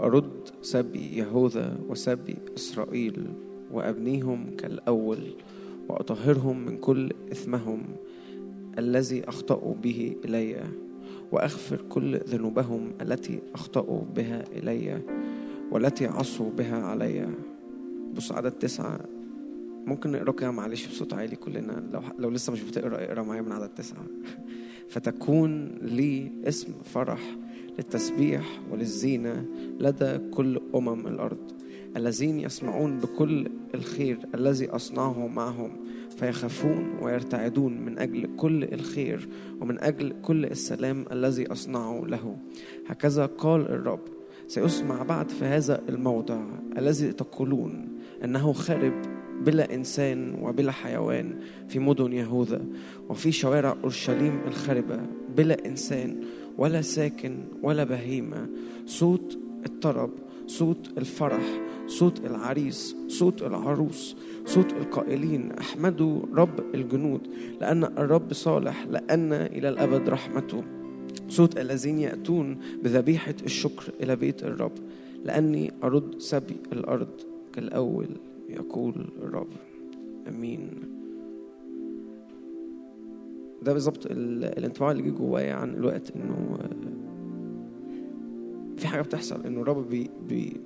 وأرد سبي يهوذا وسبي إسرائيل وأبنيهم كالأول وأطهرهم من كل إثمهم الذي أخطأوا به إلي وأغفر كل ذنوبهم التي أخطأوا بها إلي والتي عصوا بها علي. بص عدد تسعة. ممكن نقرأ كده معلش بصوت عالي كلنا. لو لو لسه مش بتقرأ اقرأ معايا من عدد تسعة. فتكون لي اسم فرح للتسبيح وللزينة لدى كل أمم الأرض. الذين يسمعون بكل الخير الذي أصنعه معهم فيخافون ويرتعدون من أجل كل الخير ومن أجل كل السلام الذي أصنعه له. هكذا قال الرب سيسمع بعد في هذا الموضع الذي تقولون أنه خارب بلا إنسان وبلا حيوان في مدن يهوذا وفي شوارع أورشليم الخاربة بلا إنسان ولا ساكن ولا بهيمة. صوت الطرب صوت الفرح صوت العريس صوت العروس صوت القائلين. أحمدوا رب الجنود لأن الرب صالح لأن إلى الأبد رحمته. صوت الذين يأتون بذبيحة الشكر إلى بيت الرب لأني أرد سبي الأرض كالأول يقول الرب. أمين. ده بالظبط ال- الانطباع اللي جه جوايا عن الوقت إنه في حاجة بتحصل إنه الرب بي بي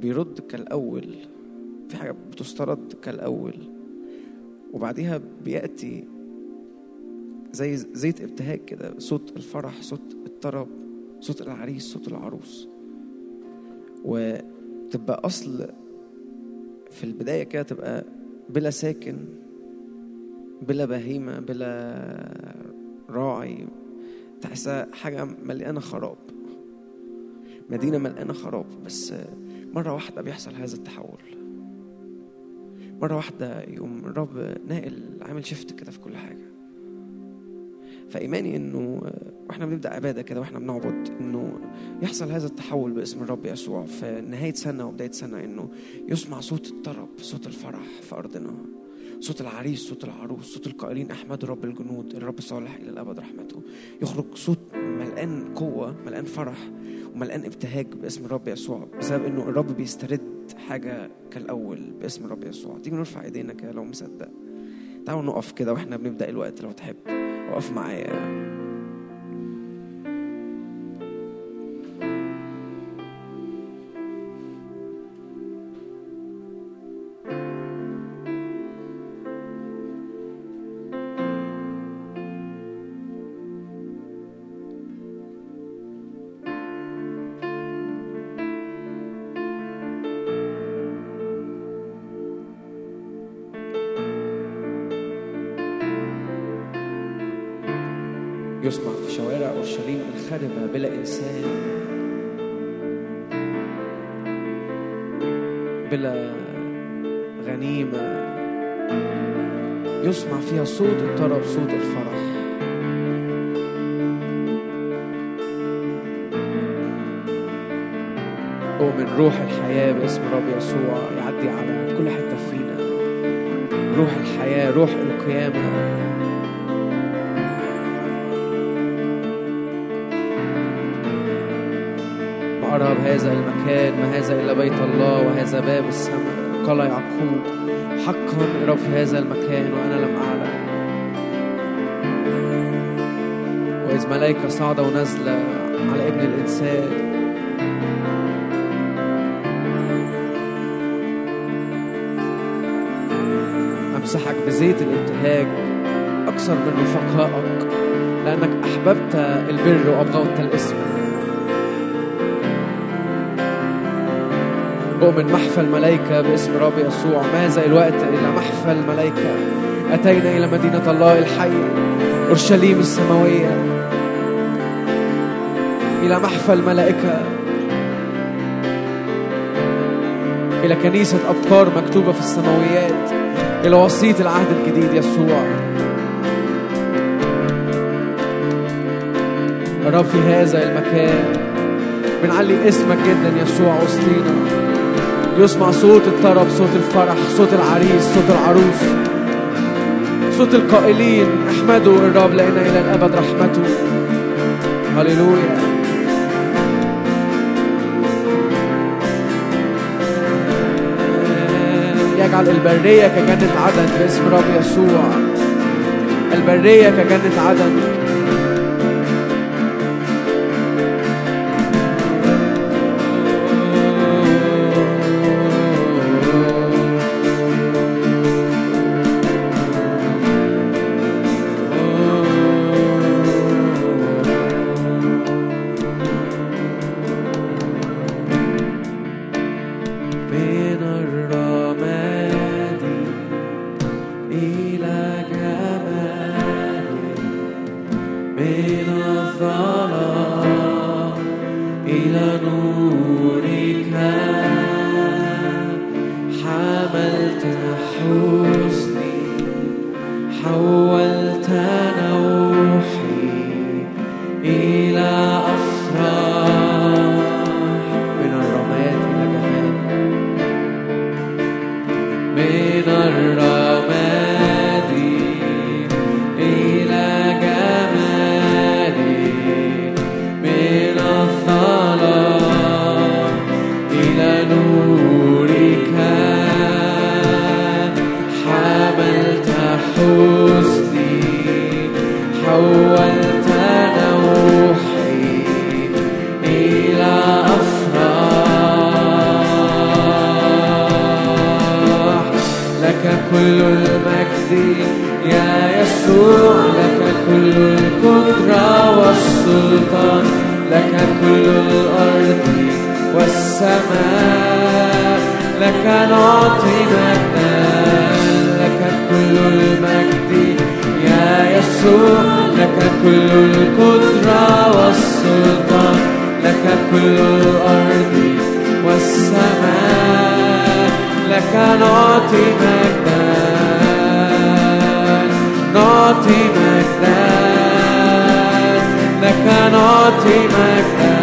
بيرد كالأول في حاجة بتسترد كالأول وبعديها بيأتي زي زيت ابتهاج كده صوت الفرح صوت الطرب صوت العريس صوت العروس. وتبقى أصل في البداية كده تبقى بلا ساكن بلا بهيمة بلا راعي. تحسها حاجة مليانة خراب. مدينة مليانة خراب. بس مرة واحدة بيحصل هذا التحول. مرة واحدة يقوم الرب ناقل عامل شفت كده في كل حاجة. فإيماني إنه وإحنا بنبدأ عبادة كده وإحنا بنعبد إنه يحصل هذا التحول باسم الرب يسوع في نهاية سنة وبداية سنة إنه يسمع صوت الطرب صوت الفرح في أرضنا. صوت العريس صوت العروس صوت القائلين احمدوا رب الجنود الرب صالح إلى الأبد رحمته. يخرج صوت ملقان قوة ملقان فرح وملقان ابتهاج باسم الرب يسوع بسبب إنه الرب بيسترد حاجة كالأول باسم الرب يسوع. تيجي نرفع إيدينا كده لو مصدق. تعالوا نقف كده وإحنا بنبدأ الوقت لو تحب. وقف معايا. روح الحياة باسم رب يسوع يعدي على كل حتة فينا. روح الحياة روح القيامة. أرى بهذا المكان ما هذا إلا بيت الله وهذا باب السماء. قال يعقوب حقا أرى في هذا المكان وأنا لم أعلم. وإذ ملائكة صعدة ونازلة على ابن الإنسان. بزيت الابتهاج أكثر من رفقائك لأنك أحببت البر وأبغضت الإسم. أؤمن محفل ملائكة باسم رب يسوع ماذا الوقت إلى محفل ملائكة أتينا إلى مدينة الله الحي أورشليم السماوية. إلى محفل ملائكة إلى كنيسة أبكار مكتوبة في السماويات. إلى وسيط العهد الجديد يسوع. الرب في هذا المكان بنعلي اسمك جدا يسوع وسطينا. يسمع صوت الطرب صوت الفرح صوت العريس صوت العروس. صوت القائلين احمدوا الرب لأن إلى الأبد رحمته. هللويا. نجعل البرية كجنة عدن باسم رب يسوع. البرية كجنة عدن. كل المجد يا يسوع لك كل القدرة والسلطان لك كل الأرض والسماء لك نعطي مجدا كل القدرة والسلطان لك كل الأرض والسماء. لك نعطي مجدا نعطي مجدا لك نعطي مجدا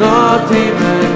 نعطي مجدا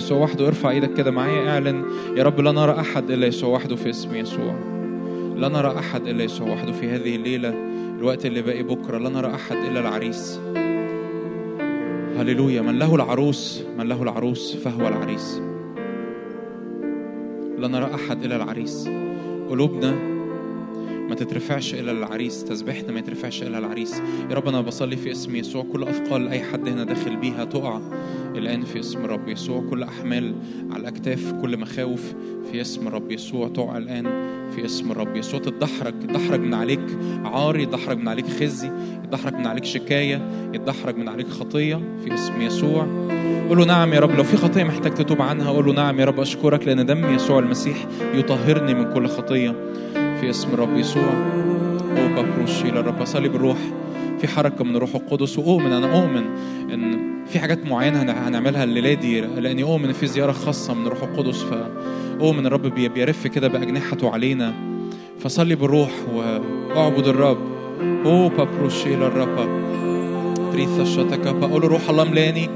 يسوع وحده ارفع إيدك كده معايا اعلن يا رب لا نرى أحد إلا يسوع وحده في اسم يسوع. لا نرى أحد إلا يسوع وحده في هذه الليلة الوقت اللي باقي بكرة لا نرى أحد إلا العريس. هللويا من له العروس من له العروس فهو العريس. لا نرى أحد إلا العريس. قلوبنا ما تترفعش إلى العريس تسبيحنا ما يترفعش إلى العريس. يا رب أنا بصلي في اسم يسوع كل أثقال أي حد هنا داخل بيها تقع. الآن في اسم رب يسوع. كل أحمال على الأكتاف كل مخاوف في اسم رب يسوع. تقع الآن في اسم رب يسوع. تتدحرج يتدحرج من عليك عار يتدحرج من عليك خزي يتدحرج من عليك شكاية يتدحرج من عليك خطية في اسم يسوع. قول له نعم يا رب. لو في خطية محتاج تتوب عنها قول له نعم يا رب. أشكرك لأن دم يسوع المسيح يطهرني من كل خطية في اسم رب يسوع. أوبا بروشي للرب أصلي بالروح. في حركة من الروح القدس. وأؤمن أنا أؤمن حاجات معينة هن- هنعملها الليلة دي لأني أؤمن إن في زيارة خاصة من الروح القدس فأؤمن الرب بي- بيرف كده بأجنحته علينا. فصلي بالروح واعبد الرب. أوبا بروشي للرب تريثا شتكا قول له روح الله ملاني.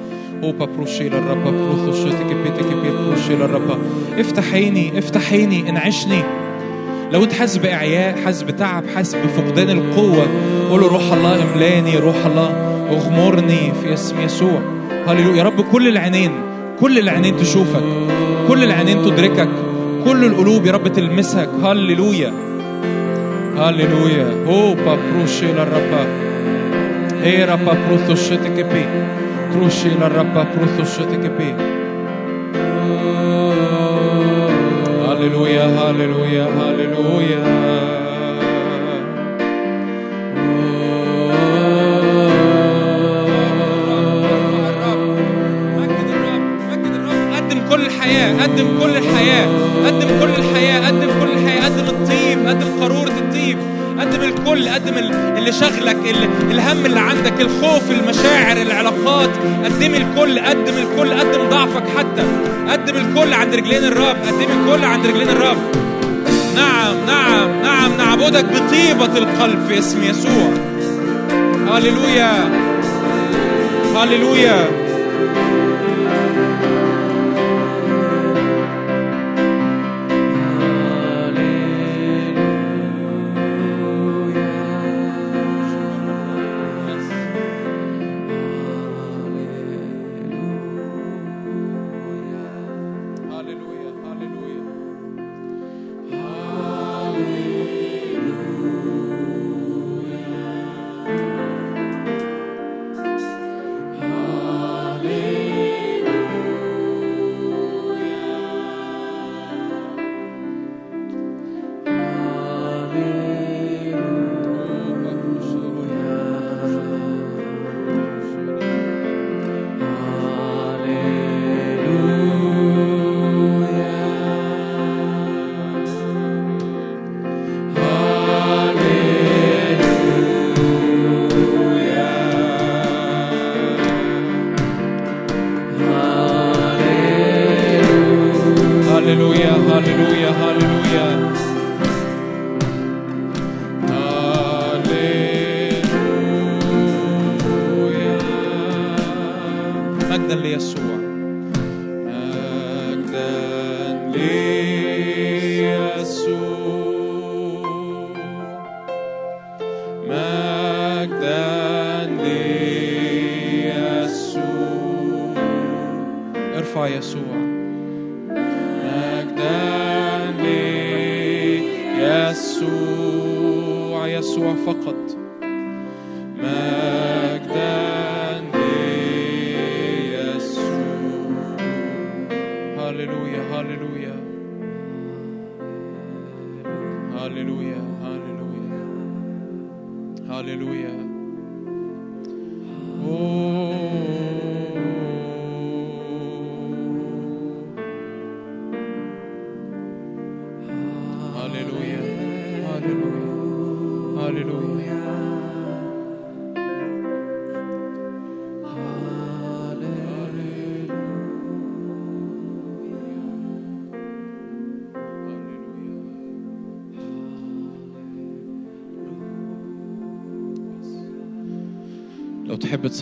اوبا بروشي للرب بروثو شتك بيتك بي بروشي للرب افتح عيني افتح عيني انعشني. لو أنت حاسس بإعياء حاسس بتعب حاسس بفقدان القوة قول روح الله املاني روح الله اغمرني في اسم يسوع. هللويا. يا رب كل العينين كل العينين تشوفك كل العينين تدركك كل القلوب يا رب تلمسك. هللويا. هللويا. اوبا بروشي للرب إيه رابا بروثو شتك بي تروشي للرب بروثو شتك بي هللويا هللويا هللويا. قدم كل الحياة قدم كل الحياة قدم كل الحياة قدم الطيب قدم قارورة الطيب قدم الكل قدم ال- اللي شغلك ال- الهم اللي عندك الخوف المشاعر العلاقات قدم الكل قدم الكل قدم ضعفك حتى قدم الكل عند رجلين الرب قدم الكل عند رجلين الرب. نعم نعم نعم نعبدك بطيبة القلب في اسم يسوع. هللويا. هللويا.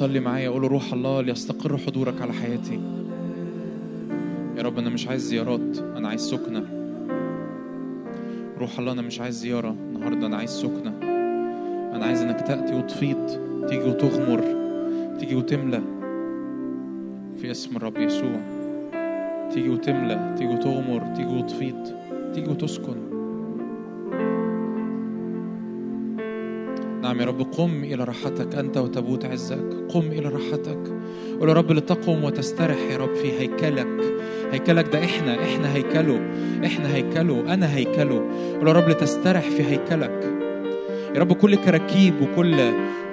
تصلي معايا قول روح الله ليستقر حضورك على حياتي. يا رب أنا مش عايز زيارات أنا عايز سكنة. روح الله أنا مش عايز زيارة النهارده أنا عايز سكنة. أنا عايز إنك تأتي وتفيض تيجي وتغمر تيجي وتملى في اسم الرب يسوع. تيجي وتملى تيجي وتغمر تيجي وتفيض تيجي وتسكن. يا رب قم إلى راحتك أنت وتبوت عزك. قم إلى راحتك. قول يا رب لتقم وتسترح يا رب في هيكلك. هيكلك ده إحنا إحنا هيكله إحنا هيكله أنا هيكله قول يا رب لتسترح في هيكلك. يا رب كل كراكيب وكل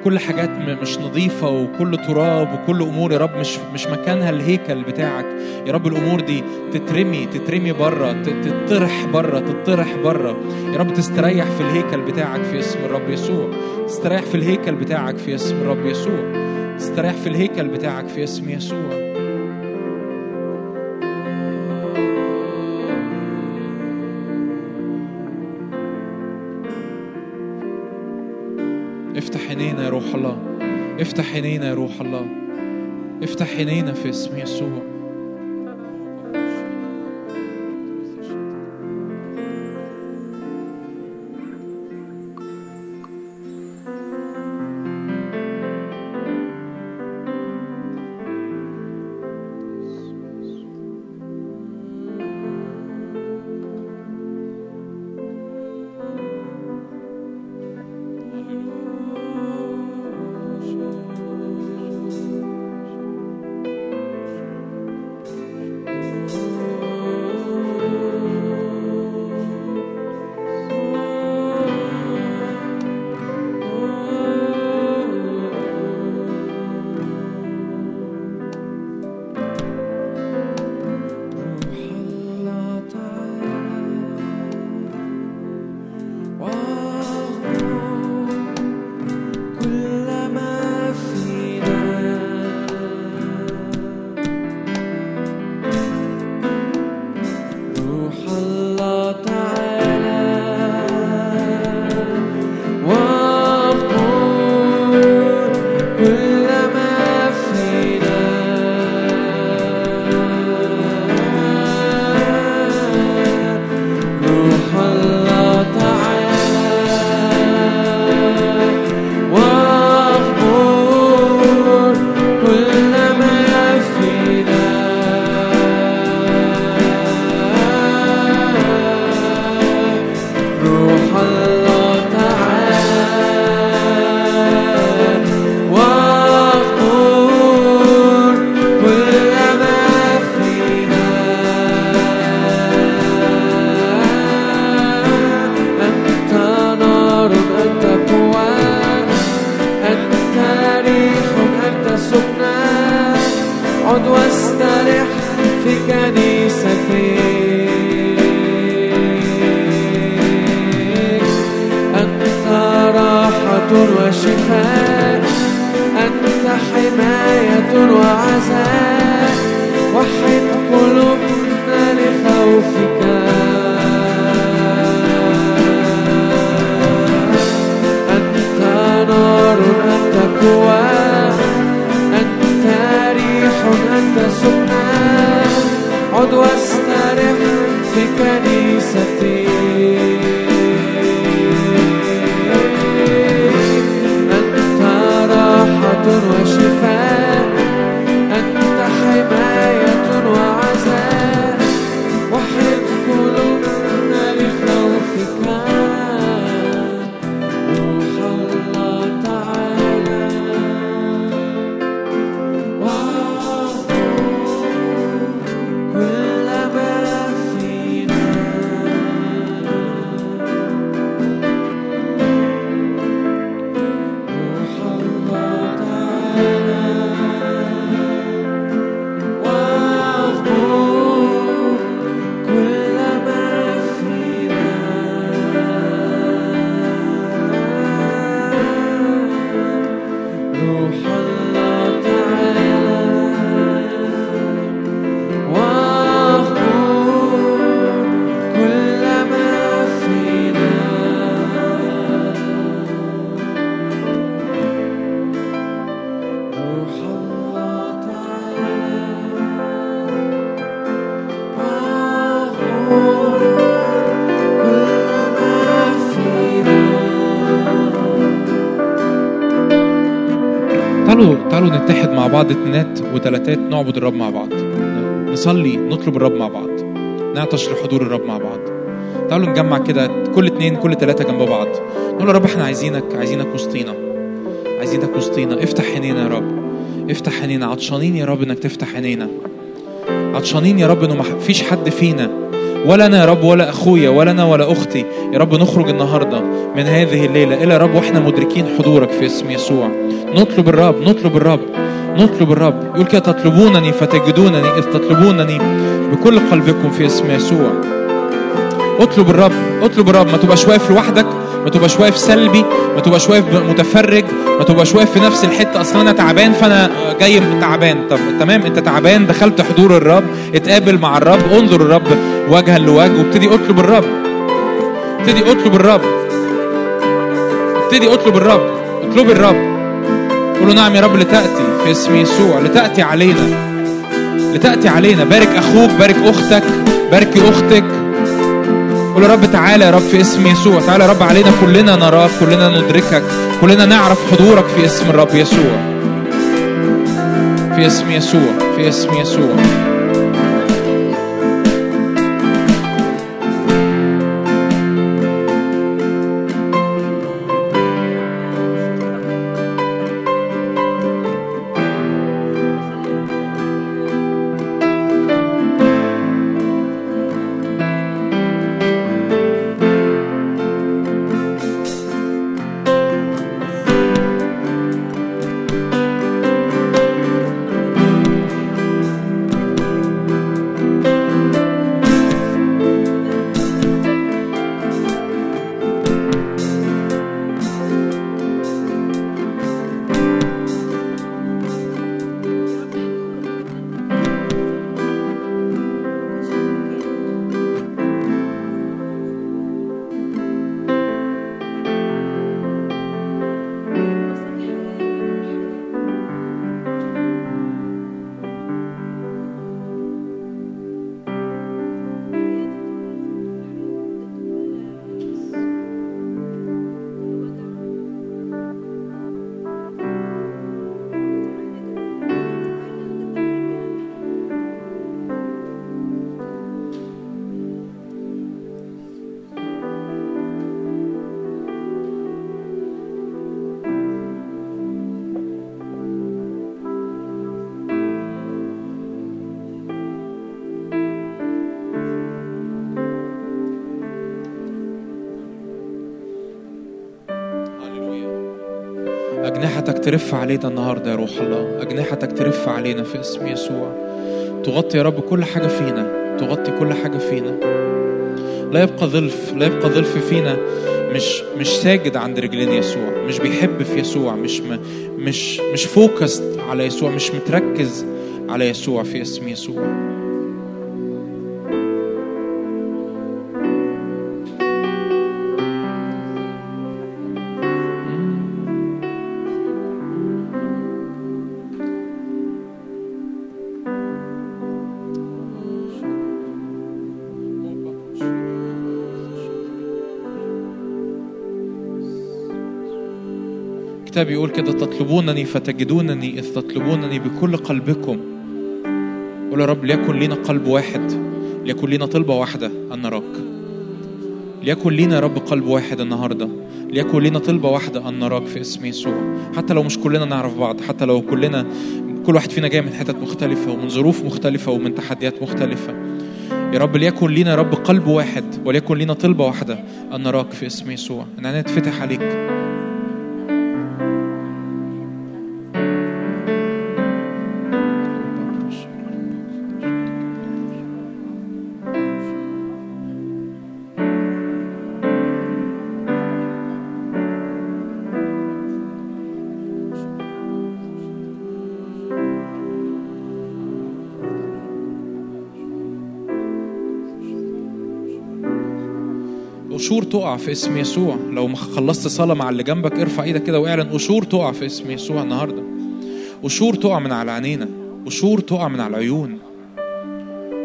كل حاجات مش نظيفة وكل تراب وكل أمور. يا رب مش مش مكانها الهيكل بتاعك. يا رب الأمور دي تترمي تترمي بره تطرح بره تطرح بره يا رب تستريح في الهيكل بتاعك في اسم الرب يسوع. تستريح في الهيكل بتاعك في اسم الرب يسوع. تستريح في الهيكل بتاعك في اسم يسوع. عينينا يا روح الله. افتح عينينا يا روح الله. افتح عينينا في اسم يسوع. وتلاتات نعبد الرب مع بعض. نصلي نطلب الرب مع بعض. نعطش لحضور الرب مع بعض. تعالوا نجمع كده كل اتنين كل تلاتة جنب بعض. نقول يا رب إحنا عايزينك عايزينك وسطينا. عايزينك وسطينا. افتح عينينا يا رب. افتح عينينا. عطشانين يا رب انك تفتح عينينا. عطشانين يا رب انه ما فيش حد فينا. ولا أنا يا رب ولا اخويا ولا أنا ولا أختي. يا رب نخرج النهارده من هذه الليلة. إلى رب وإحنا مدركين حضورك في اسم يسوع. نطلب الرب نطلب الرب. نطلب الرب. يقول كده تطلبونني فتجدونني إذ تطلبونني بكل قلبكم في اسم يسوع. اطلب الرب اطلب الرب. ما تبقاش واقف لوحدك ما تبقاش واقف سلبي ما تبقاش واقف متفرج ما تبقاش واقف في نفس الحتة. أصلا أنا تعبان فأنا جاي تعبان. طب تمام أنت تعبان دخلت حضور الرب اتقابل مع الرب انظر الرب وجها لوجه وابتدي اطلب الرب. ابتدي اطلب الرب. ابتدي اطلب الرب. اطلب الرب. قول له نعم يا رب لتأتي. في اسم يسوع. لتأتي علينا. لتأتي علينا. بارك أخوك بارك أختك باركي أختك. قول يا رب تعالى يا رب في اسم يسوع. تعالى يا رب علينا. كلنا نراك كلنا ندركك. كلنا نعرف حضورك في اسم الرب يسوع. في اسم يسوع في اسم يسوع. أجنحتك ترف علينا النهاردة يا روح الله. أجنحتك ترف علينا في اسم يسوع. تغطي يا رب كل حاجة فينا. تغطي كل حاجة فينا. لا يبقى ظلف لا يبقى ظلف فينا مش مش ساجد عند رجلين يسوع. مش بيحب في يسوع. مش م مش مش فوكست على يسوع. مش متركز على يسوع في اسم يسوع. الكتاب يقول كده تطلبونني فتجدونني إذ تطلبونني بكل قلبكم. قول يا رب ليكن لينا قلب واحد ليكن لينا طلبة واحدة أن نراك. ليكن لينا يا رب قلب واحد النهارده ليكن لينا طلبة واحدة أن نراك في اسم يسوع. حتى لو مش كلنا نعرف بعض حتى لو كلنا كل واحد فينا جاي من حتت مختلفة ومن ظروف مختلفة ومن تحديات مختلفة. يا رب ليكن لينا يا رب قلب واحد وليكن لينا طلبة واحدة أن نراك في اسم يسوع. إن عينينا تفتح عليك. تقع في اسم يسوع. لو ما خلصت صلاة مع اللي جنبك ارفع إيدك كده واعلن قشور تقع في اسم يسوع النهارده. قشور تقع من على عينينا. قشور تقع من على العيون.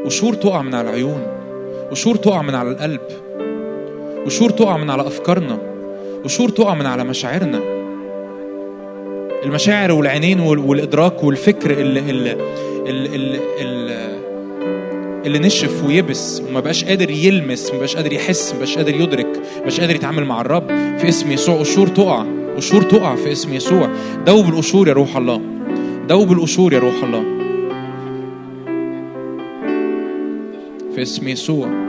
قشور تقع من على العيون. قشور تقع من على القلب. قشور تقع من على أفكارنا. قشور تقع من على مشاعرنا. المشاعر والعينين وال- والإدراك والفكر اللي اللي اللي, اللي, اللي اللي نشف ويبس وما بقاش قادر يلمس ما بقاش قادر يحس ما بقاش قادر يدرك ما بقاش قادر يتعامل مع الرب في اسم يسوع. قشور تقع قشور تقع في اسم يسوع. دوب القشور يا روح الله. دوب القشور يا روح الله. في اسم يسوع.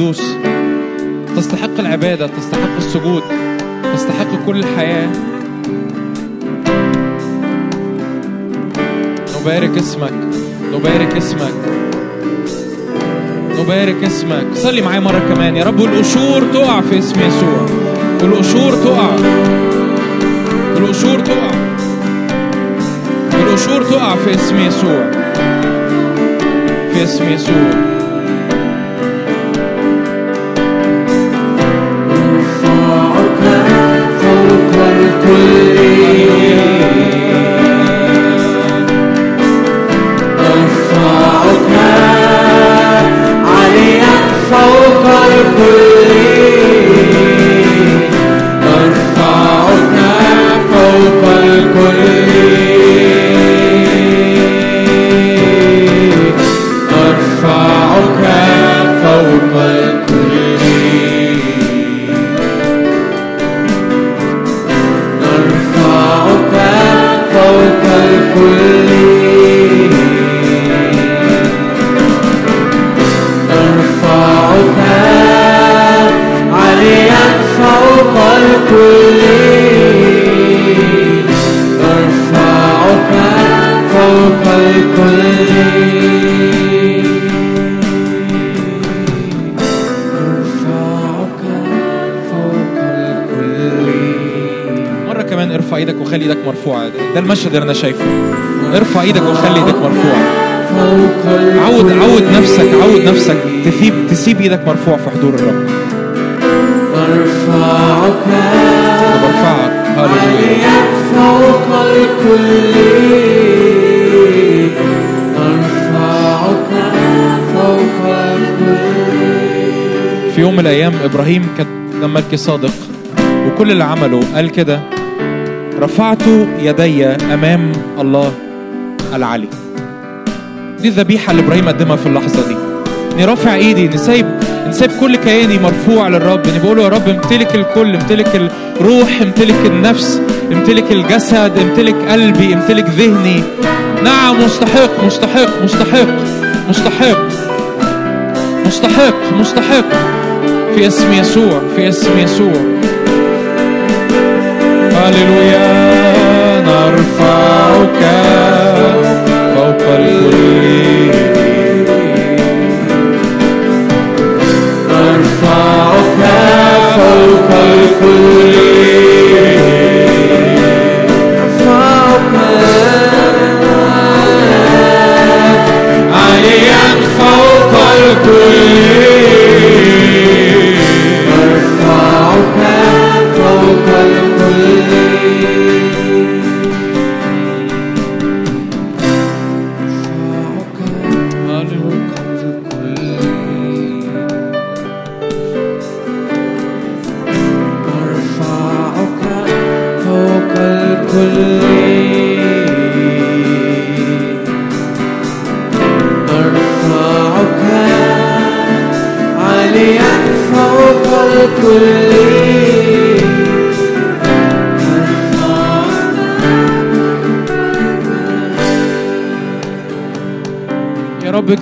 انت قدوس تستحق العبادة تستحق السجود تستحق كل الحياة. نبارك اسمك نبارك اسمك. نبارك اسمك. صلي معايا مرة كمان. يا رب والقشور تقع في اسم يسوع. القشور تقع. القشور تقع. القشور تقع في اسم يسوع. في اسم يسوع. المشهد اللي أنا شايفه. ارفع إيدك وخلي إيدك الكل عود عود نفسك عود نفسك. تسيب تسيب إيدك مرفوع في حضور الرب. أرفعك. أنا برفعك عاليا فوق الكل. أرفعك. فوق الكل. في يوم من الأيام إبراهيم كان ملك صادق وكل اللي عمله قال كده رفعت يدي أمام الله العلي. دي الذبيحة اللي إبراهيم قدمها في اللحظة دي. اني رافع إيدي اني سايب اني سايب كل كياني مرفوع للرب. اني بقول يا رب امتلك الكل امتلك الروح امتلك النفس امتلك الجسد امتلك قلبي امتلك ذهني. نعم مستحق مستحق مستحق مستحق مستحق مستحق. في اسم يسوع في اسم يسوع. هللويا نرفعك فوق الكل. أرفعك فوق الكل.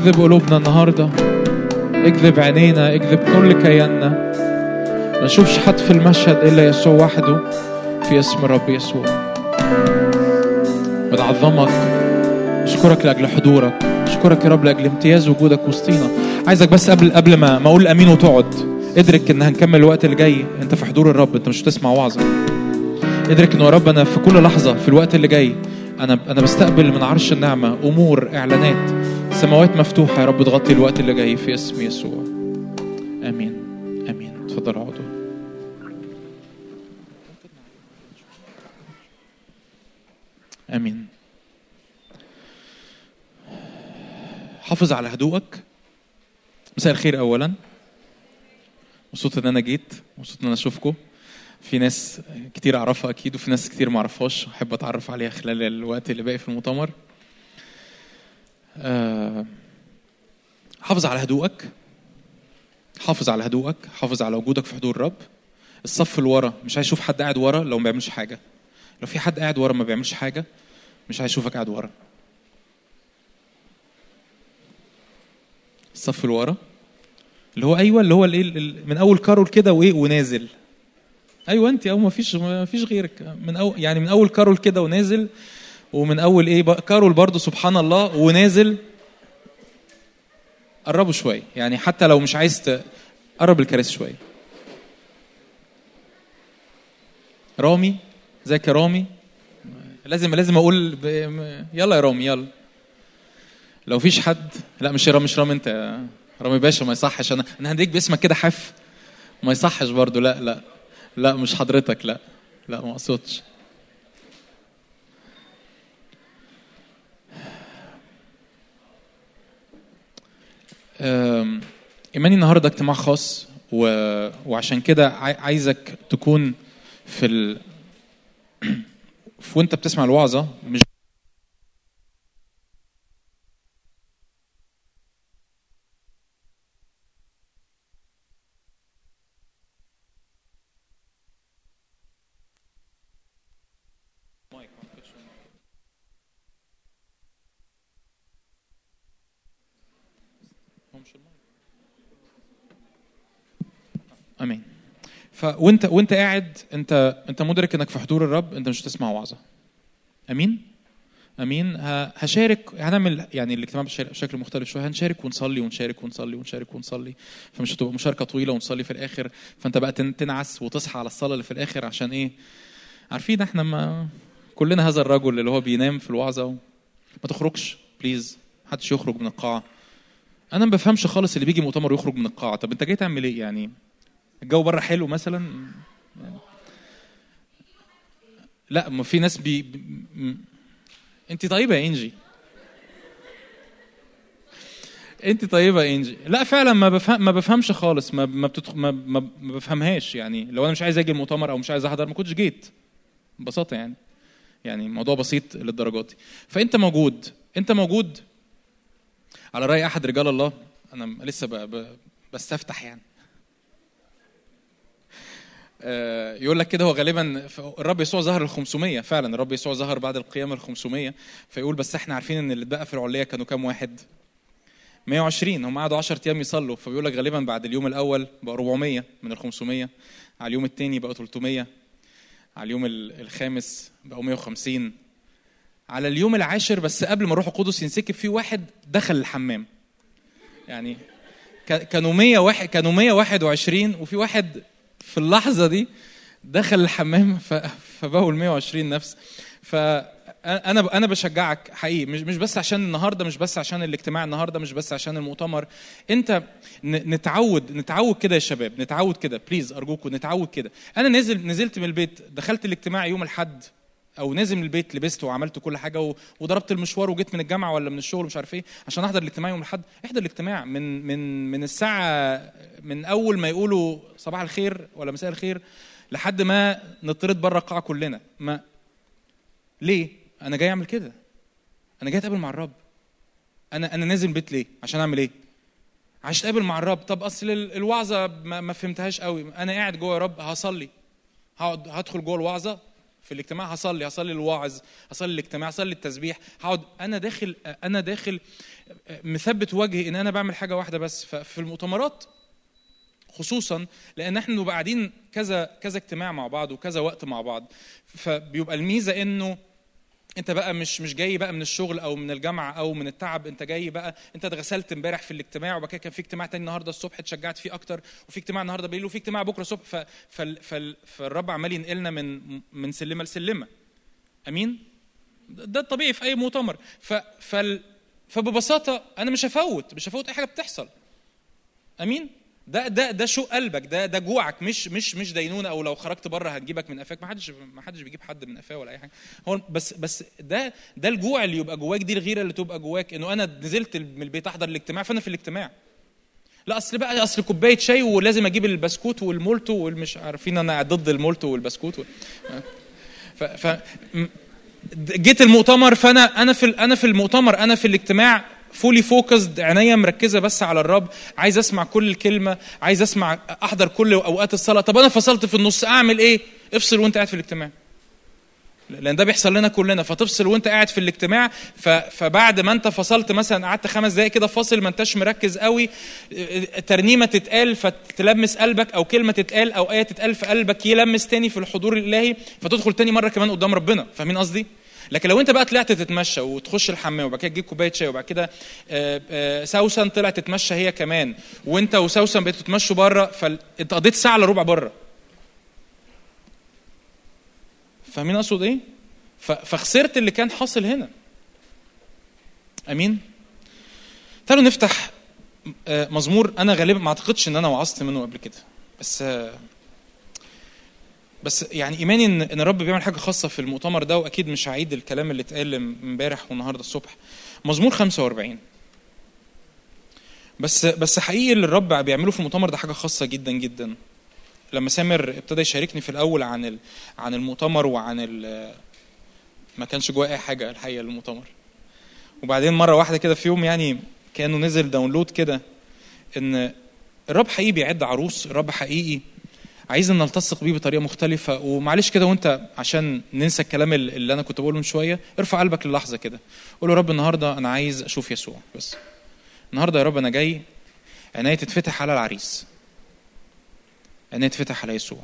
اكذب قلوبنا النهارده. اكذب عينينا اكذب كل كياننا. ما نشوفش حد في المشهد إلا يسوع وحده في اسم الرب يسوع. بنعظمك. اشكرك لأجل حضورك. اشكرك يا رب لأجل امتياز وجودك وسطينا. عايزك بس قبل قبل ما ما أقول أمين وتقعد. ادرك إن هنكمل الوقت اللي جاي. أنت في حضور الرب. أنت مش هتسمع وعظة. ادرك انه يا رب أنا في كل لحظة في الوقت اللي جاي أنا أنا بستقبل من عرش النعمة أمور إعلانات. سماوات مفتوحة يا رب تغطي الوقت اللي جاي في اسم يسوع. آمين. آمين. اتفضلوا اقعدوا آمين. حافظ على هدوءك. مساء الخير اولا. مبسوط إن أنا جيت مبسوط إن أنا أشوفكم. في ناس كتير أعرفها أكيد وفي ناس كتير ما أعرفهاش. أحب أتعرف عليها خلال الوقت اللي باقي في المؤتمر. حافظ على هدوءك. حافظ على هدوءك. حافظ على وجودك في حضور الرب. الصف اللي ورا مش عايز أشوف حد قاعد ورا لو ما بيعملش حاجة. لو في حد قاعد ورا ما بيعملش حاجة مش عايز اشوفك قاعد ورا. الصف اللي ورا اللي هو أيوه اللي هو الإيه ال- من أول كارول كده وإيه ونازل. أيوه انت أو ما فيش ما فيش غيرك. من اول يعني من أول كارول كده ونازل ومن أول إيه بقى- كارول برضو سبحان الله ونازل قربوا شوية. يعني حتى لو مش عايز ت- قرب الكراسي شوية. رامي؟ إزيك يا رامي؟ لازم لازم أقول ب... يلا يا رامي يلا. لو فيش حد لا مش رامي مش رامي أنت رامي باشا ما يصحش. أنا أنا هديك باسمك كده حف ما يصحش برضو لا لا. لا مش حضرتك لا. لا ما أقصدش. أم، إيماني النهارده اجتماع خاص و... وعشان كده عاي- عايزك تكون في ال... وانت بتسمع الوعظة مش امين ف وانت قاعد انت انت مدرك انك في حضور الرب انت مش هتسمع وعظة. أمين؟ أمين؟ هشارك هنعمل يعني الاجتماع بش- بشكل مختلف شوية. هنشارك ونصلي ونشارك ونصلي ونشارك ونصلي. فمش هتبقى مشاركة طويلة ونصلي في الآخر. فأنت بقى تن- تنعس وتصحى على الصلاة اللي في الآخر عشان إيه؟ عارفين إحنا ما كلنا هذا الرجل اللي هو بينام في الوعظة و... ما تخرجش بليز محدش يخرج من القاعة. أنا ما بفهمش خالص اللي بيجي مؤتمر ويخرج من القاعة. طب أنت جاي تعمل إيه يعني؟ الجو بره حلو مثلا. لا ما في ناس بي... انت طيبة يا إنجي. انت طيبة يا إنجي. لا فعلا ما بفهم ما بفهمش خالص. ما ما, بتدخ... ما ما بفهمهاش يعني. لو أنا مش عايز أجي المؤتمر أو مش عايز أحضر ما كنتش جيت. ببساطة يعني. يعني الموضوع بسيط للدرجات فأنت موجود. أنت موجود على رأي أحد رجال الله؟ أنا لسه ب... ب... بستفتح يعني. يقول لك كده هو غالبا الرب يسوع ظهر ال 500 فعلا الرب يسوع ظهر بعد القيامة ال 500 فيقول بس إحنا عارفين إن اللي اتبقى في العليه كانوا كام واحد؟ 120 هم قعدوا 10 أيام يصلوا فبيقول لك غالبا بعد اليوم الأول بقى 400 من ال 500 على اليوم الثاني بقوا 300 على اليوم ال- الخامس بقوا 150 على اليوم العاشر بس قبل ما الروح القدس ينسكب فيه واحد دخل الحمام. يعني كانوا 100 واحد كانوا 121 وفي واحد في اللحظة دي دخل الحمام ف- فبقوا ال 120 نفس. فانا أنا بشجعك حقيقي. مش مش بس عشان النهارده مش بس عشان الاجتماع النهارده مش بس عشان المؤتمر. انت نتعود نتعود كده يا شباب. نتعود كده. بليز ارجوكم نتعود كده. أنا نازل نزلت من البيت دخلت الاجتماع يوم الأحد. أو نازل من البيت لبست وعملت كل حاجة وضربت المشوار وجيت من الجامعة ولا من الشغل مش عارف إيه عشان أحضر الاجتماع يوم الأحد. إحضر الاجتماع من من من الساعة من أول ما يقولوا صباح الخير ولا مساء الخير لحد ما نطرد بره القاعة كلنا. ما ليه؟ أنا جاي أعمل كده. أنا جاي أتقابل مع الرب. أنا أنا نازل البيت ليه؟ عشان أعمل إيه؟ عشان أتقابل مع الرب. طب أصل ال- الوعظة ما, ما فهمتهاش قوي. أنا قاعد جوه يا رب هصلي. هقعد هدخل جوه الوعظة. في الاجتماع هصلي هصلي الواعظ هصلي الاجتماع هصلي التسبيح هقعد. أنا داخل أنا داخل مثبت وجهي إن أنا بعمل حاجة واحدة بس. ففي المؤتمرات خصوصا لأن إحنا بنبقى قاعدين كذا كذا اجتماع مع بعض وكذا وقت مع بعض. فبيبقى الميزة إنه انت بقى مش مش جاي بقى من الشغل أو من الجامعة أو من التعب انت جاي بقى انت اتغسلت امبارح في الاجتماع وبعد كده كان في اجتماع تاني النهارده الصبح اتشجعت فيه أكتر وفي اجتماع النهارده بالليل وفي اجتماع بكرة الصبح. فالرب عمال ينقلنا من من سلمة لسلمة أمين ده الطبيعي في أي مؤتمر. فببساطة أنا مش هفوت مش هفوت أي حاجة بتحصل أمين ده ده ده شو قلبك ده ده جوعك مش مش مش دينونة أو لو خرجت بره هتجيبك من قفاك. ما حدش ما حدش بيجيب حد من قفاه ولا أي حاجة. هو بس بس ده ده الجوع اللي يبقى جواك دي الغيرة اللي تبقى جواك إنه أنا نزلت من البيت أحضر الاجتماع فأنا في الاجتماع. لا أصل بقى أصل كوباية شاي ولازم أجيب البسكوت والمولتو والمش عارفين أنا ضد المولتو والبسكوت و... ف, ف جيت المؤتمر فأنا أنا في أنا في المؤتمر أنا في الاجتماع fully focused عينيا مركزة بس على الرب عايز أسمع كل كلمه عايز أسمع أحضر كل أوقات الصلاة طب أنا فصلت في النص أعمل إيه افصل وأنت قاعد في الاجتماع لأن ده بيحصل لنا كلنا فتفصل وأنت قاعد في الاجتماع. فبعد ما أنت فصلت مثلا قعدت خمس دقائق كده فاصل ما أنتش مركز قوي ترنيمة تتقال فتلمس قلبك أو كلمة تتقال أو آية تتقال في قلبك يلمس تاني في الحضور الإلهي فتدخل تاني مرة كمان قدام ربنا فاهمين قصدي؟ لكن لو انت بقى طلعت تتمشى وتخش الحمام وبعد كده تجيب كوباية شاي وبعد كده آه، آه، سوسن طلعت تتمشى هي كمان وانت وسوسن بقيتوا تتمشوا بره فانت قضيت ساعة الا ربع بره. فاهمين اقصد إيه؟ فخسرت اللي كان حاصل هنا. امين؟ تعالوا نفتح آه، مزمور. أنا غالبا ما أعتقدش إن أنا وعظت منه قبل كده بس بس يعني إيماني ان إن الرب بيعمل حاجة خاصة في المؤتمر ده وأكيد مش هعيد الكلام اللي اتقال امبارح والنهاردة الصبح. مزمور 45 بس بس حقيقي اللي الرب بيعمله في المؤتمر ده حاجة خاصة جدا جدا. لما سامر ابتدى يشاركني في الأول عن عن المؤتمر وعن ما كانش جواه أي حاجة الحقيقة للمؤتمر. وبعدين مرة واحدة كده في يوم يعني كأنه نزل داونلود كده إن الرب حقيقي بيعد عروس الرب حقيقي عايزنا نلتصق بيه بطريقة مختلفة. ومعلش كده وانت عشان ننسى الكلام اللي أنا كنت بقوله من شوية ارفع قلبك للحظة كده. قول له رب النهارده أنا عايز أشوف يسوع بس. النهارده يا رب أنا جاي عينيا تتفتح على العريس. عينيا تتفتح على يسوع.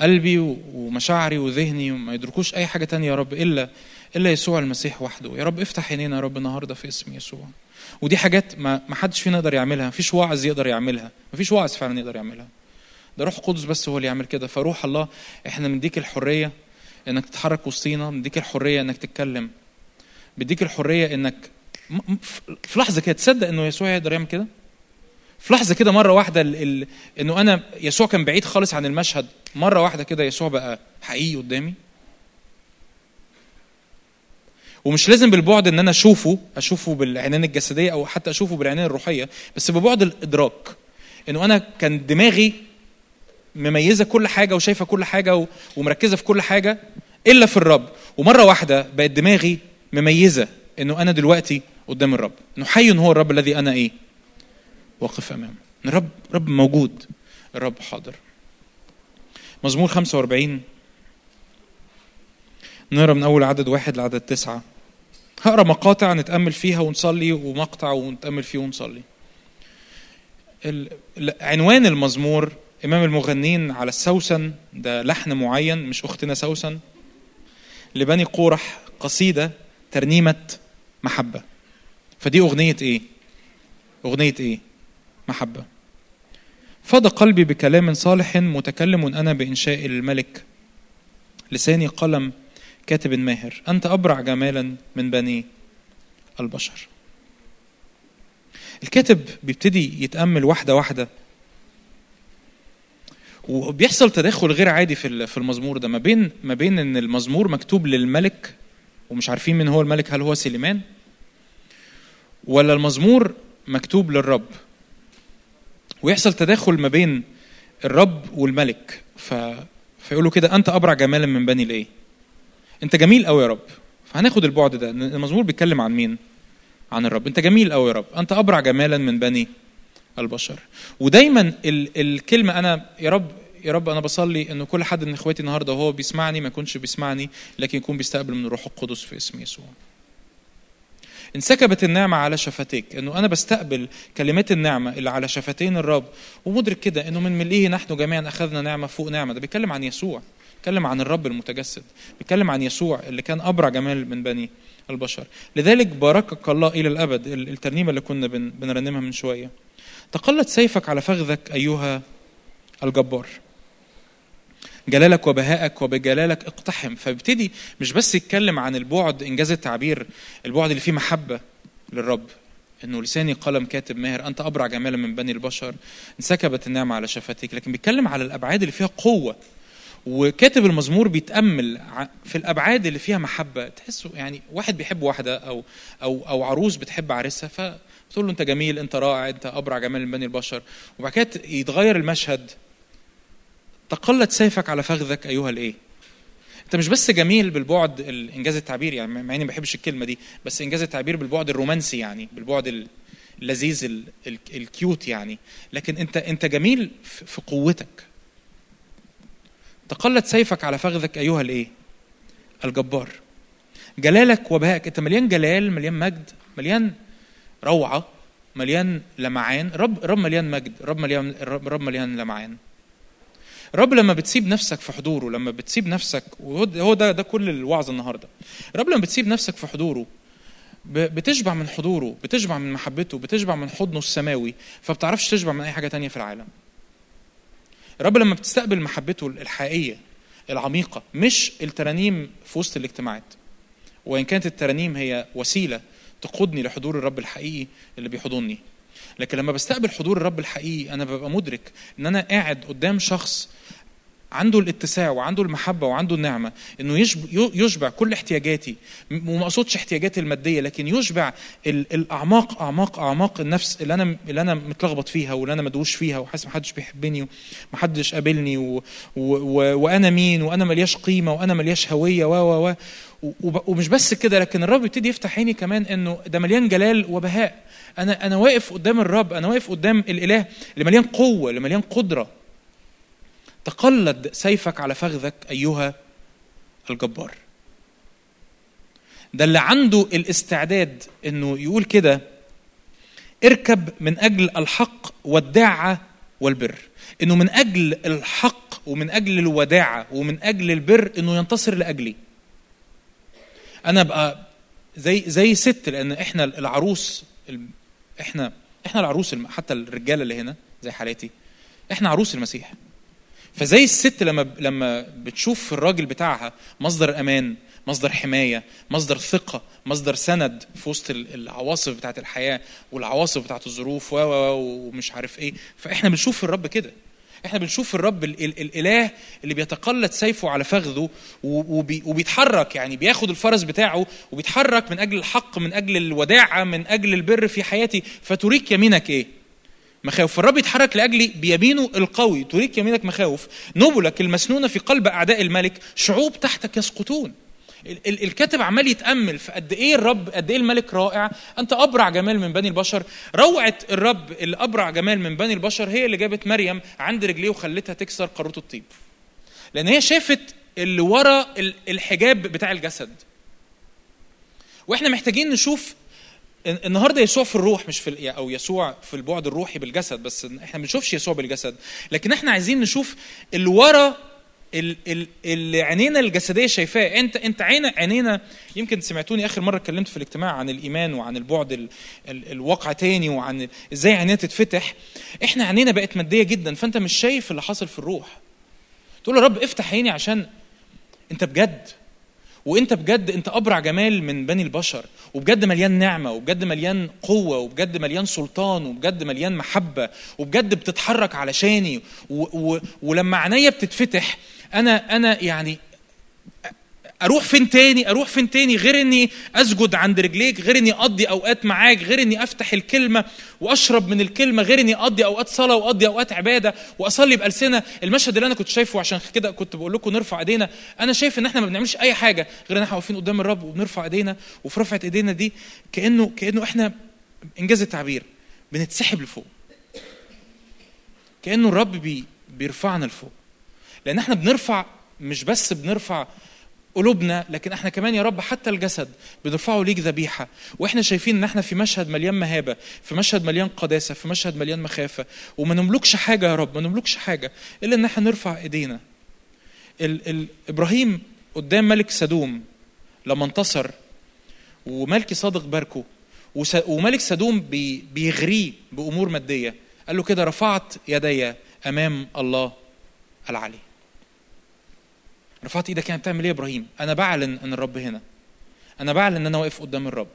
قلبي ومشاعري وذهني وما يدركوش أي حاجة تانية يا رب الا إلا يسوع المسيح وحده. يا رب افتح عينينا يا رب النهارده في اسم يسوع. ودي حاجات ما ما حدش فينا يقدر يعملها. مفيش واعظ يقدر يعملها. مفيش واعظ فعلا يقدر يعملها. ده روح القدس بس هو اللي يعمل كده. فروح الله إحنا بنديك الحرية انك تتحرك وسطينا بنديك الحرية انك تتكلم. بديك الحرية انك في لحظة كده تصدق انه يسوع يقدر يعمل كده؟ في لحظة كده مرة واحدة ال... ال... انه أنا يسوع كان بعيد خالص عن المشهد مرة واحدة كده يسوع بقى حقيقي قدامي. ومش لازم بالبعد ان أنا اشوفه اشوفه بالعينين الجسدية أو حتى اشوفه بالعينين الروحية بس ببعد الإدراك. انه أنا كان دماغي مميزة كل حاجة وشايفة كل حاجة ومركزة في كل حاجة إلا في الرب. ومرة واحدة بقت دماغي مميزة إنه أنا دلوقتي قدام الرب. إنه حي هو الرب الذي أنا إيه؟ واقف أمامه. الرب رب موجود. الرب حاضر. مزمور 45 نقرأ من أول عدد واحد لعدد تسعة. هقرأ مقاطع نتأمل فيها ونصلي ومقطع ونتأمل فيه ونصلي. عنوان المزمور إمام المغنين على السوسن ده لحن معين مش أختنا سوسن لبني قورح قصيدة ترنيمة محبة. فدي أغنية إيه؟ أغنية إيه؟ محبة. فاض قلبي بكلام صالح متكلم أنا بإنشاء الملك. لساني قلم كاتب ماهر. أنت أبرع جمالا من بني البشر. الكاتب بيبتدي يتأمل واحدة واحدة. وبيحصل تداخل غير عادي في في المزمور ده. ما بين ما بين إن المزمور مكتوب للملك ومش عارفين مين هو الملك هل هو سليمان؟ ولا المزمور مكتوب للرب. ويحصل تداخل ما بين الرب والملك. ف... فيقولوا كده أنت أبرع جمالا من بني الايه أنت جميل قوي يا رب. فهناخد البعد ده. المزمور بيتكلم عن مين؟ عن الرب. أنت جميل قوي يا رب. أنت أبرع جمالا من بني البشر. ودايما ال الكلمة أنا يا رب يا رب أنا بصلي إنه كل حد من إخواتي النهارده وهو بيسمعني ما يكونش بيسمعني لكن يكون بيستقبل من الروح القدس في اسم يسوع. انسكبت النعمة على شفتيك. إنه أنا بستقبل كلمات النعمة اللي على شفتين الرب. ومدرك كده إنه من ملئه نحن جميعا أخذنا نعمة فوق نعمة. ده بيتكلم عن يسوع. بيتكلم عن الرب المتجسد. بيتكلم عن يسوع اللي كان أبرع جمال من بني البشر. لذلك باركك الله إلى الأبد. الترنيمة اللي كنا بنرنمها من شوية. تقلت سيفك على فخذك أيها الجبار. جلالك وبهائك وبجلالك اقتحم. فبيبتدي مش بس يتكلم عن البعد إنجاز التعبير البعد اللي فيه محبة للرب. إنه لساني قلم كاتب ماهر أنت أبرع جمالا من بني البشر. انسكبت النعمة على شفتيك لكن بيتكلم على الأبعاد اللي فيها قوة. وكاتب المزمور بيتأمل في الأبعاد اللي فيها محبة. تحسه يعني واحد بيحب واحدة أو أو أو عروس بتحب عريسها ف تقول له انت جميل انت رائع انت أبرع جمال من بني البشر. وبعد كده يتغير المشهد. تقلت سيفك على فخذك أيها الإيه؟ أنت مش بس جميل بالبعد الإنجاز التعبير يعني مع إني ما بحبش الكلمة دي بس إنجاز التعبير بالبعد الرومانسي يعني بالبعد اللذيذ ال- ال- الكيوت يعني. لكن أنت أنت جميل في قوتك. تقلت سيفك على فخذك أيها الإيه؟ الجبار. جلالك وبهائك. أنت مليان جلال مليان مجد مليان روعة مليان لمعان. الرب الرب مليان مجد الرب مليان الرب الرب مليان لمعان. الرب لما بتسيب نفسك في حضوره لما بتسيب نفسك وهو ده- ده كل الوعظ النهارده. الرب لما بتسيب نفسك في حضوره بتشبع من حضوره بتشبع من محبته بتشبع من حضنه السماوي فبتعرفش تشبع من أي حاجة تانية في العالم. الرب لما بتستقبل محبته الحقيقية العميقة مش الترانيم في وسط الاجتماعات. وإن كانت الترانيم هي وسيلة تقودني لحضور الرب الحقيقي اللي بيحضني. لكن لما بستقبل حضور الرب الحقيقي أنا ببقى مدرك إن أنا قاعد قدام شخص عنده الاتساع وعنده المحبة وعنده النعمة إنه يشب- يشبع كل احتياجاتي. وما أقصدش احتياجاتي المادية لكن يشبع ال- الأعماق أعماق أعماق النفس اللي أنا اللي أنا متلخبط فيها واللي أنا مدوش فيها وحاسس محدش بيحبني ومحدش قابلني و... و... و... وأنا مين وأنا ملياش قيمة وأنا ملياش هوية و و و ومش بس كده لكن الرب يبتدي يفتح عيني كمان إنه ده مليان جلال وبهاء. أنا أنا واقف قدام الرب أنا واقف قدام الإله اللي مليان قوة اللي مليان قدرة. تقلد سيفك على فخذك أيها الجبار. ده اللي عنده الاستعداد إنه يقول كده اركب من أجل الحق والداعة والبر. إنه من أجل الحق ومن أجل الوداعة ومن أجل البر إنه ينتصر لأجلي. أنا ابقى زي زي ست لأن إحنا العروس ال- إحنا إحنا العروس حتى الرجالة اللي هنا زي حالاتي إحنا عروس المسيح. فزي الست لما لما بتشوف الراجل بتاعها مصدر أمان مصدر حماية مصدر ثقة مصدر سند في وسط ال- العواصف بتاعت الحياة والعواصف بتاعت الظروف و ومش عارف إيه. فإحنا بنشوف الرب كده. إحنا بنشوف الرب ال ال الإله اللي بيتقلد سيفه على فخذه وبيتحرك يعني بياخد الفرس بتاعه وبيتحرك من أجل الحق من أجل الوداعة من أجل البر في حياتي. فتريك يمينك إيه؟ مخاوف. فالرب يتحرك لاجلي بيمينه القوي تريك يمينك مخاوف. نبلك المسنونة في قلب أعداء الملك شعوب تحتك يسقطون. الكاتب عمال يتأمل في قد إيه الرب قد إيه الملك رائع. أنت أبرع جمال من بني البشر. روعة الرب اللي أبرع جمال من بني البشر هي اللي جابت مريم عند رجليه وخلتها تكسر قارورة الطيب. لأن هي شافت اللي ورا ال- الحجاب بتاع الجسد. وإحنا محتاجين نشوف ال- النهارده يسوع في الروح مش في أو يسوع في البعد الروحي بالجسد بس إحنا ما بنشوفش يسوع بالجسد. لكن إحنا عايزين نشوف اللي ورا اللي عينينا الجسدية شايفاه. انت انت عين عينينا يمكن سمعتوني آخر مرة اتكلمت في الاجتماع عن الإيمان وعن البعد ال ال الواقع تاني وعن إزاي عينينا تتفتح. إحنا عينينا بقت مادية جدا. فانت مش شايف اللي حاصل في الروح. تقول يا رب افتح عيني عشان انت بجد. وانت بجد انت أبرع جمال من بني البشر. وبجد مليان نعمة. وبجد مليان قوة. وبجد مليان سلطان. وبجد مليان محبة. وبجد بتتحرك علشاني. و و ولما عينيا بتتفتح أنا أنا يعني أروح فين تاني؟ أروح فين تاني غير إني أسجد عند رجليك غير إني أقضي أوقات معاك غير إني أفتح الكلمة وأشرب من الكلمة غير إني أقضي أوقات صلاة وأقضي أوقات عبادة وأصلي بألسنة. المشهد اللي أنا كنت شايفه عشان كده كنت بقول لكم نرفع إيدينا. أنا شايف إن إحنا ما بنعملش أي حاجة غير إن إحنا واقفين قدام الرب وبنرفع إيدينا وفي رفعة إيدينا دي كأنه كأنه إحنا إنجاز التعبير بنتسحب لفوق. كأنه الرب بي بيرفعنا لفوق. لأن إحنا بنرفع مش بس بنرفع قلوبنا لكن إحنا كمان يا رب حتى الجسد بنرفعه ليك ذبيحة. وإحنا شايفين إن إحنا في مشهد مليان مهابة في مشهد مليان قداسة في مشهد مليان مخافة وما نملكش حاجة يا رب ما نملكش حاجة إلا إن إحنا نرفع إيدينا. ال ال إبراهيم قدام ملك سدوم لما انتصر وملكي صادق باركه وملك سدوم بي بيغريه بأمور مادية. قال له كده رفعت يدي أمام الله العلي. رفعت إيدك يعني بتعمل إيه يا إبراهيم؟ أنا بعلن ان الرب هنا. أنا بعلن ان أنا واقف قدام الرب.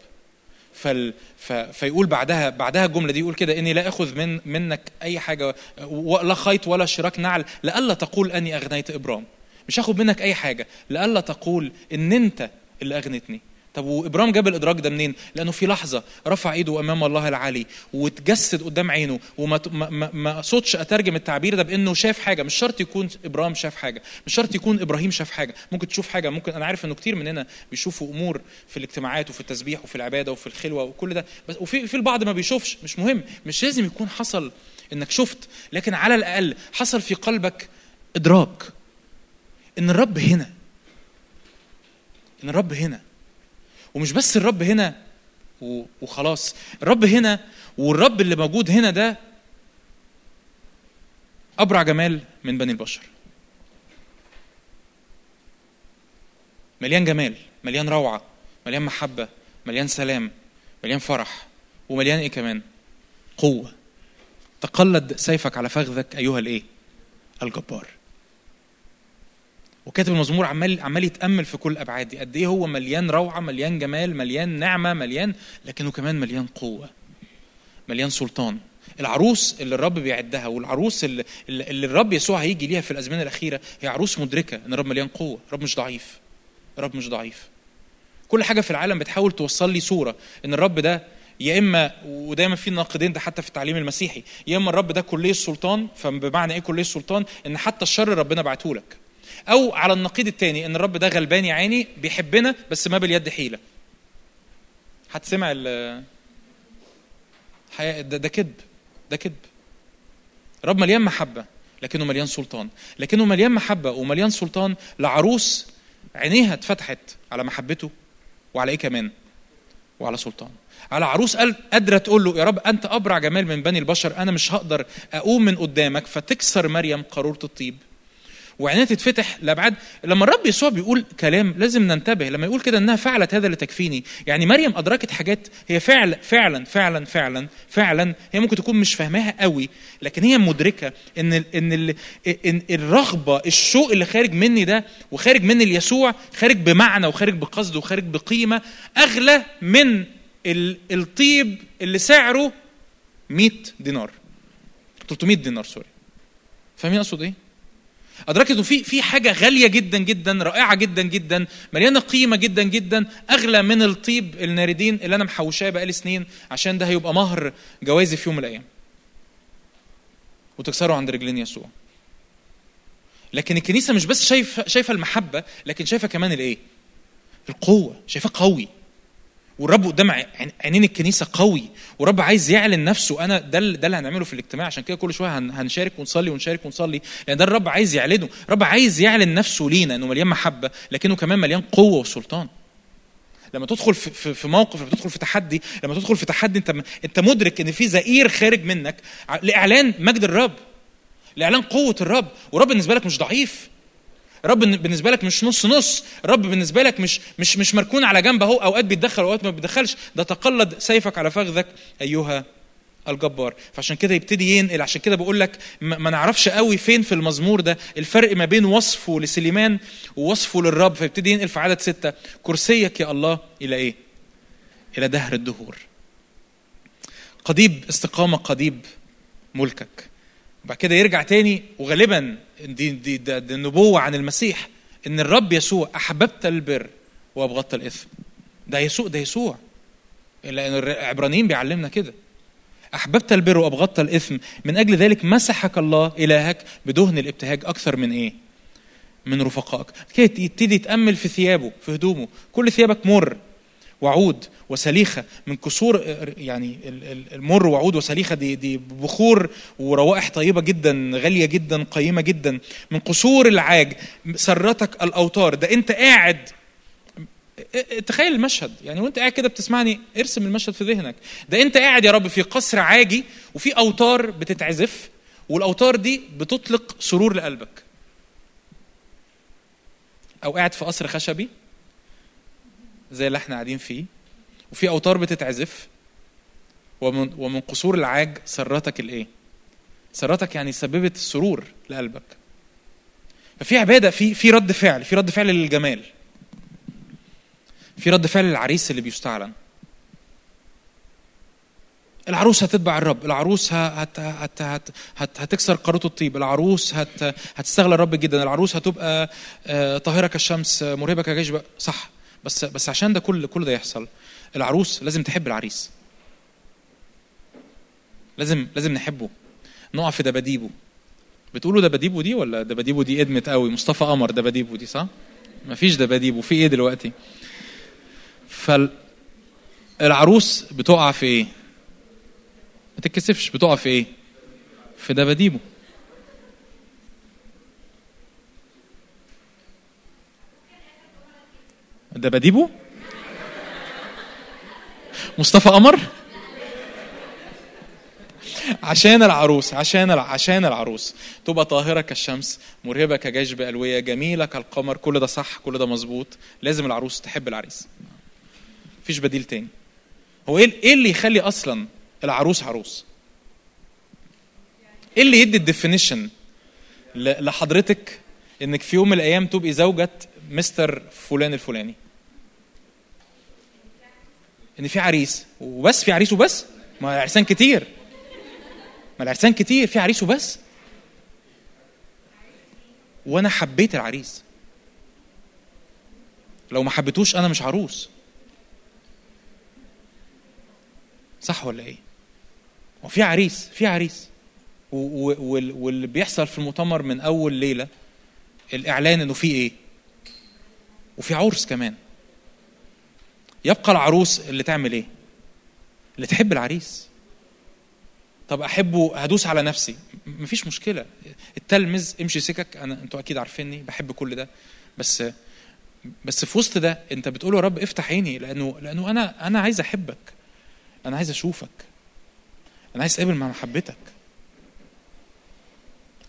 فال... ف... فيقول بعدها بعدها الجملة دي يقول كده إني لا أخذ من منك أي حاجة ولا خيط ولا شراك نعل لئلا تقول أني أغنيت إبرام. مش هاخد منك أي حاجة. لئلا تقول إن أنت اللي اغنتني طب وابرام جاب الإدراك ده منين؟ لأنه في لحظة رفع إيده أمام الله العلي وتجسد قدام عينه وما ما, ما, اقصدش أترجم التعبير ده بإنه شاف حاجة. مش شرط يكون ابرام شاف حاجة. مش شرط يكون إبراهيم شاف حاجة. ممكن تشوف حاجة. ممكن أنا عارف إنه كتير مننا بيشوفوا أمور في الاجتماعات وفي التسبيح وفي العبادة وفي الخلوة وكل ده. بس وفي في البعض ما بيشوفش. مش مهم. مش لازم يكون حصل إنك شفت. لكن على الأقل حصل في قلبك إدراك إن الرب هنا. إن الرب هنا. ومش بس الرب هنا وخلاص. الرب هنا والرب اللي موجود هنا ده أبرع جمال من بني البشر. مليان جمال مليان روعة مليان محبة مليان سلام مليان فرح ومليان إيه كمان؟ قوة. تقلد سيفك على فخذك أيها الإيه؟ الجبار. وكاتب المزمور عمال عمال يتأمل في كل الأبعاد دي. قد إيه هو مليان روعة مليان جمال مليان نعمة مليان لكنه كمان مليان قوة مليان سلطان. العروس اللي الرب بيعدها والعروس اللي, اللي الرب يسوع هيجي ليها في الأزمنة الأخيرة هي عروس مدركة إن الرب مليان قوة الرب مش ضعيف الرب مش ضعيف. كل حاجة في العالم بتحاول توصل لي صورة إن الرب ده يا إما ودايما في ناقدين ده حتى في التعليم المسيحي يا إما الرب ده كلية السلطان فبمعنى إيه كلية السلطان؟ إن حتى الشر ربنا بعته لك. أو على النقيض الثاني إن الرب ده غلبان يا عيني بيحبنا بس ما باليد حيلة. هتسمع ال ده, ده كذب ده كذب. رب مليان محبة لكنه مليان سلطان. لكنه مليان محبة ومليان سلطان لعروس عينيها اتفتحت على محبته وعلى إيه كمان؟ وعلى سلطان. على عروس قادرة تقول له يا رب أنت أبرع جمال من بني البشر أنا مش هقدر أقوم من قدامك فتكسر مريم قارورة الطيب. وعينيها تتفتح لأبعاد. لما الرب يسوع بيقول كلام لازم ننتبه لما يقول كده إنها فعلت هذا لتكفيني يعني مريم أدركت حاجات هي فعلا فعلا فعلا فعلا فعلا هي ممكن تكون مش فاهماها قوي لكن هي مدركة إن ال إن, ال إن الرغبة الشوق اللي خارج مني ده وخارج مني ليسوع خارج بمعنى وخارج بقصد وخارج بقيمة أغلى من ال- الطيب اللي سعره 100 دينار. 300 دينار سوري. فاهمين أقصد إيه؟ ادركت إنه في في حاجة غالية جدا جدا رائعة جدا جدا مليانة قيمة جدا جدا أغلى من الطيب الناردين اللي أنا محوشاه بقالي سنين عشان ده هيبقى مهر جوازي في يوم من الأيام. وتكسره عند رجلين يسوع. لكن الكنيسة مش بس شايفه شايفة المحبة لكن شايفة كمان الإيه؟ القوة شايفاه قوي. والرب قدام عين- عينين الكنيسة قوي والرب عايز يعلن نفسه. أنا ده ده اللي هنعمله في الاجتماع. عشان كده كل شوية هن- هنشارك ونصلي ونشارك ونصلي لأن ده الرب عايز يعلنه. الرب عايز يعلن نفسه لينا إنه مليان محبة لكنه كمان مليان قوة وسلطان. لما تدخل في, موقف لما تدخل في تحدي لما تدخل في تحدي أنت أنت مدرك إن في زئير خارج منك لإعلان مجد الرب لإعلان قوة الرب. والرب بالنسبة لك مش ضعيف. رب بالنسبة لك مش نص نص. رب بالنسبة لك مش مش مش مركون على جنب أهو. أوقات بيتدخل أوقات ما بيتدخلش. ده تقلد سيفك على فخذك أيها الجبار. فعشان كده يبتدي ينقل. عشان كده بقول لك ما نعرفش قوي فين في المزمور ده. الفرق ما بين وصفه لسليمان ووصفه للرب. فيبتدي ينقل في عدد ستة. كرسيك يا الله إلى إيه؟ إلى دهر الدهور. قضيب استقامة قضيب ملكك. وبعد كده يرجع تاني وغالبا دي, دي, دي, دي النبوة عن المسيح إن الرب يسوع أحببت البر وأبغضت الإثم. ده يسوع ده يسوع. لأن العبرانيين بيعلمنا كده. أحببت البر وأبغضت الإثم. من أجل ذلك مسحك الله إلهك بدهن الابتهاج أكثر من إيه؟ من رفقائك. كده يبتدي يتأمل في ثيابه في هدومه. كل ثيابك مر وعود. وسليخة من كسور يعني ال- ال- المر وعود وسليخة دي دي بخور وروائح طيبة جدا غالية جدا قيمة جدا. من قصور العاج سرتك الأوتار. ده أنت قاعد تخيل المشهد. يعني وأنت قاعد كده بتسمعني ارسم المشهد في ذهنك. ده أنت قاعد يا رب في قصر عاجي وفي أوتار بتتعزف والأوتار دي بتطلق سرور لقلبك. أو قاعد في قصر خشبي زي اللي إحنا قاعدين فيه. وفي أوتار بتتعزف ومن ومن قصور العاج سرتك الإيه؟ سرتك يعني سببت السرور لقلبك. ففي عبادة في في رد فعل في رد فعل للجمال. في رد فعل للعريس اللي بيستعلن. العروس هتتبع الرب العروس هت هت هت هت هتكسر قاروط الطيب العروس هت هتستغل الرب جدا العروس هتبقى آه، طاهرة كالشمس مرهبة كجيش صح بس بس عشان ده كل كل ده يحصل العروس لازم تحب العريس. لازم لازم نحبه. نقع في دباديبه. بتقولوا دباديبه دي ولا دباديبه دي ادمت قوي؟ مصطفى قمر دباديبه دي صح؟ مفيش دباديبه. في إيه دلوقتي؟ فالعروس بتقع في إيه؟ ما تتكسفش بتقع في إيه؟ في دباديبه. دباديبه؟ مصطفى قمر؟ عشان العروس عشان عشان العروس. تبقى طاهرة كالشمس مرهبة كجيش بألوية جميلة كالقمر. كل ده صح كل ده مظبوط. لازم العروس تحب العريس. مفيش بديل تاني. هو إيه إيه اللي يخلي أصلا العروس عروس؟ إيه اللي يدي الديفينيشن لحضرتك إنك في يوم من الأيام تبقي زوجة مستر فلان الفلاني؟ إن في عريس وبس في عريس وبس. ما العرسان كتير. ما العرسان كتير في عريس وبس. وأنا حبيت العريس. لو ما حبيتوش أنا مش عروس. صح ولا إيه؟ هو في عريس في عريس. واللي بيحصل في المؤتمر من أول ليلة الإعلان إنه في إيه؟ وفي عرس كمان. يبقى العروس اللي تعمل إيه؟ اللي تحب العريس. طب أحبه هدوس على نفسي. مفيش مشكلة. التلمذ امشي سكك. أنا أنتوا أكيد عارفيني بحب كل ده. بس بس في وسط ده أنت بتقول يا رب افتح عيني لأنه لأنه أنا أنا عايز أحبك. أنا عايز أشوفك. أنا عايز أتقابل مع محبتك.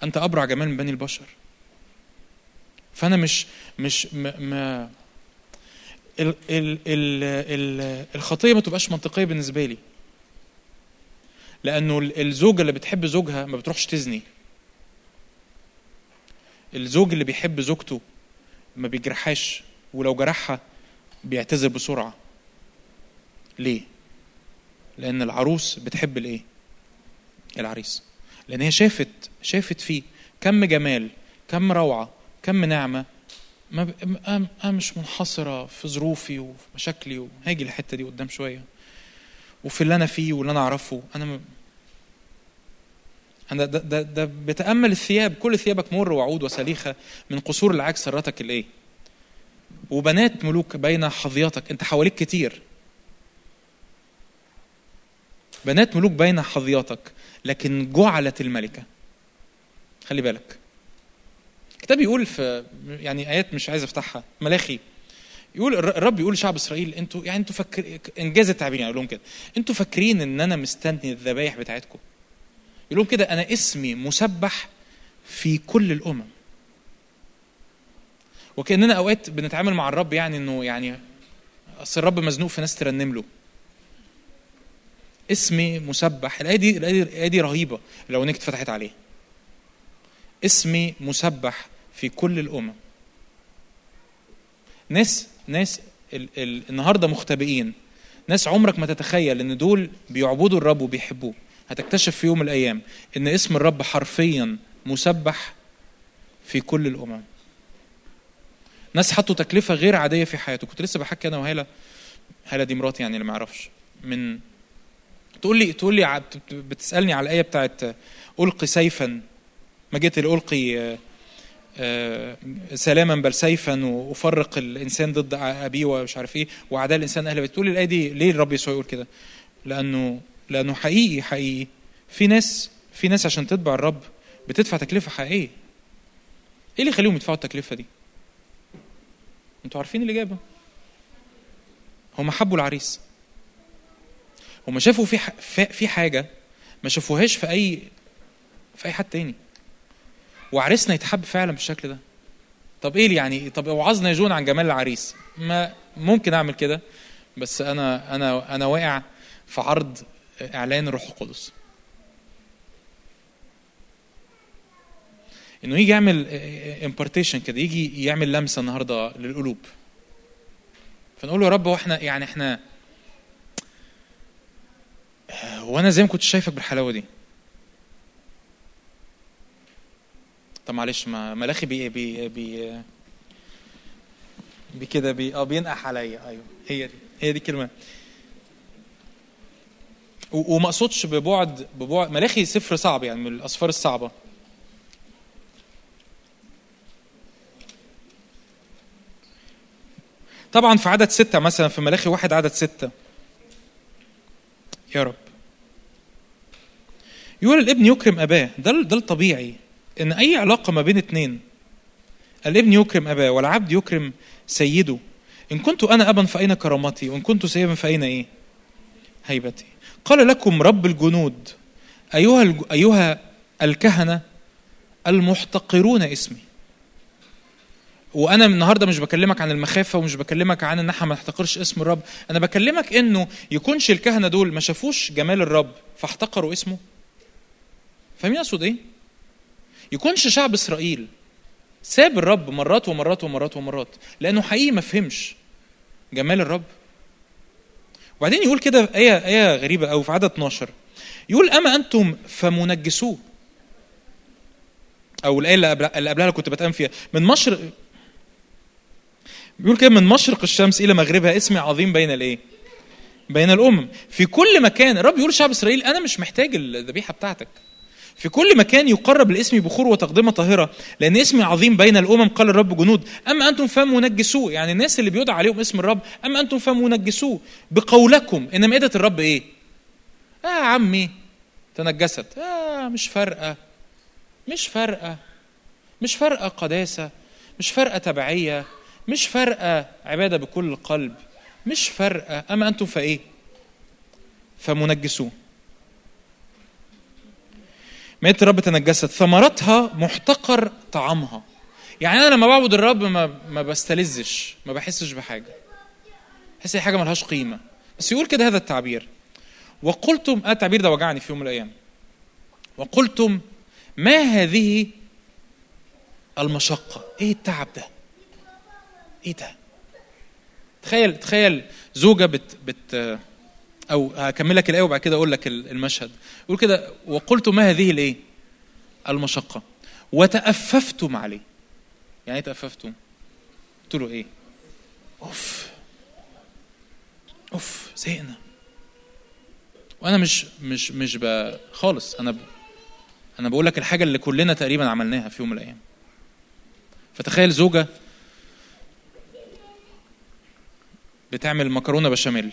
أنت أبرع جمال من بني البشر. فأنا مش مش ما ال ال ال ال الخطية ما تبقاش منطقية بالنسبة لي. لأنه الزوجة اللي بتحب زوجها ما بتروحش تزني. الزوج اللي بيحب زوجته ما بيجرحهاش ولو جرحها بيعتذر بسرعة. ليه؟ لأن العروس بتحب الإيه؟ العريس. لأن هي شافت شافت فيه كم جمال كم روعة كم نعمه ما مش منحصرة في ظروفي وفي مشاكلي وهاجي الحتة دي قدام شوية. وفي اللي أنا فيه واللي أنا أعرفه. أنا م... أنا ده, ده, ده بتأمل الثياب. كل ثيابك مر وعود وسليخة. من قصور العاج سرتك الإيه؟ وبنات ملوك بين حظياتك. أنت حواليك كتير. بنات ملوك بين حظياتك. لكن جعلت الملكة. خلي بالك. الكتاب يقول في يعني آيات مش عايز أفتحها ملاخي. يقول الرب يقول لشعب إسرائيل أنتوا يعني أنتوا فكر إنجاز التعبير يعني لهم كده أنتوا فاكرين إن أنا مستني الذبايح بتاعتكم؟ يقول لهم كده أنا اسمي مسبح في كل الأمم. وكأننا أوقات بنتعامل مع الرب يعني إنه يعني أصل الرب مزنوق في ناس ترنم له. اسمي مسبح الآية دي الآية دي رهيبة لو انك اتفتحت عليه. اسمي مسبح في كل الأمم. ناس ناس ال ال النهارده مختبئين. ناس عمرك ما تتخيل إن دول بيعبدوا الرب وبيحبوه. هتكتشف في يوم من الأيام إن اسم الرب حرفيا مسبح في كل الأمم. ناس حطوا تكلفة غير عادية في حياته كنت لسه بحكي أنا وهالة. هالة دي مراتي يعني اللي ما يعرفش. من تقول لي تقول لي بتسألني على الآية بتاعت ألقي سيفا. ما جيت لألقي سلاما بل سيفا وافرق الإنسان ضد أبيه ومش عارف إيه وعداء الإنسان أهل بيت تقول الآية دي ليه الرب يسوع يقول كده؟ لأنه لأنه حقيقي حقيقي في ناس في ناس عشان تتبع الرب بتدفع تكلفة حقيقية. إيه اللي يخليهم يدفعوا التكلفة دي؟ أنتوا عارفين الإجابة؟ هم حبوا العريس. هم شافوا في في حاجة ما شافوهاش في أي في أي حد تاني. وعريسنا يتحب فعلا بالشكل ده. طب إيه يعني؟ طب اوعظنا يا جون عن جمال العريس. ما ممكن أعمل كده بس أنا أنا أنا واقع في عرض إعلان الروح القدس. إنه يجي يعمل impartation كده يجي يعمل لمسة النهارده للقلوب. فنقول له يا رب وإحنا يعني إحنا وأنا زي ما كنت شايفك بالحلاوة دي. طب معلش ما ملاخي بي بي بي بكده بي آه بينقح عليا. أيوه هي دي هي دي الكلمة. وما أقصدش ببعد ببعد ملاخي سفر صعب يعني من الاسفار الصعبة. طبعا في عدد ستة مثلا في ملاخي واحد عدد ستة. يا رب. يقول الابن يكرم أباه. ده ده الطبيعي. إن أي علاقة ما بين اتنين الابن يكرم أباه والعبد يكرم سيده. إن كنت أنا أبا فأين كرامتي؟ وإن كنت سيدا فأين إيه؟ هيبتي. قال لكم رب الجنود أيها. أيها الكهنة المحتقرون اسمي. وأنا النهارده مش بكلمك عن المخافة ومش بكلمك عن إن إحنا ما نحتقرش اسم الرب. أنا بكلمك إنه يكونش الكهنة دول ما شافوش جمال الرب فاحتقروا اسمه. فاهمين اقصد إيه؟ يكونش شعب إسرائيل ساب الرب مرات ومرات ومرات ومرات لأنه حقيقي ما فهمش جمال الرب. وبعدين يقول كده آية آية غريبة أوي في عدد 12 يقول أما أنتم فمنجسوه. أو الآية اللي قبل- اللي قبلها اللي كنت بتأمل فيها. من مشرق بيقول كده من مشرق الشمس إلى مغربها اسمي عظيم بين الإيه؟ بين الأمم. في كل مكان الرب يقول شعب إسرائيل أنا مش محتاج الذبيحة بتاعتك. في كل مكان يقرب لاسمي بخور وتقدمه طاهرة لأن اسمي عظيم بين الأمم قال الرب جنود. اما أنتم فمنجسوه يعني الناس اللي بيدعى عليهم اسم الرب اما أنتم فمنجسوه بقولكم ان مائده الرب إيه؟ آه عمي تنجست. آه مش فارقة مش فارقة مش فارقة قداسة مش فارقة تبعية مش فارقة عبادة بكل القلب مش فارقة. اما أنتم فإيه؟ فمنجسوه مائدة الرب تنجست ثمرتها محتقر طعامها. يعني أنا لما بعبد الرب ما ما بستلذش ما بحسش بحاجة. بحس هي حاجة ملهاش قيمة. بس يقول كده هذا التعبير. وقلتم آه التعبير ده وجعني في يوم من الأيام. وقلتم ما هذه المشقة؟ إيه التعب ده؟ إيه ده؟ تخيل تخيل زوجة بت بت أو هكمل لك الآية وبعد كده أقول لك المشهد. يقول كده وقلت ما هذه الإيه؟ المشقة. وتأففتم عليه. يعني إيه تأففتم؟ قلت له إيه؟ أوف. أوف زهقنا. وأنا مش مش مش ب... خالص. أنا ب... أنا بقول لك الحاجة اللي كلنا تقريبا عملناها في يوم من الأيام. فتخيل زوجة بتعمل مكرونة بشاميل.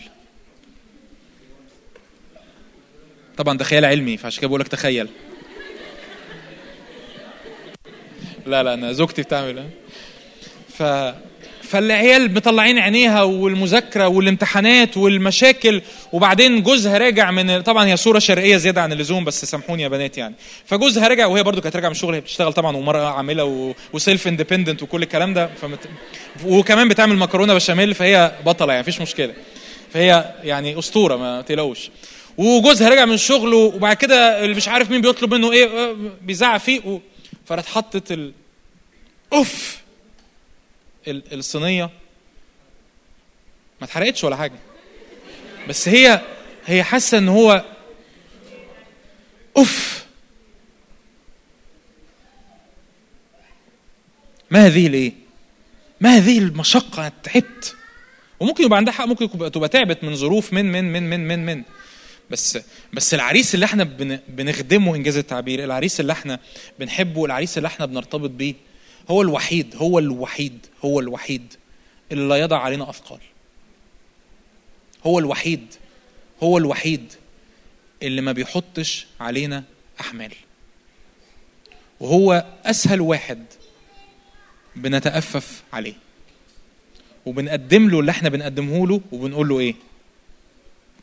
طبعا ده خيال علمي فعشان كده بقول لك تخيل. لا لا أنا زوجتي بتعمل ف فالعيال مطلعين عينيها والمذاكرة والامتحانات والمشاكل وبعدين جوزها راجع من طبعا هي صورة شرقيه زيادة عن اللزوم بس سامحوني يا بنات يعني. فجوزها راجع وهي برضو كانت راجعة من الشغل هي بتشتغل طبعا ومرأة عاملة. وسيلف اندبندنت وكل الكلام ده فمت... وكمان بتعمل مكرونة بشاميل فهي بطلة يعني مفيش مشكلة. فهي يعني أسطورة ما تقلقوش. وجوزها رجع من الشغل وبعد كده اللي مش عارف مين بيطلب منه إيه بيزعق فيه و... فراح حطت ال... أوف! ال... الصينية. ما اتحرقتش ولا حاجة. بس هي هي حاسة إن هو أوف! ما هذه الايه؟ ما هذه المشقة؟ أنا تعبت وممكن يبقى عندها حق ممكن تبقى تعبت من ظروف من من من من من من. بس بس العريس اللي إحنا بن بنخدمه إنجاز التعبير العريس اللي إحنا بنحبه العريس اللي إحنا بنرتبط بيه هو الوحيد هو الوحيد هو الوحيد اللي لا يضع علينا أثقال. هو الوحيد هو الوحيد اللي ما بيحطش علينا أحمال. وهو أسهل واحد بنتأفف عليه. وبنقدم له اللي إحنا بنقدمه له وبنقول له إيه؟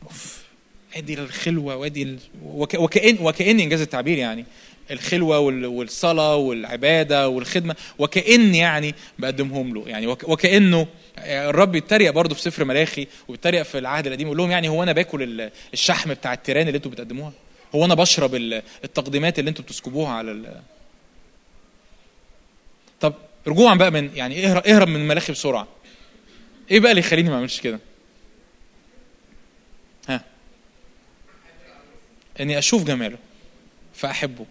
أوف. ادي الخلوة وادي. وك... وكأن وكأن إنجاز التعبير يعني. الخلوة وال... والصلاة والعبادة والخدمة وكأن يعني بقدمهم له. يعني وك... وكأنه الرب يتريق برضه في سفر ملاخي ويتريق في العهد القديم يقول لهم يعني هو أنا باكل الشحم بتاع التيران اللي أنتوا بتقدموها؟ هو أنا بشرب التقديمات اللي أنتوا بتسكبوها على ال... طب رجوعا بقى من يعني اهرب من ملاخي بسرعة. إيه بقى اللي يخليني ما اعملش كده؟ اني أشوف جماله فاحبه.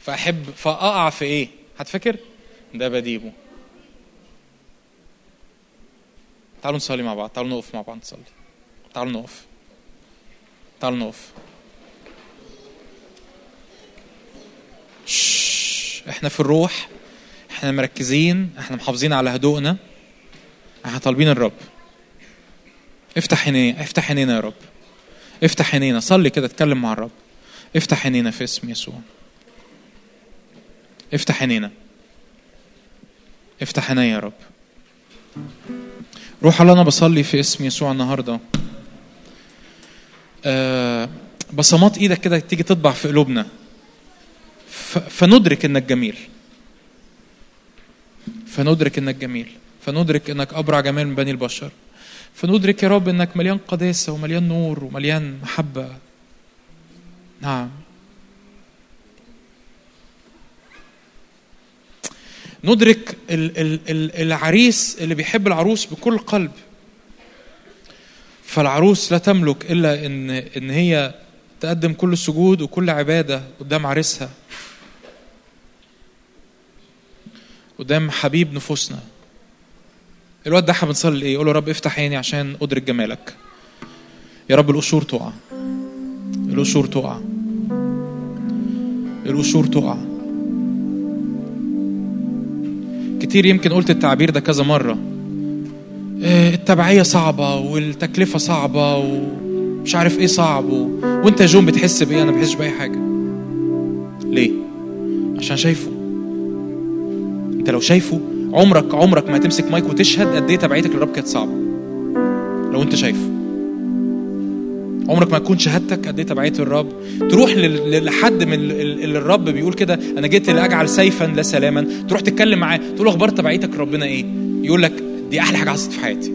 فاحب فاقع في إيه؟ هتفكر؟ ده بديبه تعالوا نصلي مع بعض تعالوا نقف مع بعض نصلي. تعالوا نقف. تعالوا نقف. إحنا في الروح إحنا مركزين إحنا محافظين على هدوءنا إحنا طالبين الرب. افتح عينينا افتح عينينا يا رب. افتح عينينا صلي كده اتكلم مع الرب. افتح عينينا في اسم يسوع. افتح عينينا. افتح عينيا يا رب. روح الله أنا بصلي في اسم يسوع النهارده. آه بصمات إيدك كده تيجي تطبع في قلوبنا. فندرك إنك جميل. فندرك إنك جميل. فندرك إنك أبرع جمال من بني البشر. فندرك يا رب إنك مليان قداسة ومليان نور ومليان محبة. نعم. ندرك ال- ال- ال- العريس اللي بيحب العروس بكل قلب. فالعروس لا تملك إلا ان إن هي تقدم كل سجود وكل عبادة قدام عريسها. قدام حبيب نفوسنا. الوقت ده إحنا بنصلي إيه يقول له رب افتح عيني عشان أدرك جمالك. يا رب القشور تقع. القشور تقع. القشور تقع. كتير يمكن قلت التعبير ده كذا مرة. آه، التبعية صعبة والتكلفة صعبة ومش عارف إيه صعب و... وأنت يا جون بتحس بإيه؟ أنا بحسش بأي حاجة. ليه؟ عشان شايفه. أنت لو شايفه عمرك عمرك ما هتمسك مايك وتشهد قد إيه تبعيتك للرب كانت صعبة. لو أنت شايفه عمرك ما تكون شهادتك قد إيه تبعيه الرب تروح لحد من ال- ال- اللي الرب بيقول كده. أنا جيت لأجعل سيفا لا سلاما. تروح تتكلم معاه. تقول أخبار تبعيتك ربنا إيه؟ يقول لك دي أحلى حاجة حصلت في حياتي.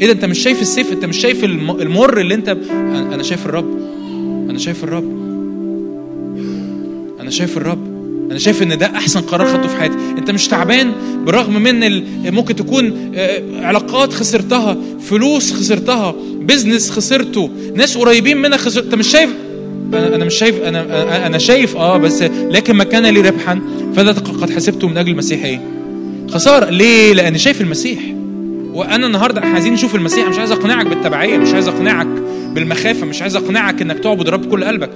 إيه ده أنت مش شايف السيف؟ أنت مش شايف الم- المر اللي أنت أنا شايف الرب. أنا شايف الرب. أنا شايف الرب. أنا شايف إن ده أحسن قرار خدته في حياتي. أنت مش تعبان بالرغم من. ممكن تكون آه، علاقات خسرتها فلوس خسرتها بزنس خسرته ناس قريبين منك خسرت أنت مش شايف؟ أنا مش شايف أنا أنا شايف آه بس لكن ما كان لي ربحا. فذا قد حسبته من أجل المسيح إيه؟ خسارة. ليه؟ لأن شايف المسيح. وأنا النهارده عايزين نشوف المسيح. مش عايز أقنعك بالتبعية مش عايز أقنعك بالمخافة مش عايز أقنعك إنك تعبد الرب بكل قلبك.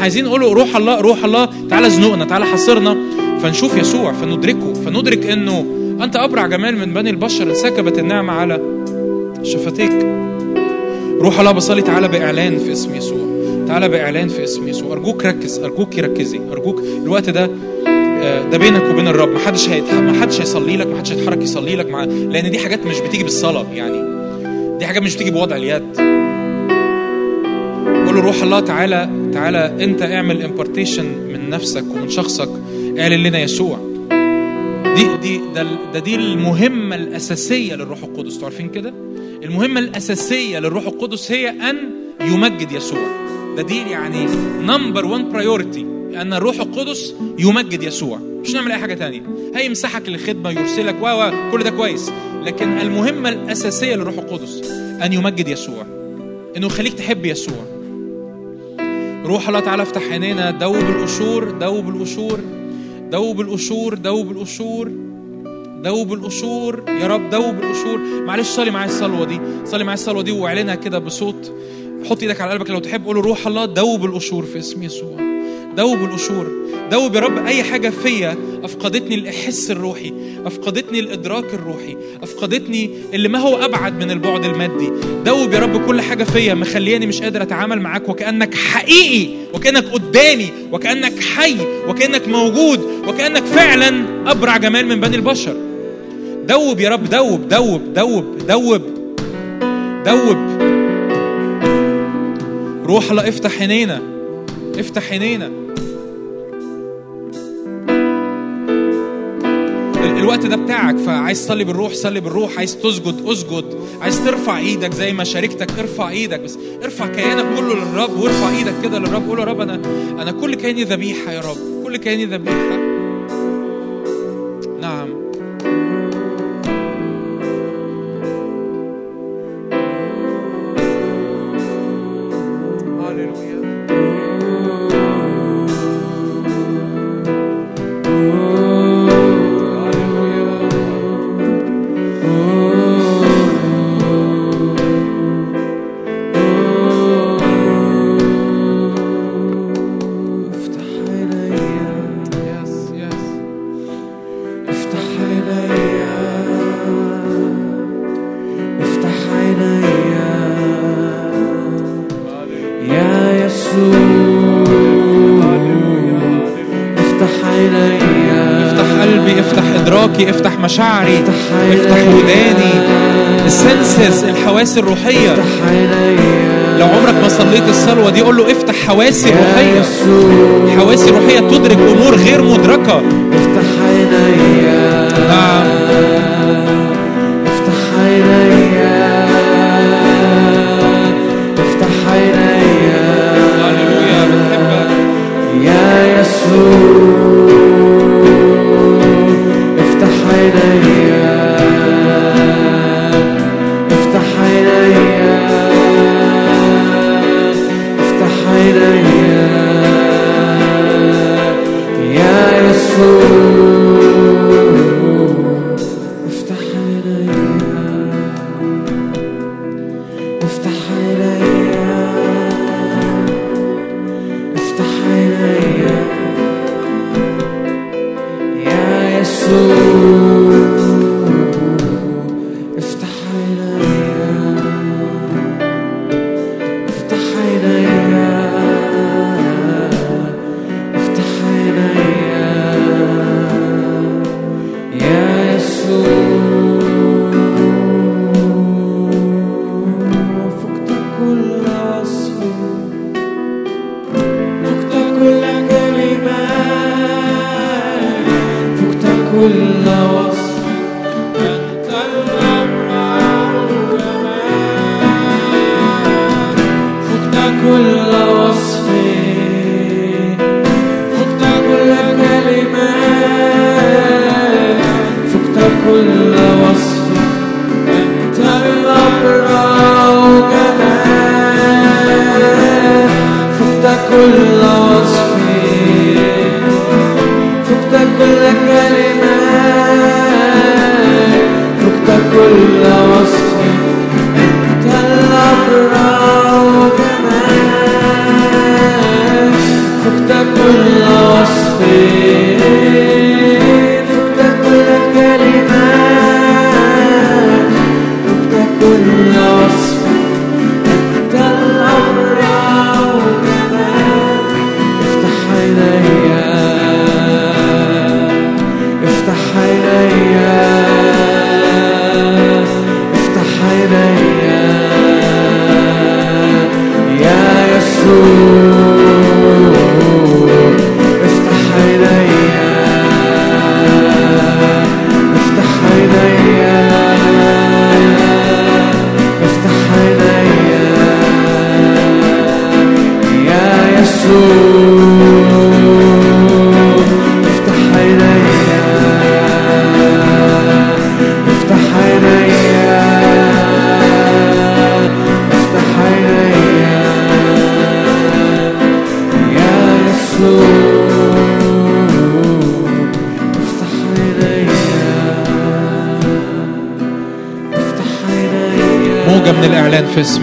عايزين نقول روح الله روح الله تعالى زنقنا تعالى حصرنا فنشوف يسوع فندركه فندرك إنه أنت أبرع جمال من بني البشر انسكبت النعمة على شفتيك. روح الله بصلي تعالى بإعلان في اسم يسوع تعالى بإعلان في اسم يسوع. أرجوك ركز أرجوك ركزي أرجوك الوقت ده آه، ده بينك وبين الرب. ما حدش. ما حدش هيصلي لك ما حدش هيتحرك يصلي لك مع... لأن دي حاجات مش بتيجي بالصلاه يعني. دي حاجات مش بتيجي بوضع اليد. قول له روح الله تعالى تعالى انت اعمل impartation من نفسك ومن شخصك اعلن لنا يسوع. دي دي ده, ده دي المهمة الأساسية للروح القدس. أنتوا عارفين كده؟ المهمة الأساسية للروح القدس هي أن يمجد يسوع. ده دي يعني number 1 priority أن الروح القدس يمجد يسوع. مش نعمل أي حاجة تانية. هيمسحك للخدمة يرسلك و كل ده كويس. لكن المهمة الأساسية للروح القدس أن يمجد يسوع. إنه يخليك تحب يسوع. روح الله تعالى افتح عينينا. دوب القشور دوب القشور دوب القشور دوب القشور دوب القشور. يا رب دوب القشور. معلش صلي معايا الصلوة دي صلي معايا الصلوة دي واعلنها كده بصوت. حط إيدك على قلبك لو تحب قول روح الله دوب القشور في اسم يسوع. دوب القشور دوب يا رب أي حاجة فيا أفقدتني الإحس الروحي أفقدتني الإدراك الروحي أفقدتني اللي ما هو أبعد من البعد المادي. دوب يا رب كل حاجة فيا مخلياني مش قادر أتعامل معاك وكأنك حقيقي وكأنك قدامي وكأنك حي وكأنك موجود وكأنك فعلا أبرع جمال من بني البشر. دوب يا رب دوب دوب دوب دوب دوب. روح الله افتح عينينا افتح عينينا. الوقت ده بتاعك فعايز تصلي بالروح صلي بالروح. عايز تسجد اسجد. عايز ترفع إيدك زي ما شاركتك ارفع إيدك بس. ارفع كيانك كله للرب وارفع إيدك كده للرب. قول يا رب أنا أنا كل كياني ذبيحة يا رب. كل كياني ذبيحة. مشاعري افتح. وداني. السنسز الحواس الروحية. لو عمرك ما صليت الصلوة دي قول له افتح حواسي الروحية حواسي الروحية تدرك أمور غير مدركة. افتح عيني. نعم.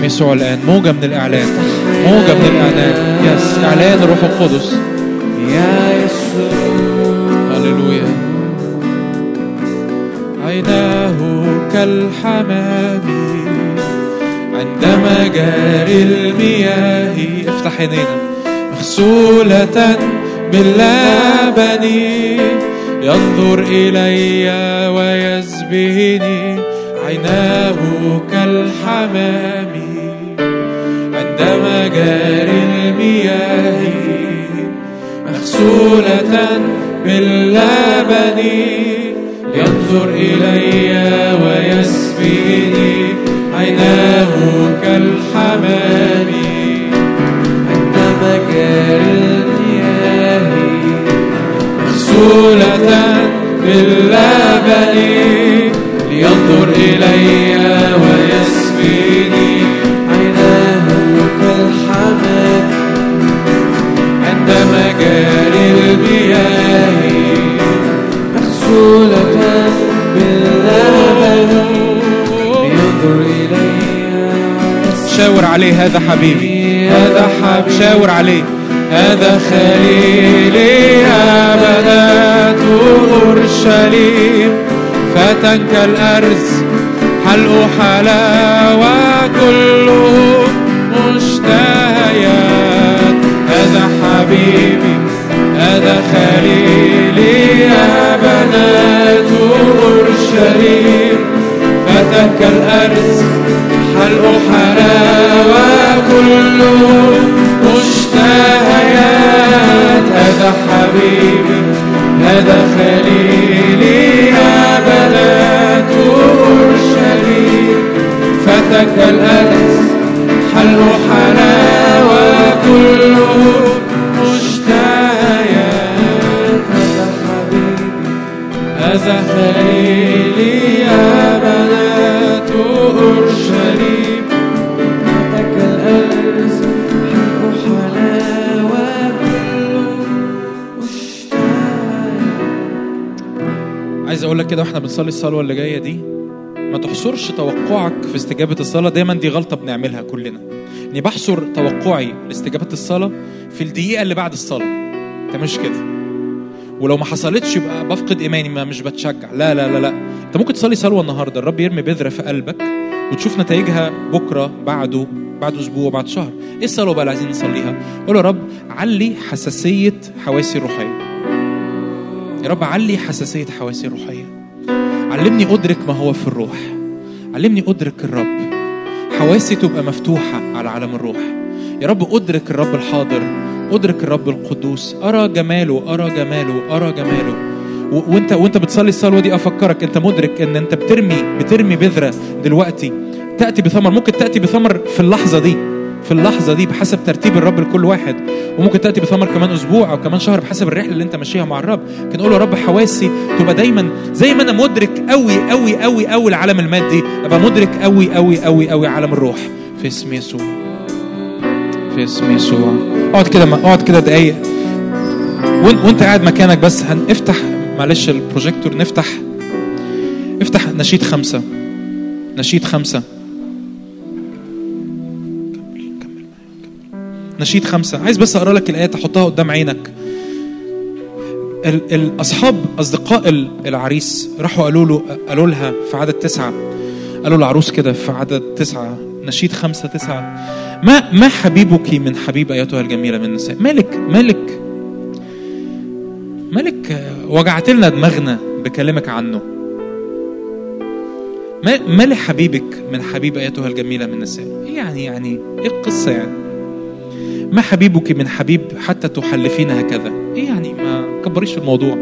اسم يسوع الآن. موجة من الإعلان. موجة من الإعلان. يس إعلان الروح القدس. يا يسوع. هللويا. عيناه كالحمام. عند مجاري المياه. افتح عينينا. مغسولة باللبن ينظر إلي ويسبهني عيناه كالحمام. باللبن ينظر إلي ويسبيني عيناه كالحمام. عند مجاري المياه مغسولة باللبن لينظر إلي ويسبيني شاور عليه هذا حبيبي. هذا حب شاور عليه. هذا خليلي بنات أورشليم. فتى كالأرز حلق حلاوة كلهم مشتهيات. هذا حبيبي هذا خليلي يا بنات أورشليم. فتك الأرز حلاوة كله مشتهيات هذا حبيبي هذا خليلي يا بنات أورشليم فتك الأرز حلق حلاوة كله مشتهيات هذا حبيبي هذا خليلي يا بنات أقول لك كده وإحنا بنصلي الصلوة اللي جاية دي ما تحصرش توقعك في استجابة الصلاة دايما دي غلطة بنعملها كلنا. اني بحصر توقعي لاستجابة الصلاة في الدقيقة اللي بعد الصلاة. انت مش كده؟ ولو ما حصلتش يبقى بفقد إيماني ما مش بتشجع. لا لا لا لا. انت ممكن تصلي صلوة النهارده الرب يرمي بذرة في قلبك وتشوف نتائجها بكرة بعده بعد أسبوع بعد شهر. إيه الصلوة بقى اللي عايزين نصليها؟ قول يا رب علي حساسية حواسي الروحية. يا رب علي حساسية حواسي الروحية. علمني أدرك ما هو في الروح. علمني أدرك الرب. حواسي تبقى مفتوحة على عالم الروح. يا رب أدرك الرب الحاضر. أدرك الرب القدوس. أرى جماله أرى جماله أرى جماله. وانت وانت بتصلي الصلوة دي أفكرك. أنت مدرك إن أنت بترمي بترمي بذرة دلوقتي. تأتي بثمر. ممكن تأتي بثمر في اللحظة دي. في اللحظة دي بحسب ترتيب الرب لكل واحد. وممكن تأتي بثمر كمان أسبوع أو كمان شهر بحسب الرحلة اللي أنت ماشيها مع الرب. لكن قول يا رب حواسي تبقى دايما زي ما أنا مدرك قوي قوي قوي قوي العالم المادي. أبقى مدرك قوي قوي قوي قوي عالم الروح. في اسم يسوع. في اسم يسوع. اقعد كده اقعد كده دقايق. وإنت, قاعد مكانك بس هنفتح معلش البروجيكتور نفتح افتح نشيد خمسة. نشيد خمسة. نشيد خمسة. عايز بس أقرأ لك الآيات أحطها قدام عينك. ال- الأصحاب أصدقاء ال- العريس راحوا قالوا له قالوا لها في عدد تسعة. قالوا العروس كده في عدد تسعة. نشيد خمسة تسعة. ما ما حبيبك من حبيب أيتها الجميلة من النساء؟ مالك مالك مالك وجعت لنا دماغنا بكلامك عنه. ما ما لحبيبك من حبيب أيتها الجميلة من النساء؟ إيه يعني يعني إيه القصة يعني؟ ما حبيبك من حبيب حتى تحلفين هكذا؟ إيه يعني ما كبريش الموضوع.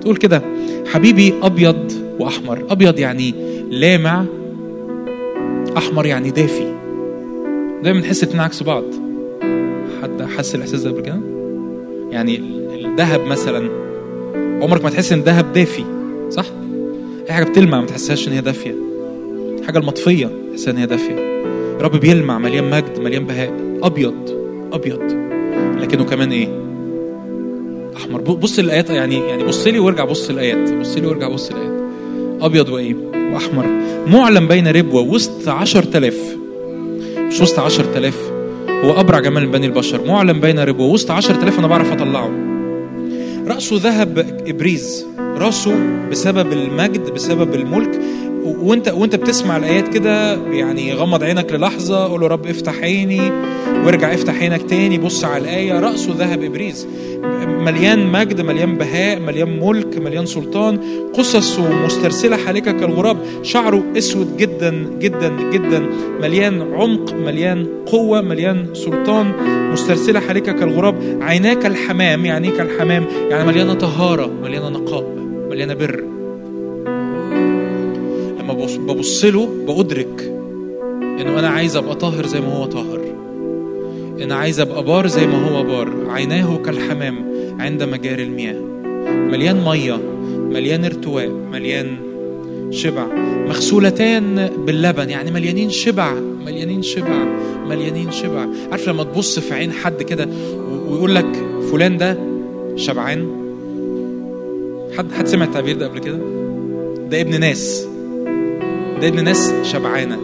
تقول كده حبيبي أبيض وأحمر. أبيض يعني لامع أحمر يعني دافي. دايما نحس الاتنين عكس بعض. حد حس الإحساس ده قبل كده؟ يعني ال- الذهب مثلا عمرك ما تحس إن الذهب دافي صح؟ أي حاجة بتلمع ما تحسهاش إن هي دافية. الحاجة المطفية تحسها إن هي دافية. الرب بيلمع مليان مجد مليان بهاء. أبيض. أبيض. لكنه كمان إيه؟ أحمر. بص الآيات يعني يعني بص لي وارجع بص الآيات. بص لي وارجع بص الآيات. أبيض وإيه؟ وأحمر. معلم بين ربوة وسط عشر تلاف مش وسط عشر تلاف هو أبرع جمال بني البشر. معلم بين ربوة وسط عشر تلاف أنا بعرف أطلعه. رأسه ذهب إبريز. رأسه بسبب المجد بسبب الملك وانت وانت بتسمع الآيات كده يعني غمض عينك للحظة قول رب افتح عيني وارجع افتح عينك تاني بص على الآية رأسه ذهب إبريز. مليان مجد مليان بهاء مليان ملك مليان سلطان. قصصه مسترسله حالكه كالغراب. شعره أسود جدا جدا جدا. مليان عمق مليان قوة مليان سلطان. مسترسلة حالكه كالغراب. عيناه كالحمام يعني إيه كالحمام؟ يعني مليانة طهارة مليانة نقاء مليانة بر. ببص- له بأدرك إنه أنا عايز أبقى طاهر زي ما هو طاهر. أنا عايز أبقى بار زي ما هو بار. عيناه كالحمام عند مجاري المياه. مليان مية مليان ارتواء مليان شبع. مغسولتان باللبن يعني مليانين شبع مليانين شبع مليانين شبع. عارف لما تبص في عين حد كده ويقول لك فلان ده شبعان؟ حد حد سمع التعبير ده قبل كده؟ ده ابن ناس. ابن ناس شبعانة.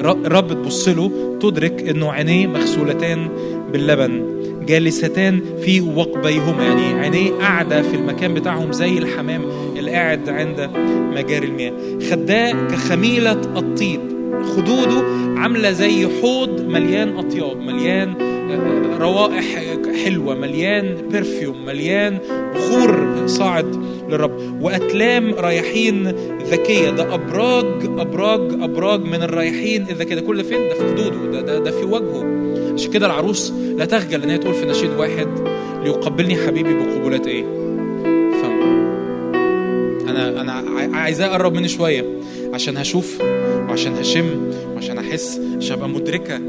ر- الرب تبص له تدرك إنه عينيه مغسولتان باللبن جالستان في وقبيهما. يعني عينيه قاعدة في المكان بتاعهم زي الحمام اللي قاعد عند مجاري المياه. خداه كخميلة الطيب. خدوده عاملة زي حوض مليان أطياب مليان آه، روائح حلوة مليان برفيوم مليان بخور صاعد للرب. وأتلام رايحين ذكية. ده أبراج أبراج أبراج من الرايحين إذا كده كل فين؟ ده في خدوده ده ده, ده في وجهه. عشان كده العروس لا تخجل إن هي تقول في نشيد واحد ليقبلني حبيبي بقبولات فم. أنا أنا عاي- عايزاه اقرب مني شوية. عشان هشوف وعشان هشم وعشان أحس عشان أبقى مدركة.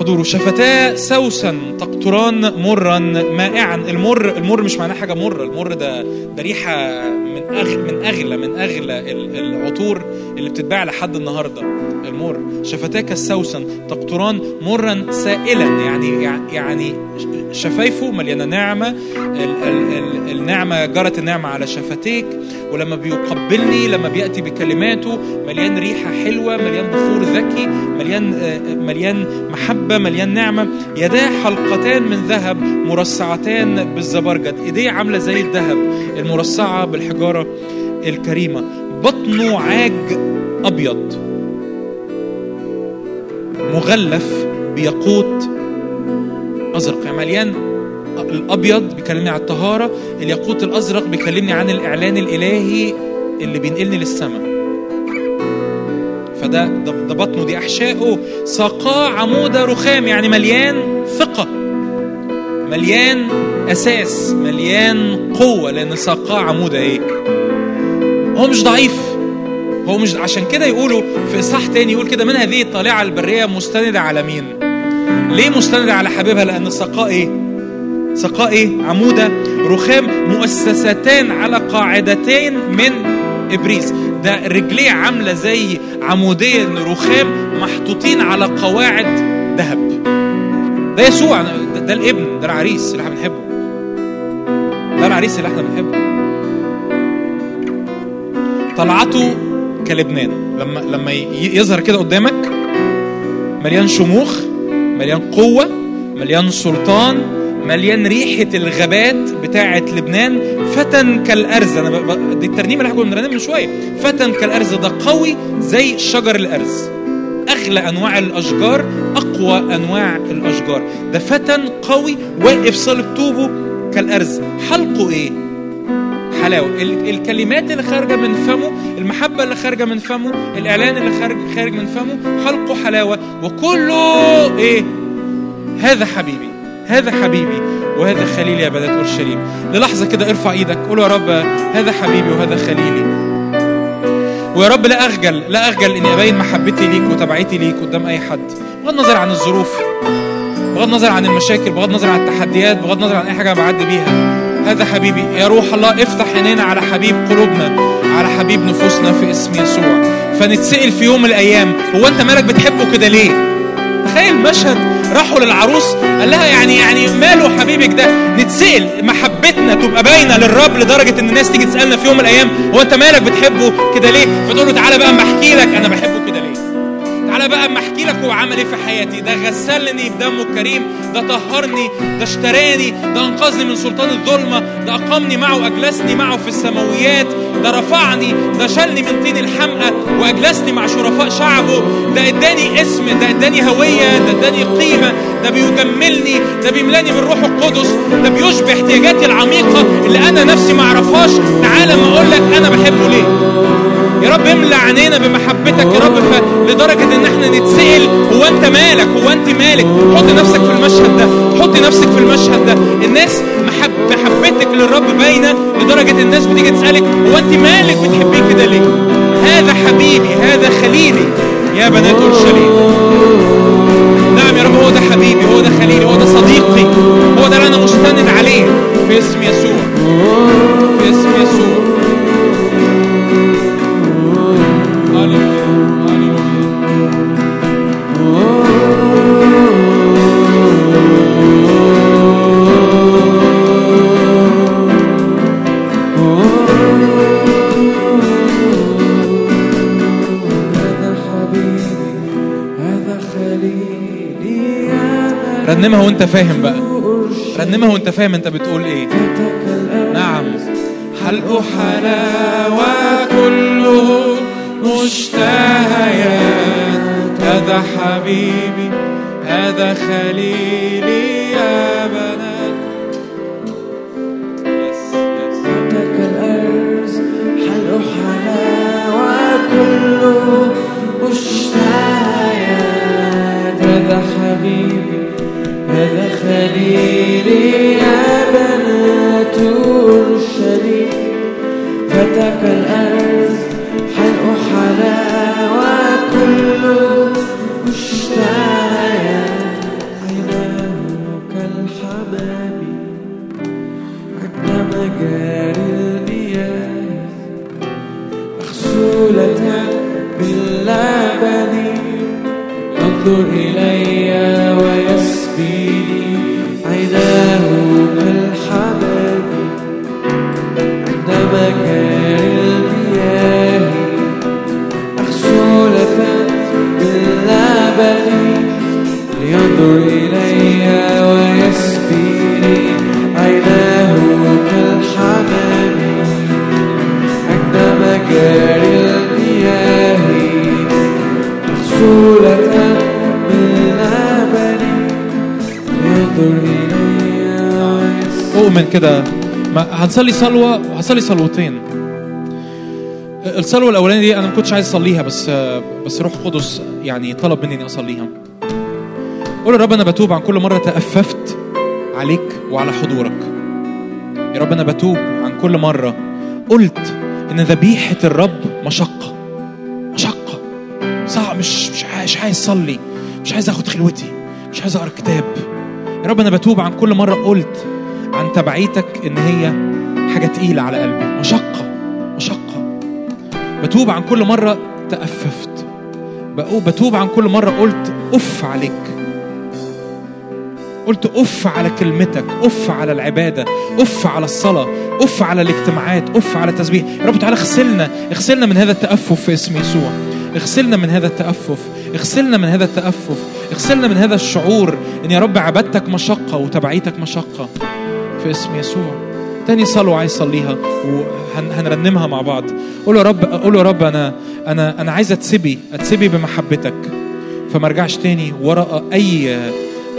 حضوره شفتاه سوسا تقطران مرا مائعا. المر المر مش معناه حاجة مره المر ده ده ريحة من أغ من أغلى من أغلى ال- العطور اللي بتتباع لحد النهارده. المر. شفتاه كالسوسن تقطران مرا سائلا. يعني يعني شفايفه مليانة نعمة. ال ال ال النعمة جرت النعمة على شفتيك. ولما بيقبلني لما بيأتي بكلماته مليان ريحة حلوة مليان بخور ذكي مليان مليان محبة مليان نعمة. يداه حلقتان من ذهب مرصعتان بالزبرجد. إيديه عاملة زي الذهب المرصعة بالحجارة الكريمة. بطنه عاج أبيض. مغلف بياقوت أزرق. يعني مليان الأبيض بيكلمني عن الطهارة الياقوت الأزرق بيكلمني عن الإعلان الإلهي اللي بينقلني للسماء. فده ده, بطنه دي أحشائه. ساقاه عموده رخام يعني مليان ثقة مليان أساس مليان قوة لأن ساقاه عموده إيه؟ هو مش ضعيف. هو مش عشان كده يقولوا في إصحاح تاني يقول كده من هذه الطالعة البرية مستندة على مين؟ ليه مستندة على حبيبها؟ لأن سقاء إيه؟ سقاء إيه؟ عمودة رخام مؤسستان على قاعدتين من إبريس. ده رجليه عاملة زي عمودين رخام محطوطين على قواعد ذهب. ده يسوع ده, ده الابن ده العريس اللي إحنا بنحبه. ده العريس اللي إحنا بنحبه. طلعته كلبنان. لما لما يظهر كده قدامك مليان شموخ مليان قوة مليان سلطان مليان ريحة الغابات بتاعة لبنان. فتى كالأرز. أنا ب... دي الترنيمة اللي إحنا من شوية. فتى كالأرز ده قوي زي شجر الأرز. أغلى أنواع الأشجار أقوى أنواع الأشجار. ده فتى قوي واقف صلب طوبه كالأرز. حلقه إيه؟ حلاوة. ال- الكلمات اللي خارجة من فمه المحبة اللي خارجة من فمه الإعلان اللي خارج خارج من فمه حلقه حلاوة. وكله إيه؟ هذا حبيبي. هذا حبيبي وهذا خليلي يا بنات اورشليم للحظة كده ارفع إيدك قول يا رب هذا حبيبي وهذا خليلي. ويا رب لا أخجل لا أخجل إني أبين محبتي ليك وتبعيتي ليك قدام أي حد. بغض النظر عن الظروف بغض النظر عن المشاكل بغض النظر عن التحديات بغض النظر عن أي حاجة بعدي بيها. هذا حبيبي يا روح الله افتح عينينا على حبيب قلوبنا على حبيب نفوسنا في اسم يسوع. فنتسأل في يوم من الأيام هو أنت مالك بتحبه كده ليه؟ تخيل مشهد راحوا للعروس قال لها يعني يعني ماله حبيبك ده؟ نتسأل محبتنا تبقى باينة للرب لدرجة إن الناس تيجي تسألنا في يوم من الأيام هو أنت مالك بتحبه كده ليه؟ فتقول له تعالى بقى أما أحكي لك أنا بحبه كده ليه؟ تعالى بقى أما أحكي لك هو عمل إيه في حياتي؟ ده غسلني بدمه الكريم ده طهرني ده اشتراني ده أنقذني من سلطان الظلمة ده أقامني معه اجلسني معه في السماويات ده رفعني ده شالني من طين الحمقى وأجلسني مع شرفاء شعبه. ده إداني اسم ده إداني هوية ده إداني قيمة ده بيجملني ده بيملأني بالروح القدس ده بيشبع احتياجاتي العميقة اللي أنا نفسي ما أعرفهاش. تعالى ما أقول لك أنا بحبه ليه. يا رب املى عينينا بمحبتك يا رب لدرجة إن إحنا نتسأل هو أنت مالك؟ هو أنت مالك؟ حط نفسك في المشهد ده حط نفسك في المشهد ده. الناس محب محبتك للرب باينة لدرجة الناس بتيجي تسألك هو أنت مالك؟ بتحبيه كده ليه؟ هذا حبيبي هذا خليلي. يا بنات أورشليم. نعم يا رب هو ده حبيبي هو ده خليلي هو ده صديقي. هو ده اللي أنا مستند عليه. في اسم يسوع. في اسم يسوع. رنمها وانت فاهم بقى. رنمها وانت فاهم انت بتقول إيه. نعم. حلق حلاوة كله مشتهيات هذا حبيبي هذا خليلي يا بنات. فتك الأرز. حلق حلاوة كله مشتهيات جليلي يا بنات أورشليم فتك الأرض هنصلي صلوة وهصلي صلوتين. الصلوة الأولانية دي أنا ما كنتش عايز أصليها بس بس روح قدس يعني طلب مني إني أصليها. قول يا رب أنا بتوب عن كل مرة تأففت عليك وعلى حضورك. يا رب أنا بتوب عن كل مرة قلت إن ذبيحة الرب مشقة مشقة. صعب مش مش عايز, أصلي مش عايز آخد خلوتي مش عايز أقرأ كتاب. يا رب أنا بتوب عن كل مرة قلت عن تبعيتك إن هي حاجة تقيلة على قلبي. مشقة مشقة. بتوب عن كل مرة تأففت. بتوب عن كل مرة قلت اف عليك. قلت اف على كلمتك اف على العبادة اف على الصلاة اف على الاجتماعات اف على التسبيح. يا رب تعالى اغسلنا اغسلنا من هذا التأفف في اسم يسوع. اغسلنا من هذا التأفف اغسلنا من هذا التأفف اغسلنا من هذا الشعور إن يا رب عبادتك مشقة وتبعيتك مشقة في اسم يسوع. تاني صلوة عايز صليها وهنرنمها مع بعض. قول يا رب قول يا رب أنا أنا أنا عايز أتسبي أتسبي بمحبتك. فما ارجعش تاني وراء أي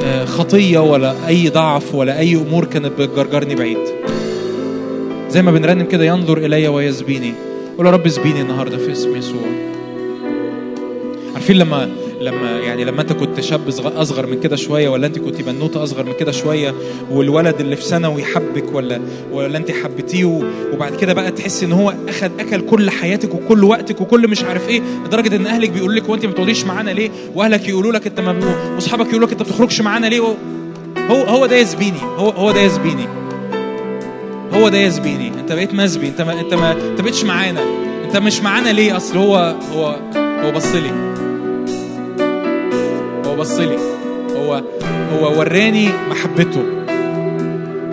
آه، خطية ولا أي ضعف ولا أي أمور كانت بتجرجرني بعيد. زي ما بنرنم كده ينظر إلي ويسبيني. قول يا رب اسبيني النهارده في اسم يسوع. عارفين لما لما يعني لما انت كنت شاب صغ- اصغر من كده شوية ولا انت كنت بنوتة اصغر من كده شوية والولد اللي في ثانوي حبك ولا ولا انت حبيتيه وبعد كده بقى تحس ان هو اخد أكل كل حياتك وكل وقتك وكل مش عارف إيه لدرجة ان اهلك بيقولوا لك وانت ما بتقعديش معانا ليه؟ واهلك يقولوا لك انت ما واصحابك يقولوا لك انت ما بتخرجش معانا ليه؟ هو هو ده يسبيني هو هو ده يسبيني. هو ده يسبيني. انت بقيت مسبي انت ما انت ما انت بقيتش معانا. انت مش معانا ليه؟ اصل هو هو هو بص لي. هو بص لي هو هو وراني محبته.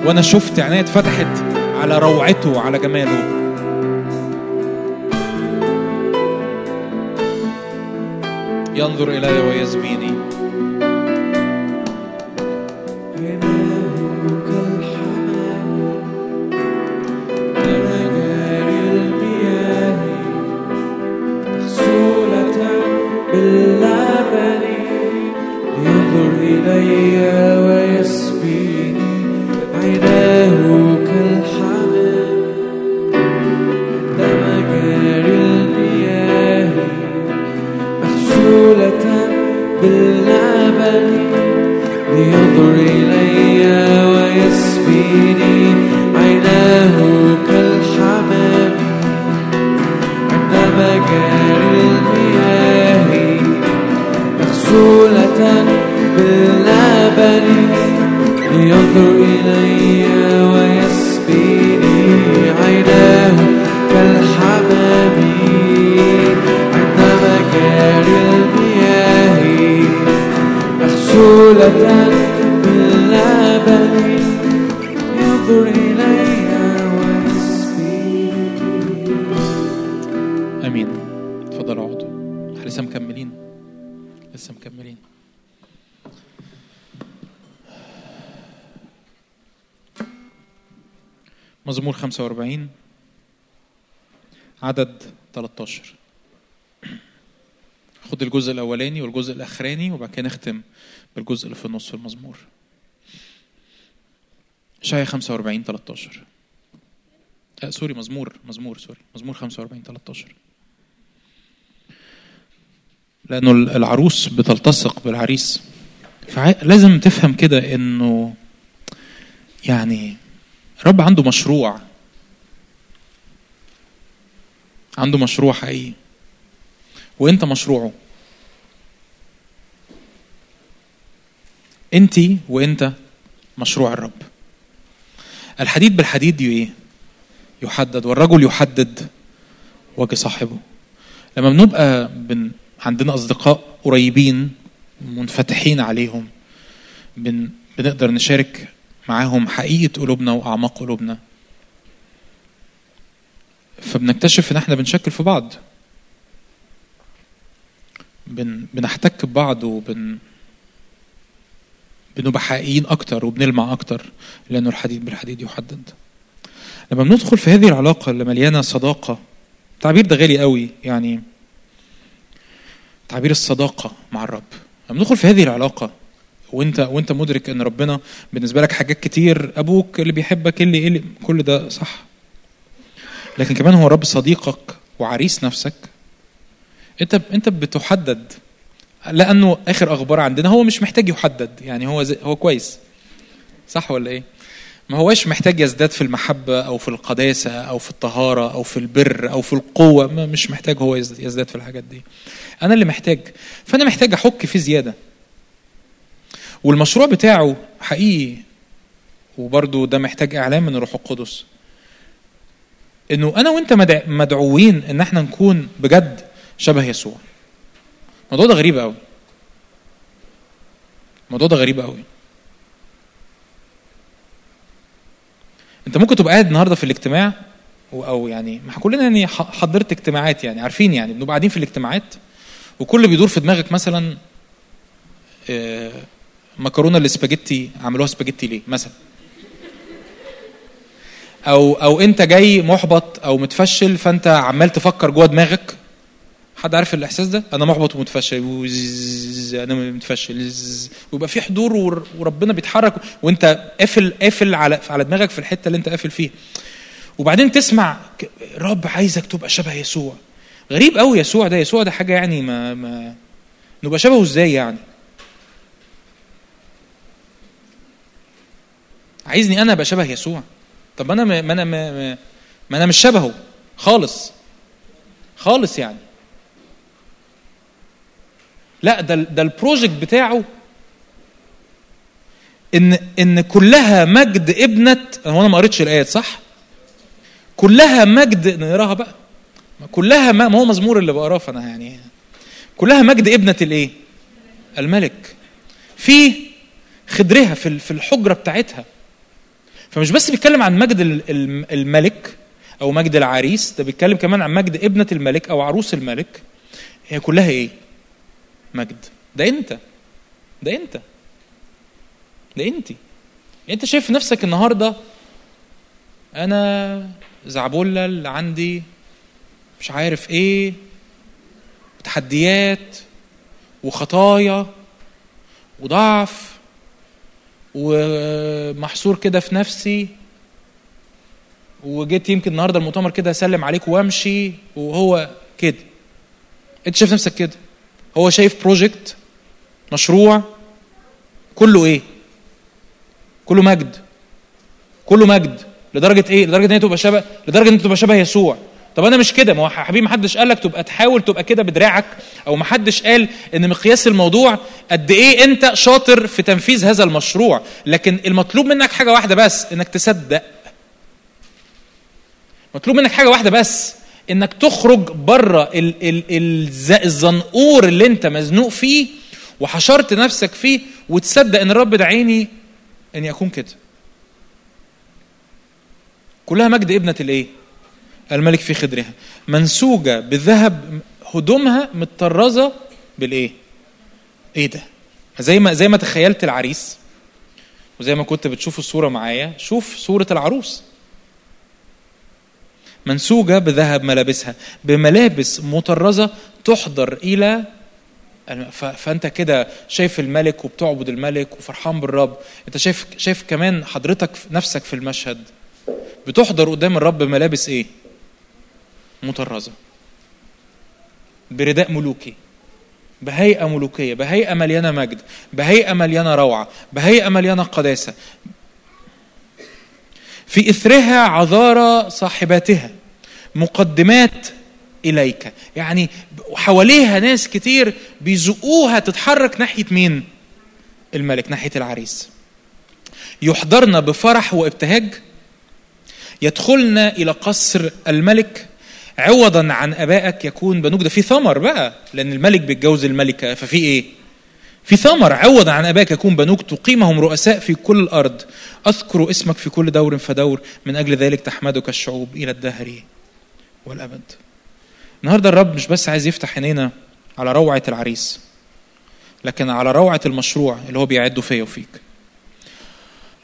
وأنا شفت عينيا اتفتحت على روعته وعلى جماله. ينظر إلي ويسبيني 45 عدد 13 خد الجزء الأولاني والجزء الأخراني وبعد كده نختم بالجزء اللي في النص في المزمور. اشعياء 45 13 آه sorry مزمور مزمور sorry مزمور 45 13 لأنه العروس بتلتصق بالعريس. فلازم تفهم كده إنه يعني رب عنده مشروع. عنده مشروع حقيقي. وانت مشروعه. انت وانت مشروع الرب. الحديد بالحديد إيه؟ يحدد والرجل يحدد وجه صاحبه. لما بنبقى بن عندنا أصدقاء قريبين منفتحين عليهم بن بنقدر نشارك معاهم حقيقة قلوبنا وأعماق قلوبنا. فبنكتشف إن إحنا بنشكل في بعض. بن بنحتك ببعض وبن بنبقى حقيقيين أكتر وبنلمع أكتر لأنه الحديد بالحديد يحدد. لما بندخل في هذه العلاقة اللي مليانة صداقة التعبير ده غالي قوي يعني تعبير الصداقة مع الرب. لما ندخل في هذه العلاقة وانت وأنت مدرك إن ربنا بالنسبة لك حاجات كتير أبوك اللي بيحبك اللي, اللي كل ده صح. لكن كمان هو رب صديقك وعريس نفسك. انت انت بتحدد. لأنه آخر أخبار عندنا هو مش محتاج يحدد. يعني هو زي هو كويس. صح ولا إيه؟ ما هوش محتاج يزداد في المحبة أو في القداسة أو في الطهارة أو في البر أو في القوة. ما مش محتاج هو يزداد في الحاجات دي. أنا اللي محتاج. فأنا محتاج أحك فيه زيادة. والمشروع بتاعه حقيقي. وبرضه ده محتاج إعلان من الروح القدس. إنه أنا وأنت مدعوين إن إحنا نكون بجد شبه يسوع. الموضوع ده غريب قوي الموضوع ده غريب قوي أنت ممكن تبقى قاعد النهارده في الاجتماع أو يعني ما كلنا يعني حضرت اجتماعات يعني عارفين يعني بنبقى قاعدين في الاجتماعات وكل بيدور في دماغك مثلا آه، مكرونة الاسباجيتي عملوها سباجيتي ليه مثلا؟ أو أو أنت جاي محبط أو متفشل فأنت عمال تفكر جوه دماغك. حد عارف الإحساس ده؟ أنا محبط ومتفشل. أنا متفشل. ويبقى في حضور وربنا بيتحرك. وأنت قافل قافل على على دماغك في الحتة اللي أنت قافل فيها. وبعدين تسمع رب عايزك تبقى شبه يسوع. غريب قوي يسوع ده. يسوع ده حاجة يعني ما ما نبقى شبهه إزاي يعني؟ عايزني أنا أبقى شبه يسوع. طب أنا ما أنا ما, أنا مش شبهه. خالص. خالص يعني. لا ده ده البروجكت بتاعه ان إن كلها مجد ابنه هو أنا ما قريتش الآيات صح؟ كلها مجد نقراها بقى. كلها ما هو مزمور اللي بقراه فأنا يعني كلها مجد ابنة الإيه؟ الملك. في خدرها في في الحجرة بتاعتها. فمش بس بيتكلم عن مجد الملك أو مجد العريس ده بيتكلم كمان عن مجد ابنة الملك أو عروس الملك. هي كلها إيه؟ مجد. ده أنت. ده أنت. ده أنت. أنت شايف نفسك النهارده أنا زعبولة اللي عندي مش عارف إيه تحديات وخطايا وضعف ومحصور كده في نفسي وجيت يمكن النهارده المؤتمر كده اسلم عليك وامشي وهو كده. انت شايف نفسك كده؟ هو شايف بروجكت مشروع كله إيه؟ كله مجد. كله مجد. لدرجة إيه؟ لدرجة ان هي تبقى شبه لدرجة ان تبقى شبه يسوع. طب أنا مش كده. ما هو حبيبي ما حدش قال لك تبقى تحاول تبقى كده بدراعك أو ما حدش قال إن مقياس الموضوع قد إيه أنت شاطر في تنفيذ هذا المشروع. لكن المطلوب منك حاجة واحدة بس إنك تصدق. مطلوب منك حاجة واحدة بس إنك تخرج بره الزنقور اللي أنت مزنوق فيه وحشرت نفسك فيه وتصدق إن الرب دعيني إني أكون كده. كلها مجد ابنة الإيه؟ الملك في خدرها. منسوجة بالذهب هدومها متطرزة بالإيه؟ إيه ده؟ زي ما زي ما تخيلت العريس. وزي ما كنت بتشوف الصورة معايا شوف صورة العروس. منسوجة بذهب ملابسها بملابس مطرزة تحضر إلى فأنت كده شايف الملك وبتعبد الملك وفرحان بالرب. أنت شايف شايف كمان حضرتك نفسك في المشهد. بتحضر قدام الرب بملابس إيه؟ مطرزة. برداء ملوكي. بهيئة ملوكية بهيئة مليانة مجد بهيئة مليانة روعة بهيئة مليانة قداسة. في إثرها عذارى صاحباتها مقدمات إليك. يعني حواليها ناس كتير بيزقوها تتحرك ناحية مين؟ الملك ناحية العريس. يحضرن بفرح وابتهاج. يدخلن إلى قصر الملك. عوضا عن آبائك يكون بنوك. ده في ثمر بقى لأن الملك بيتجوز الملكه ففي إيه؟ في ثمر. عوضا عن آبائك يكون بنوك. تقيمهم رؤساء في كل الأرض. أذكر اسمك في كل دور فدور. من أجل ذلك تحمدك الشعوب إلى الدهر والأبد. النهارده الرب مش بس عايز يفتح عينينا على روعة العريس لكن على روعة المشروع اللي هو بيعده فيا وفيك.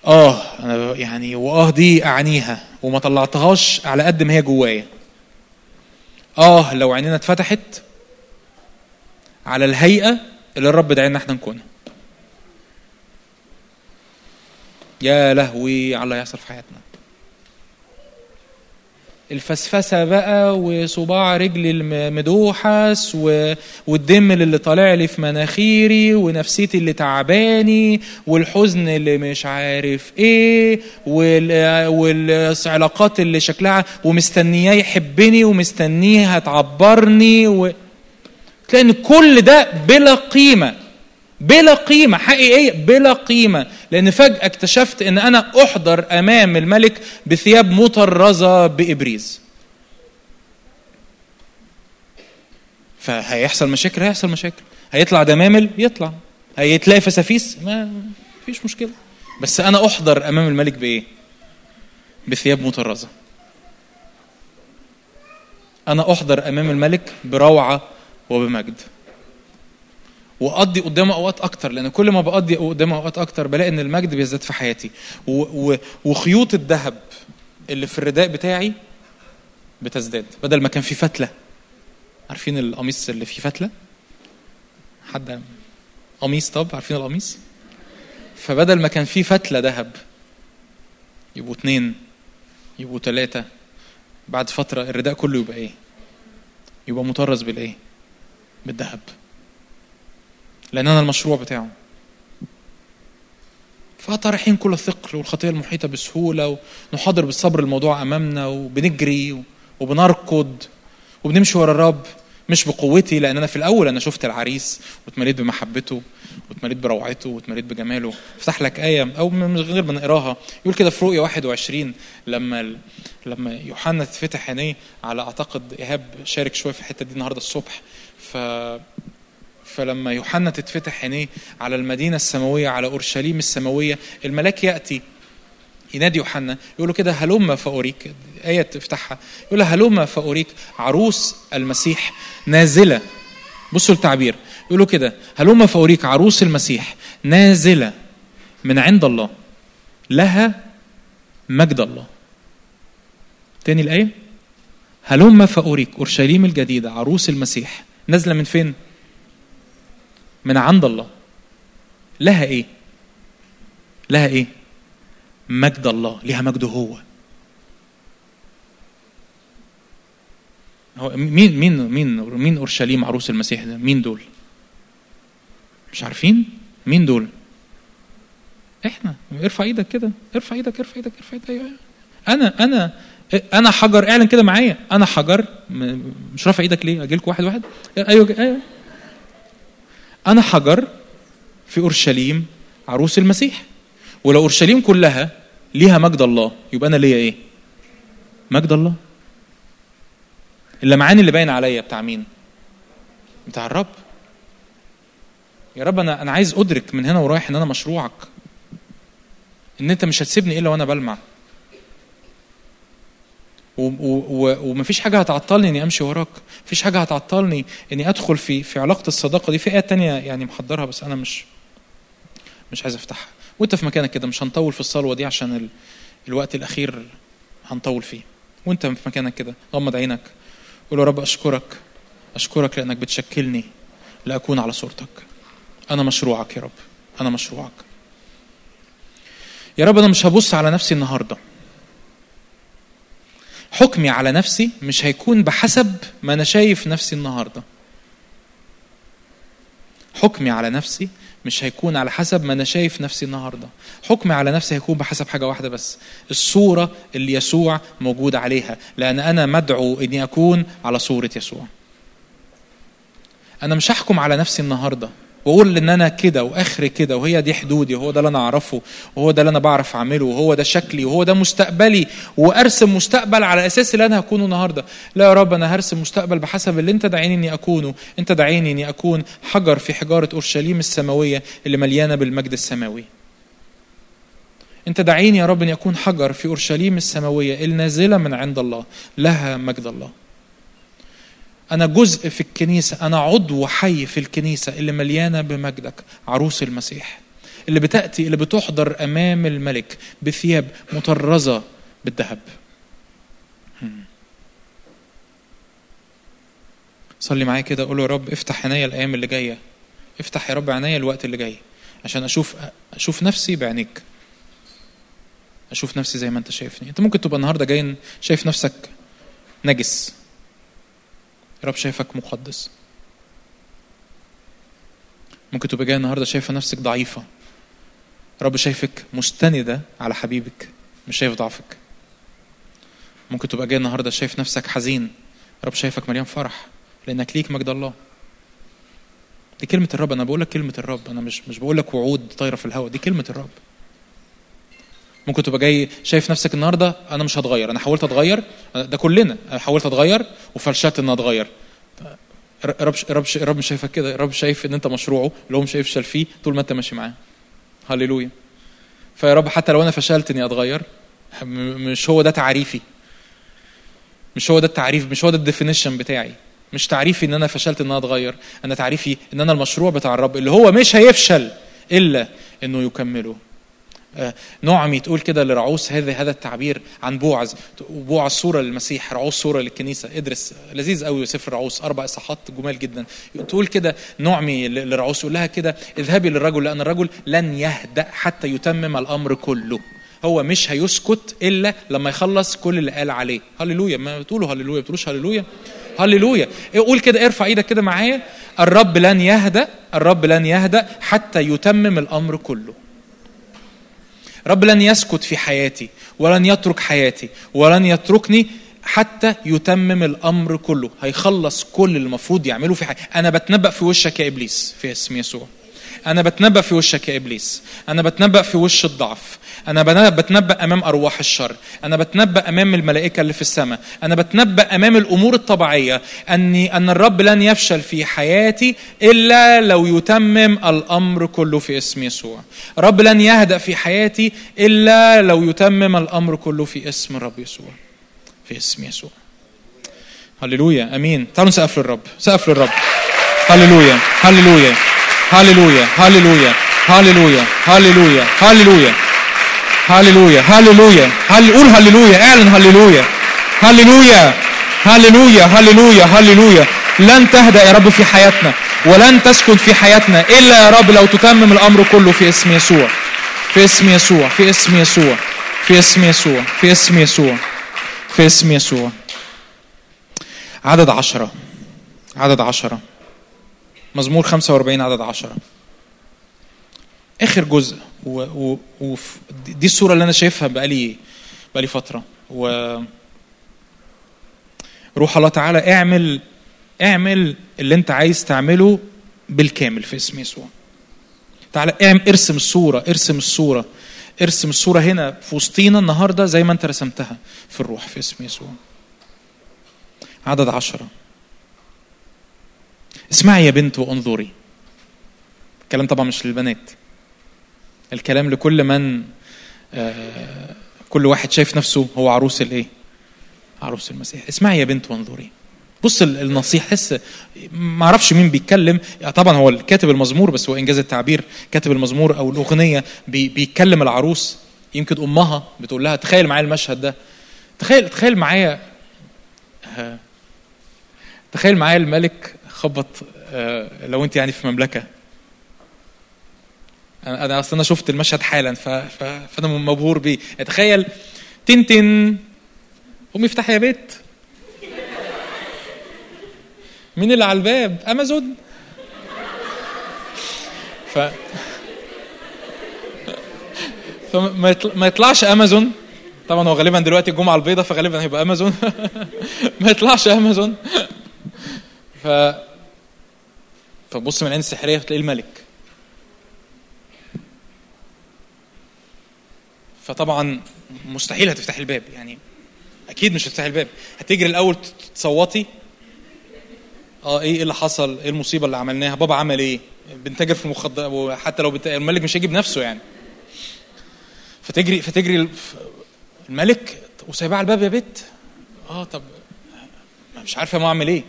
آه أنا يعني وآه دي اعنيها وما طلعتهاش على قد ما هي جوايا. آه لو عينينا اتفتحت على الهيئة اللي الرب دعينا إحنا نكونها. يا لهوي على اللي هيحصل في حياتنا. الفسفسة بقى وصباع رجلي المدوحس. والدم اللي طالع لي في مناخيري ونفسيتي اللي تعباني والحزن اللي مش عارف إيه وال... والعلاقات اللي شكلها ومستنياه يحبني ومستنيها تعبرني و... تلاقي إن كل ده بلا قيمة بلا قيمة حقيقية بلا قيمة. لأن فجأة اكتشفت أن أنا أحضر أمام الملك بثياب مطرزة بإبريز. فهيحصل مشاكل هيحصل مشاكل. هيطلع دمامل يطلع. هيتلاقي فسافيس ما فيش مشكلة. بس أنا أحضر أمام الملك بإيه؟ بثياب مطرزة. أنا أحضر أمام الملك بروعة وبمجد. وأقضي قدامه أوقات أكتر لأن كل ما بقضي قدامه أوقات أكتر بلاقي إن المجد بيزداد في حياتي. وخيوط الذهب اللي في الرداء بتاعي بتزداد بدل ما كان في فتلة. عارفين القميص اللي فيه فتلة؟ حد قميص؟ طب عارفين القميص؟ فبدل ما كان في فتلة ذهب يبقوا اتنين يبقوا ثلاثة بعد فترة الرداء كله يبقى إيه؟ يبقى مطرز بالإيه؟ بالذهب. لأن أنا المشروع بتاعه. فطارحين كل الثقل والخطيه المحيطة بسهولة ونحاضر بالصبر الموضوع أمامنا وبنجري وبنركض وبنمشي ورا الرب مش بقوتي لأن أنا في الأول أنا شفت العريس واتمليت بمحبته واتمليت بروعته واتمليت بجماله. افتح لك آية أو من غير ما نقراها. يقول كده في رؤيا 21 لما لما يوحنا اتفتح عينيه على أعتقد إيهاب شارك شوية في الحتة دي النهارده الصبح ف فلما يوحنا تتفتح عينيه على المدينة السماوية على أورشليم السماوية الملاك يأتي ينادي يوحنا يقول له كده هلم فأريك؟ آية تفتحها يقول له هلم فأريك عروس المسيح نازلة؟ بصوا التعبير يقول له كده هلم فأريك عروس المسيح نازلة من عند الله؟ لها مجد الله. تاني الآية هلم فأريك أورشليم الجديدة عروس المسيح نازلة من فين؟ من عند الله. لها إيه؟ لها إيه؟ مجد الله لها مجده هو. هو مين مين مين مين أورشليم عروس المسيح ده؟ مين دول؟ مش عارفين؟ مين دول؟ إحنا. ارفع إيدك كده. ارفع إيدك ارفع إيدك ارفع إيدك. أيوه أنا أنا أنا حجر. اعلن كده معايا. أنا حجر. مش رافع إيدك ليه؟ أجي لكم واحد واحد. أيوه أيوه. أنا حجر في أورشليم عروس المسيح. ولو أورشليم كلها ليها مجد الله يبقى أنا ليا إيه؟ مجد الله. اللمعان اللي باين عليا بتاع مين؟ بتاع الرب. يا رب أنا أنا عايز أدرك من هنا ورايح إن أنا مشروعك. إن أنت مش هتسيبني إلا وأنا بلمع. ومفيش حاجة هتعطلني إني أمشي وراك. مفيش حاجة هتعطلني إني أدخل في في علاقة الصداقة دي. في آية تانية يعني محضرها بس أنا مش مش عايز أفتحها. وأنت في مكانك كده مش هنطول في الصلوة دي عشان ال... الوقت الأخير هنطول فيه. وأنت في مكانك كده غمض عينك. قول يا رب أشكرك. أشكرك لأنك بتشكلني لأكون على صورتك. أنا مشروعك يا رب. أنا مشروعك. يا رب أنا مش هبص على نفسي النهارده. حكمي على نفسي مش هيكون بحسب ما أنا شايف نفسي النهارده. حكمي على نفسي مش هيكون على حسب ما أنا شايف نفسي النهارده. حكمي على نفسي هيكون بحسب حاجة واحدة بس الصورة اللي يسوع موجود عليها لأن أنا مدعو إني أكون على صورة يسوع. أنا مش هحكم على نفسي النهارده. واقول إن أنا كده واخري كده وهي دي حدودي وهو ده اللي أنا أعرفه وهو ده اللي أنا بعرف أعمله وهو ده شكلي وهو ده مستقبلي وأرسم مستقبل على أساس اللي أنا هكونه النهارده. لا يا رب أنا هرسم مستقبل بحسب اللي أنت دعيني إني أكونه. أنت دعيني إني أكون حجر في حجارة أورشليم السماوية اللي مليانة بالمجد السماوي. أنت دعيني يا رب إني أكون حجر في أورشليم السماوية النازله من عند الله لها مجد الله. أنا جزء في الكنيسة أنا عضو حي في الكنيسة اللي مليانة بمجدك عروس المسيح. اللي بتأتي اللي بتحضر أمام الملك بثياب مطرزة بالذهب. صلي معايا كده قول يا رب افتح عينيا الأيام اللي جاية. افتح يا رب عينيا الوقت اللي جاي عشان أشوف أشوف نفسي بعينيك. أشوف نفسي زي ما أنت شايفني. أنت ممكن تبقى النهاردة جاي شايف نفسك نجس. رب شايفك مقدس. ممكن تبقى جاي النهارده شايفة نفسك ضعيفة. رب شايفك مستندة على حبيبك مش شايف ضعفك. ممكن تبقى جاي النهارده شايف نفسك حزين رب شايفك مليان فرح لأنك ليك مجد الله. دي كلمة الرب أنا بقول لك كلمة الرب أنا مش مش بقول لك وعود طايرة في الهواء دي كلمة الرب. ممكن تبقى جاي شايف نفسك النهارده أنا مش هتغير أنا حاولت أتغير ده كلنا أنا حاولت أتغير وفشلت إن أتغير. رب رب رب مش شايفك كده رب شايف إن أنت مشروعه اللي هو مش هيفشل فيه طول ما أنت ماشي معاه. هللويا. فيا رب حتى لو أنا فشلت إني أتغير مش هو ده تعريفي. مش هو ده التعريف مش هو ده الديفينيشن بتاعي. مش تعريفي إن أنا فشلت إن أنا أتغير أنا تعريفي إن أنا المشروع بتاع الرب اللي هو مش هيفشل إلا إنه يكمله. نعمي تقول كده لرعوس هذا هذا التعبير عن بوعز بوعز صوره للمسيح رعوس صوره للكنيسة. ادرس لذيذ قوي سفر رعوس أربع إصحاحات جمال جدا. تقول كده نعمي لرعوس يقول لها كده اذهبي للرجل لأن الرجل لن يهدأ حتى يتمم الأمر كله. هو مش هيسكت إلا لما يخلص كل اللي قال عليه. هللويا. ما بتقولوا هللويا؟ ما بتقولوش هللويا؟ هللويا. قول كده ارفع إيدك كده معايا. الرب لن يهدأ الرب لن يهدأ حتى يتمم الأمر كله. رب لن يسكت في حياتي ولن يترك حياتي ولن يتركني حتى يتمم الأمر كله. هيخلص كل المفروض يعمله في حياتي. أنا بتنبأ في وشك يا إبليس في اسم يسوع. أنا بتنبأ في وشك يا إبليس. أنا بتنبأ في وش الضعف. أنا بتنبأ أمام أرواح الشر. أنا بتنبأ أمام الملائكة اللي في السماء. أنا بتنبأ أمام الأمور الطبيعية. اني أن الرب لن يفشل في حياتي إلا لو يتمم الأمر كله في اسم يسوع. رب لن يهدأ في حياتي إلا لو يتمم الأمر كله في اسم الرب يسوع. في اسم يسوع. هللويا. آمين. تعالوا نسقف للرب. سقف للرب. هللويا. هللويا. هللويا. هللويا. هللويا. هللويا. هللويا. هللويا هللويا هل قول هللويا اعلن هللويا هللويا هللويا هللويا هللويا لن تهدأ يا رب في حياتنا ولن تسكن في حياتنا إلا يا رب لو تتمم الأمر كله في اسم يسوع. في اسم يسوع. في اسم يسوع. في اسم يسوع. في اسم يسوع. في اسم يسوع. عدد عشرة. عدد عشرة. مزمور 45 عدد عشرة. آخر جزء. و, و, و دي الصورة اللي أنا شايفها بقالي بقالي فترة. و روح الله تعالى اعمل اعمل اللي أنت عايز تعمله بالكامل في اسم يسوع. تعالى اعمل ارسم الصورة ارسم الصورة ارسم الصورة هنا في وسطينا النهارده زي ما أنت رسمتها في الروح في اسم يسوع. عدد عشرة. اسمعي يا بنت وانظري. الكلام طبعا مش للبنات. الكلام لكل من آه كل واحد شايف نفسه هو عروس الايه؟ عروس المسيح. اسمعي يا بنت وانظري. بص النصيحة حس ما أعرفش مين بيتكلم. طبعا هو كاتب المزمور بس هو إنجاز التعبير. كاتب المزمور أو الأغنية بي بيتكلم العروس. يمكن أمها بتقول لها تخيل معايا المشهد ده. تخيل تخيل معايا تخيل معايا الملك خبط لو أنت يعني في مملكة. أنا اصل أنا شفت المشهد حالا ف... ف... فأنا مبهور بيه. تخيل تنتن قومي افتحي يا بيت. مين اللي على الباب؟ أمازون. ف فما يطل... يطلعش أمازون. طبعا هو غالبا دلوقتي الجمعة البيضاء فغالبا هيبقى أمازون. ما يطلعش أمازون. ف فبص من العين السحرية تلاقيه الملك. فطبعا مستحيل هتفتح الباب يعني أكيد مش هتفتح الباب. هتجري الأول تصوتي. آه إيه اللي حصل؟ إيه المصيبة اللي عملناها؟ بابا عمل إيه؟ بنتاجر في مخدرات وحتى لو بت... الملك مش هيجيب نفسه يعني. فتجري فتجري الملك وسايبها على الباب يا بت. آه طب مش عارفه ما اعمل إيه.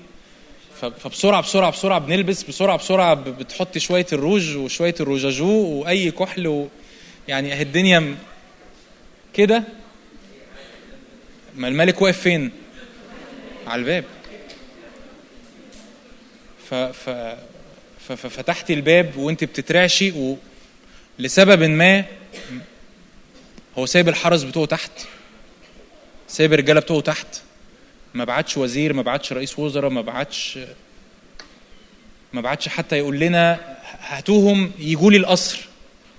فبسرعه بسرعة بسرعة بنلبس بسرعة بسرعة بتحط شوية الروج وشوية الروجاجو وأي كحل و يعني الدنيا كده؟ ما الملك واقف فين؟ على الباب. ففتحتي الباب وانت بتترعشي ولسبب ما هو سايب الحرس بتوعه تحت سايب الرجالة بتوعه تحت. ما بعتش وزير ما بعتش رئيس وزراء ما بعتش ما بعتش حتى يقول لنا هاتوهم يجوا لي القصر.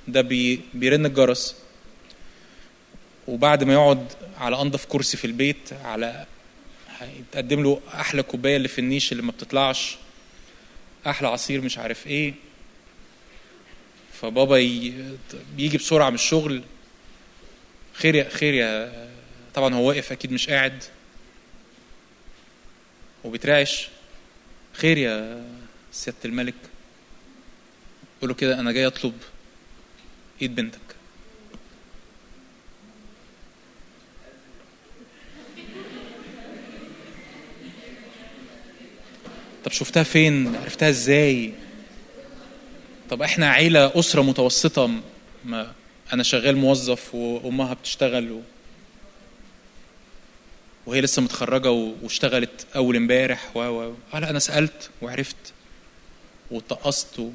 ده بي بيرن الجرس. وبعد ما يقعد على انضف كرسي في البيت على يتقدم له أحلى كوباية اللي في النيش اللي ما بتطلعش. أحلى عصير مش عارف إيه. فبابا بيجي بسرعة من الشغل. خير يا خير يا طبعا هو واقف أكيد مش قاعد. وبيترعش. خير يا سيادة الملك. يقول له كده أنا جاي أطلب إيد بنتك. طب شفتها فين؟ عرفتها إزاي؟ طب إحنا عيلة أسرة متوسطة ما أنا شغال موظف وأمها بتشتغل و... وهي لسه متخرجة واشتغلت أول امبارح و و لا أنا سألت وعرفت واتقصت و...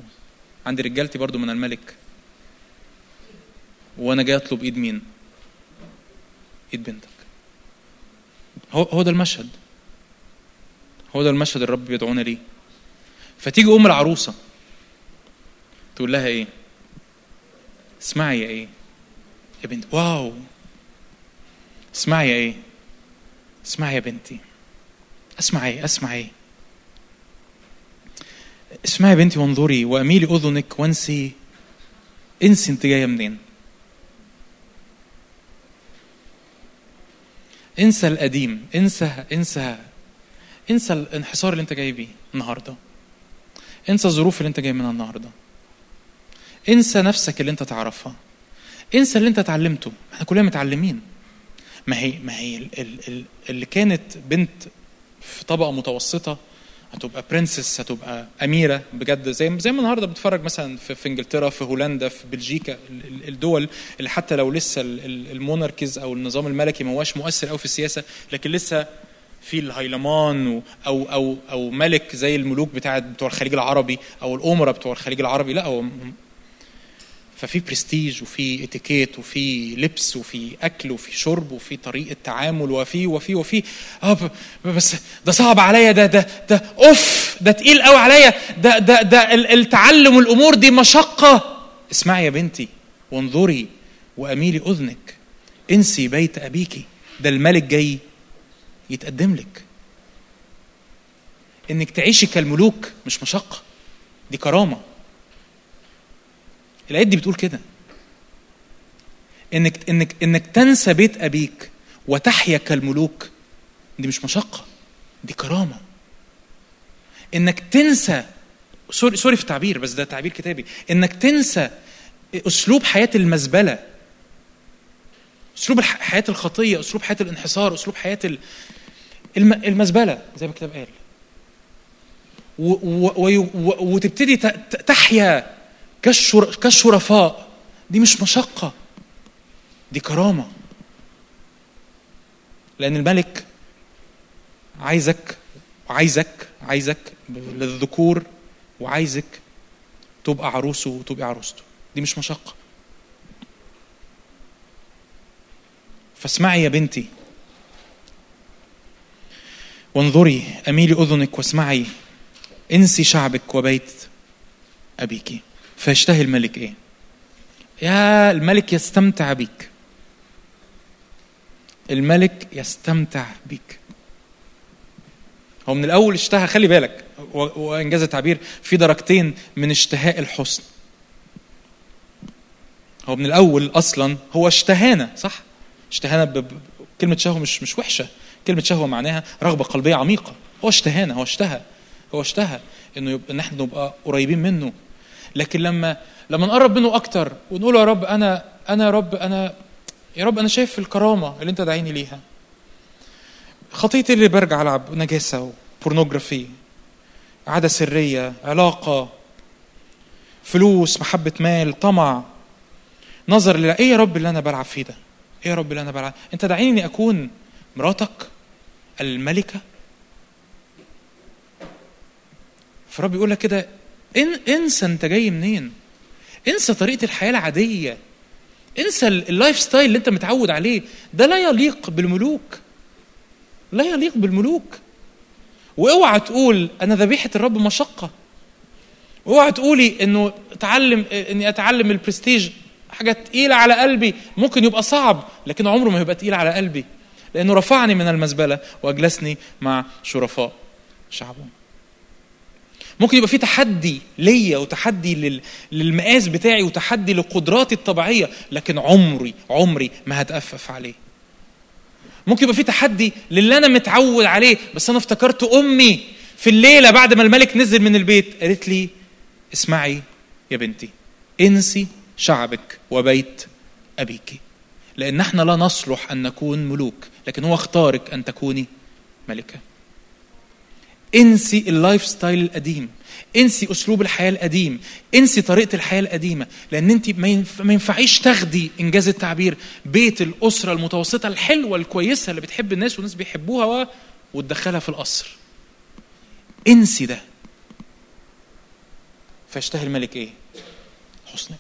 عندي رجالتي برضو من الملك. وأنا جاي أطلب إيد مين؟ إيد بنتك. هو هو ده المشهد. هو ده المشهد الرب بيدعونا ليه. فتيجي أم العروسة تقول لها إيه؟ اسمعي يا إيه؟ يا بنت واو. اسمعي يا إيه؟ اسمعي يا بنتي. اسمع إيه اسمع إيه اسمعي يا بنتي وانظري وأميلي أذنك وانسي إنسي انت جاية منين. انسى القديم انسى انسى انسى الانحصار اللي انت جاي بيه النهارده. انسى الظروف اللي انت جاي منها النهارده. انسى نفسك اللي انت تعرفها. انسى اللي انت اتعلمته. إحنا كلنا متعلمين. ما هي ما هي اللي كانت بنت في طبقة متوسطة هتبقى برنسس هتبقى أميرة بجد. زي زي ما النهارده بتفرج مثلا في, في إنجلترا في هولندا في بلجيكا. الدول اللي حتى لو لسه الموناركيز أو النظام الملكي ما هواش مؤثر قوي في السياسة لكن لسه في الهيلمان أو أو أو ملك زي الملوك بتاعت بتوع الخليج العربي أو الأمراء بتوع الخليج العربي لا هو ففي برستيج وفي اتيكيت وفي لبس وفي أكل وفي شرب وفي طريقة تعامل وفي وفي وفي. آه بس ده صعب عليا ده ده ده أوف ده تقيل قوي عليا ده ده ده التعلم الأمور دي مشقة. اسمعي يا بنتي وانظري وأميلي أذنك انسي بيت ابيك ده الملك جاي يتقدم لك. إنك تعيشي كالملوك مش مشقة. دي كرامة. الايات دي بتقول كده. إنك إنك إنك تنسى بيت أبيك وتحيا كالملوك دي مش مشقة. دي كرامة. إنك تنسى sorry sorry في التعبير بس ده تعبير كتابي. إنك تنسى أسلوب حياة المزبلة. أسلوب حياة الخطية أسلوب حياة الانحصار أسلوب حياة المزبلة زي ما الكتاب قال. وتبتدي تحيا كالشرفاء. دي مش مشقة دي كرامة. لأن الملك عايزك عايزك عايزك للذكور وعايزك تبقى عروسه وتبقى عروسته. دي مش مشقة. فاسمعي يا بنتي. وانظري اميلي أذنك واسمعي. انسي شعبك وبيت أبيك. فيشتهي الملك إيه؟ يا الملك يستمتع بك. الملك يستمتع بك. هو من الأول اشتهى خلي بالك و- وإنجاز التعبير في درجتين من اشتهاء الحسن. هو من الأول أصلا هو اشتهانا صح؟ اشتهانا كلمة شهوة مش مش وحشة. كلمة شهوة معناها رغبة قلبية عميقة. هو اشتهانا هو اشتهى هو اشتهى إنه يبقى إن إحنا نبقى قريبين منه. لكن لما لما نقرب منه أكتر ونقول يا رب أنا أنا يا رب أنا يا رب أنا شايف الكرامة اللي أنت داعيني ليها. خطيتي اللي برجع ألعب نجاسة وبورنوجرافي عادة سرية علاقة فلوس محبة مال طمع نظر إيه يا رب اللي أنا بلعب فيه ده؟ إيه يا رب اللي أنا بلعب؟ أنت داعيني أكون مراتك الملكة. فرب يقول لك كده إن إنسى أنت جاي منين؟ إنسى طريقة الحياة العادية. إنسى ال- ال lifestyle اللي أنت متعود عليه. ده لا يليق بالملوك. لا يليق بالملوك. واوعى تقول أنا ذبيحة الرب مشقة. اوعى تقولي إنه اتعلم إني أتعلم البرستيج حاجة تقيلة على قلبي. ممكن يبقى صعب لكن عمره ما هيبقى تقيل على قلبي. لأنه رفعني من المزبلة وأجلسني مع شرفاء شعبه ممكن يبقى في تحدي ليا وتحدي لل... للمقاس بتاعي وتحدي لقدراتي الطبيعية لكن عمري عمري ما هتأفف عليه. ممكن يبقى في تحدي للي أنا متعود عليه بس أنا افتكرت أمي في الليلة بعد ما الملك نزل من البيت قالت لي اسمعي يا بنتي انسي شعبك وبيت ابيك لأن إحنا لا نصلح أن نكون ملوك. لكن هو اختارك أن تكوني ملكة. انسي ال lifestyle القديم انسي أسلوب الحياة القديم انسي طريقة الحياة القديمة لأن انت ما ينف- ما ينفعيش تاخدي إن جاز التعبير بيت الأسرة المتوسطة الحلوة الكويسة اللي بتحب الناس والناس بيحبوها و... وتدخلها في القصر. انسي ده. فيشتهي الملك إيه؟ حسنك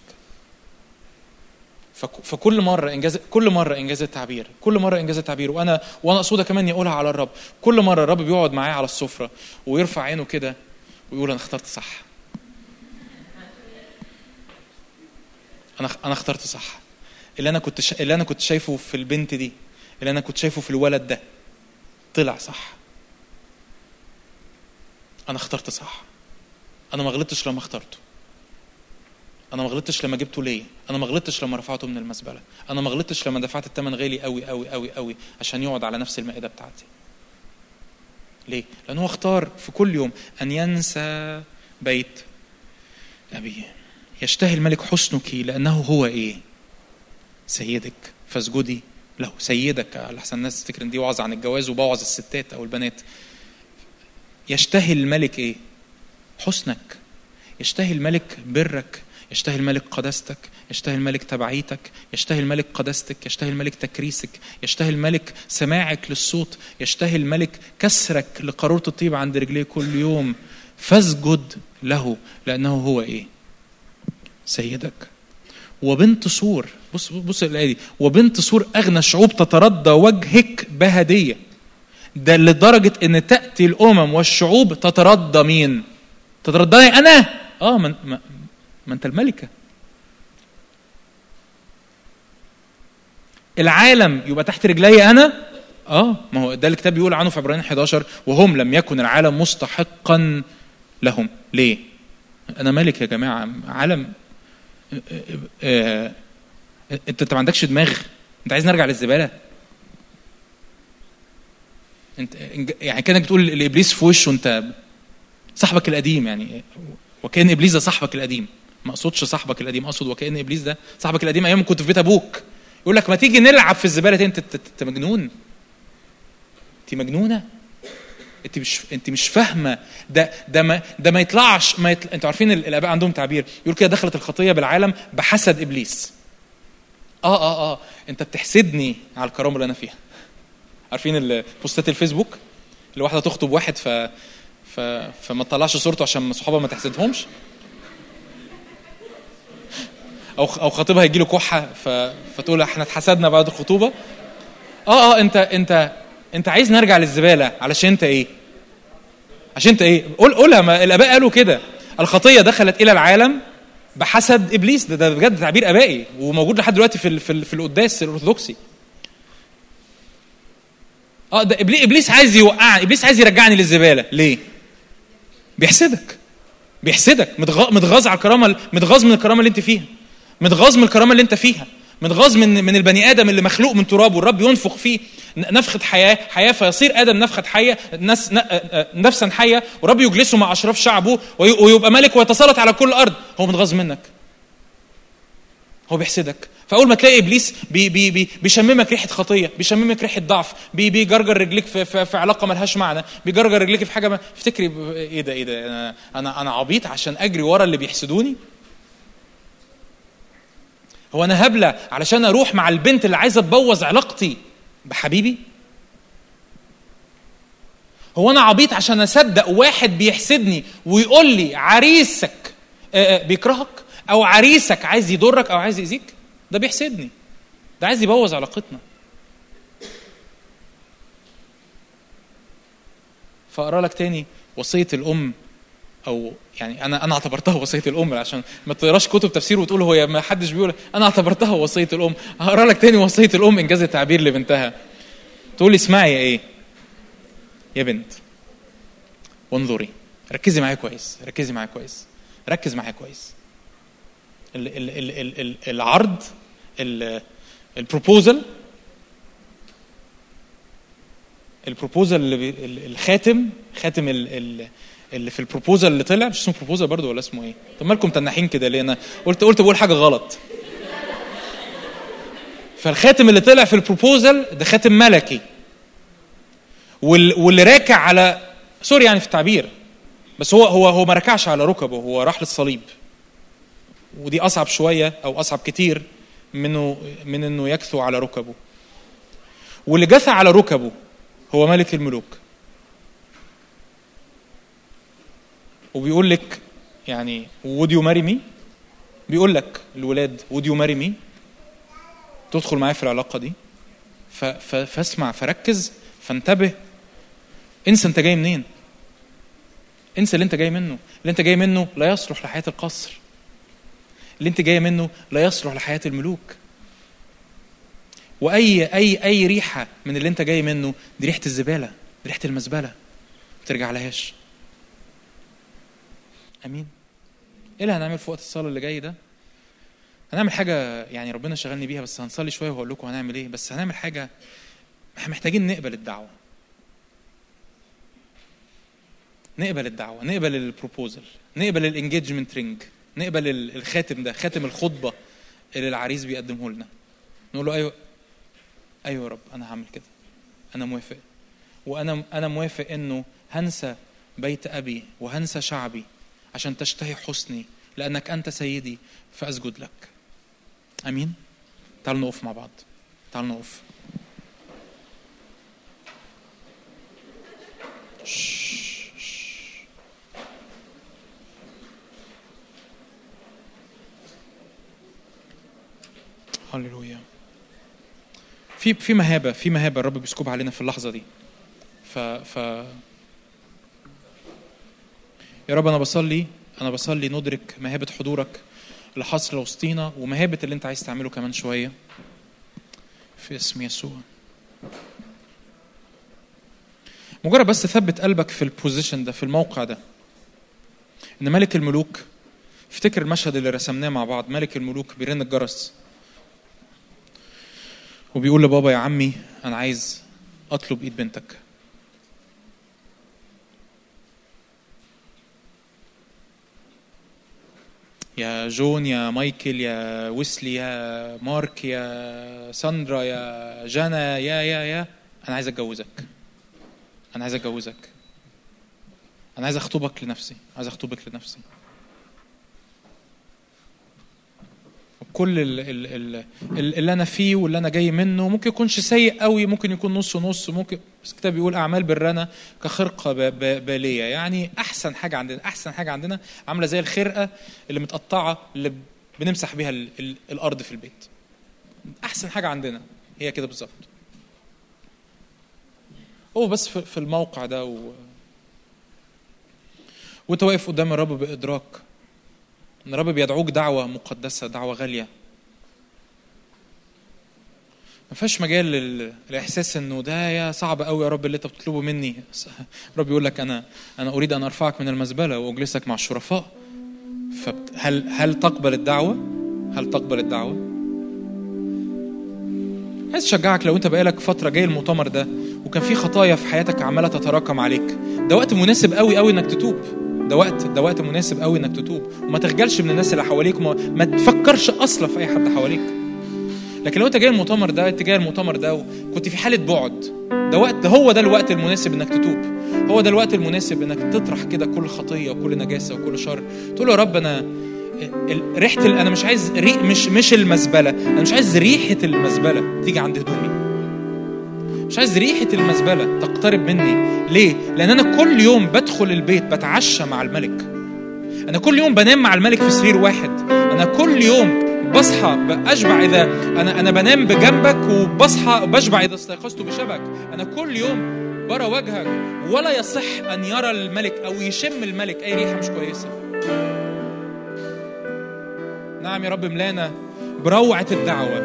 فكل مرة انجاز كل مرة إنجاز التعبير كل مرة إنجاز التعبير. وأنا وأنا اقصدها كمان يقولها على الرب. كل مرة الرب بيقعد معايا على السفرة ويرفع عينه كده ويقول أنا اخترت صح. أنا أنا اخترت صح. اللي أنا كنت شا... اللي أنا كنت شايفه في البنت دي اللي أنا كنت شايفه في الولد ده طلع صح. أنا اخترت صح. أنا ما غلطتش لما اخترته. أنا ما غلطتش لما جبته ليه؟ أنا ما غلطتش لما رفعته من المزبله أنا ما غلطتش لما دفعت الثمن غالي قوي قوي قوي قوي عشان يقعد على نفس المائدة بتاعتي. ليه؟ لأنه هو اختار في كل يوم أن ينسى بيت أبيه. يشتهي الملك حسنك لأنه هو إيه؟ سيدك. فاسجدي له. سيدك احسن الناس تفتكر إن دي وعظ عن الجواز وبوعظ الستات أو البنات. يشتهي الملك إيه؟ حسنك. يشتهي الملك برك. يشتهي الملك قداستك يشتهي الملك تبعيتك يشتهي الملك قداستك يشتهي الملك تكريسك يشتهي الملك سماعك للصوت يشتهي الملك كسرك لقارورة الطيب عند رجليه كل يوم. فاسجد له لأنه هو إيه؟ سيدك. وبنت سور بص بص الآية دي. وبنت سور أغنى الشعوب تتردى وجهك بهدية. ده لدرجة إن تأتي الأمم والشعوب تتردى مين؟ تترداني أنا؟ آه ما, ما, أنت الملكة. العالم يبقى تحت رجلي أنا؟ آه ما هو ده الكتاب بيقول عنه في عبرانيين 11 وهم لم يكن العالم مستحقا لهم. ليه؟ أنا ملك يا جماعة عالم. آه، انت أنت ما عندكش دماغ. أنت عايز نرجع للزبالة؟ انت يعني كأنك بتقول لإبليس في وشه أنت صاحبك القديم يعني. وكأن إبليس ده صاحبك القديم. ما اقصدش صاحبك القديم اقصد وكأن إبليس ده صاحبك القديم أيام كنت في بيت أبوك. يقول لك ما تيجي نلعب في الزبالة أنت أنت مجنون. أنت مجنونة؟ أنت مش أنت مش فاهمة. ده ده ما ده ما يطلعش ما يطلع... أنتوا عارفين ال- الآباء عندهم تعبير. يقول كده دخلت الخطية بالعالم بحسد إبليس. آه آه آه. أنت بتحسدني على الكرامة اللي أنا فيها. عارفين ال- بوستات الفيسبوك؟ اللي واحدة تخطب واحد ف ف فما تطلعش صورته عشان صحابها ما تحسدهمش؟ أو أو خطيبها يجي له كحة. فتقول إحنا اتحسدنا بعد الخطوبة. آه آه أنت أنت أنت عايز نرجع للزبالة علشان أنت إيه؟ عشان أنت إيه؟ قول قولها ما الآباء قالوا كده. الخطية دخلت إلى العالم بحسد إبليس. ده, ده بجد تعبير آبائي وموجود لحد دلوقتي في في, في القداس الأرثوذكسي. آه ده إبليس عايز يوقعني إبليس عايز يرجعني للزبالة. ليه؟ بيحسدك. بيحسدك. متغ- متغاظ على الكرامة متغاظ من الكرامة اللي أنت فيها. متغاظ من الكرامة اللي انت فيها متغاظ من من البني آدم اللي مخلوق من تراب والرب ينفخ فيه نفخة حياة حياة فيصير آدم نفخة حية نس ن- آه، نفسا حية ورب يجلسه مع أشراف شعبه وي- ويبقى ملك ويتسلط على كل الأرض هو متغاظ منك. هو بيحسدك. فأول ما تلاقي إبليس بي بي بي بيشممك ريحة خطية بيشممك ريحة ضعف بي بيجرجر رجليك في, في, في علاقة ملهاش معنى بيجرجر رجليك في حاجة ما افتكري إيه ده إيه ده أنا أنا عبيط عشان أجري ورا اللي بيحسدوني؟ هو أنا هبلة علشان أروح مع البنت اللي عايزة تبوظ علاقتي بحبيبي؟ هو أنا عبيط عشان أصدق واحد بيحسدني ويقول لي عريسك آه، آه، بيكرهك؟ أو عريسك عايز يضرك أو عايز يأذيك؟ ده بيحسدني. ده عايز يبوظ علاقتنا. فأقرأ لك تاني وصية الأم أو يعني أنا أنا اعتبرتها وصية الأم عشان ما تقراش كتب تفسير وتقول هو ما حدش بيقول أنا اعتبرتها وصية الأم. هقرأ لك تاني وصية الأم إنجاز التعبير لبنتها. تقول لي اسمعي يا إيه؟ يا بنت. وانظري. ركزي معايا كويس. ركزي معايا كويس. ركز معايا كويس. ال ال ال ال ال العرض ال البروبوزل ال proposal الخاتم خاتم ال ال اللي في ال proposal اللي طلع مش اسمه proposal برضه ولا اسمه إيه؟ طب مالكم تنحين كده ليه؟ أنا قلت قلت بقول حاجة غلط. فالخاتم اللي طلع في ال proposal ده خاتم ملكي. وال واللي راكع على sorry يعني في التعبير بس هو هو هو ما ركعش على ركبه هو راح للصليب. ودي أصعب شوية أو أصعب كتير منه من إنه يكثو على ركبه. واللي جثى على ركبه هو ملك الملوك. وبيقول لك يعني would you marry me? بيقول لك الولاد would you marry me? تدخل معايا في العلاقة دي. فاسمع فركز فانتبه. انسى انت جاي منين. انسى اللي انت جاي منه. اللي انت جاي منه لا يصلح لحياة القصر. اللي انت جاي منه لا يصلح لحياة الملوك. وأي أي أي ريحة من اللي انت جاي منه دي ريحة الزبالة دي ريحة المزبلة. ما ترجع لهاش آمين. إيه اللي هنعمل في وقت الصلاة اللي جاي ده؟ هنعمل حاجة يعني ربنا شغلني بيها بس هنصلي شوية وهقول لكم هنعمل إيه. بس هنعمل حاجة إحنا محتاجين نقبل الدعوة. نقبل الدعوة نقبل ال proposal نقبل ال engagement ring نقبل ال- الخاتم ده خاتم الخطبة اللي العريس بيقدمه لنا. نقول له أيوه أيوه يا رب أنا هعمل كده. أنا موافق. وأنا أنا موافق إنه هنسى بيت أبي وهنسى شعبي عشان تشتهي حسني لأنك أنت سيدي فأسجد لك. آمين؟ تعالوا نقف مع بعض. تعالوا نقف. هللويا. في في مهابة في مهابة الرب بيسكبها علينا في اللحظة دي. ف ف يا رب أنا بصلي أنا بصلي ندرك مهابة حضورك حاصله وسطينا ومهابة اللي أنت عايز تعمله كمان شوية. في اسم يسوع. مجرد بس ثبت قلبك في البوزيشن ده في الموقع ده. إن ملك الملوك افتكر المشهد اللي رسمناه مع بعض. ملك الملوك بيرن الجرس وبيقول لبابا يا عمي أنا عايز أطلب إيد بنتك. يا جون يا مايكل يا ويسلي يا مارك يا ساندرا يا جانا يا يا يا. أنا عايز أتجوزك. أنا عايز أتجوزك. أنا عايز أخطبك لنفسي. عايز أخطبك لنفسي. كل ال- ال- ال- ال- اللي أنا فيه واللي أنا جاي منه. ممكن يكونش سيء قوي ممكن يكون نص نص ممكن بس الكتاب بيقول أعمال برنا كخرقة بالية. يعني أحسن حاجة عندنا أحسن حاجة عندنا عاملة زي الخرقة اللي متقطعة اللي بنمسح بيها ال- ال- الأرض في البيت. أحسن حاجة عندنا هي كده بالظبط. هو بس في الموقع ده و... وأنت واقف قدام الرب بإدراك. إن الرب بيدعوك دعوة مقدسة دعوة غالية. ما فيهاش مجال لل- للاحساس إنه ده يا صعب قوي يا رب اللي أنت بتطلبه مني. رب يقول لك أنا أنا أريد أن أرفعك من المزبلة وأجلسك مع الشرفاء. فهل هل تقبل الدعوة؟ هل تقبل الدعوة؟ عايز أشجعك لو أنت بقالك فترة جاي المؤتمر ده وكان في خطايا في حياتك عمالة تتراكم عليك. ده وقت مناسب قوي قوي إنك تتوب. ده وقت ده وقت مناسب قوي إنك تتوب. وما تخجلش من الناس اللي حواليك وما ما تفكرش أصلا في أي حد حواليك. لكن لو أنت جاي المؤتمر ده أنت جاي المؤتمر ده وكنت في حالة بعد ده وقت ده هو ده الوقت المناسب إنك تتوب. هو ده الوقت المناسب إنك تطرح كده كل خطية وكل نجاسة وكل شر. تقول يا رب أنا ريحة أنا مش عايز ريح مش مش المزبله أنا مش عايز ريحة المزبله تيجي عند هدومي. مش عايز ريحة المزبله تقترب مني. ليه؟ لأن أنا كل يوم بدخل البيت بتعشى مع الملك. أنا كل يوم بنام مع الملك في سرير واحد. أنا كل يوم بصحى بشبع إذا أنا أنا بنام بجنبك وبصحى بشبع إذا استيقظت بشبك. أنا كل يوم برى وجهك. ولا يصح أن يرى الملك أو يشم الملك أي ريحة مش كويسة. نعم يا رب ملانا بروعة الدعوة.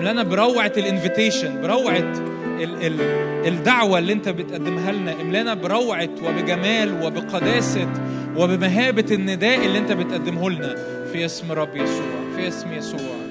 ملانا بروعة الانفيتيشن بروعة ال ال الدعوة اللي انت بتقدمها لنا املانا بروعة وبجمال وبقداسة وبمهابة النداء اللي انت بتقدمه لنا في اسم رب يسوع في اسم يسوع.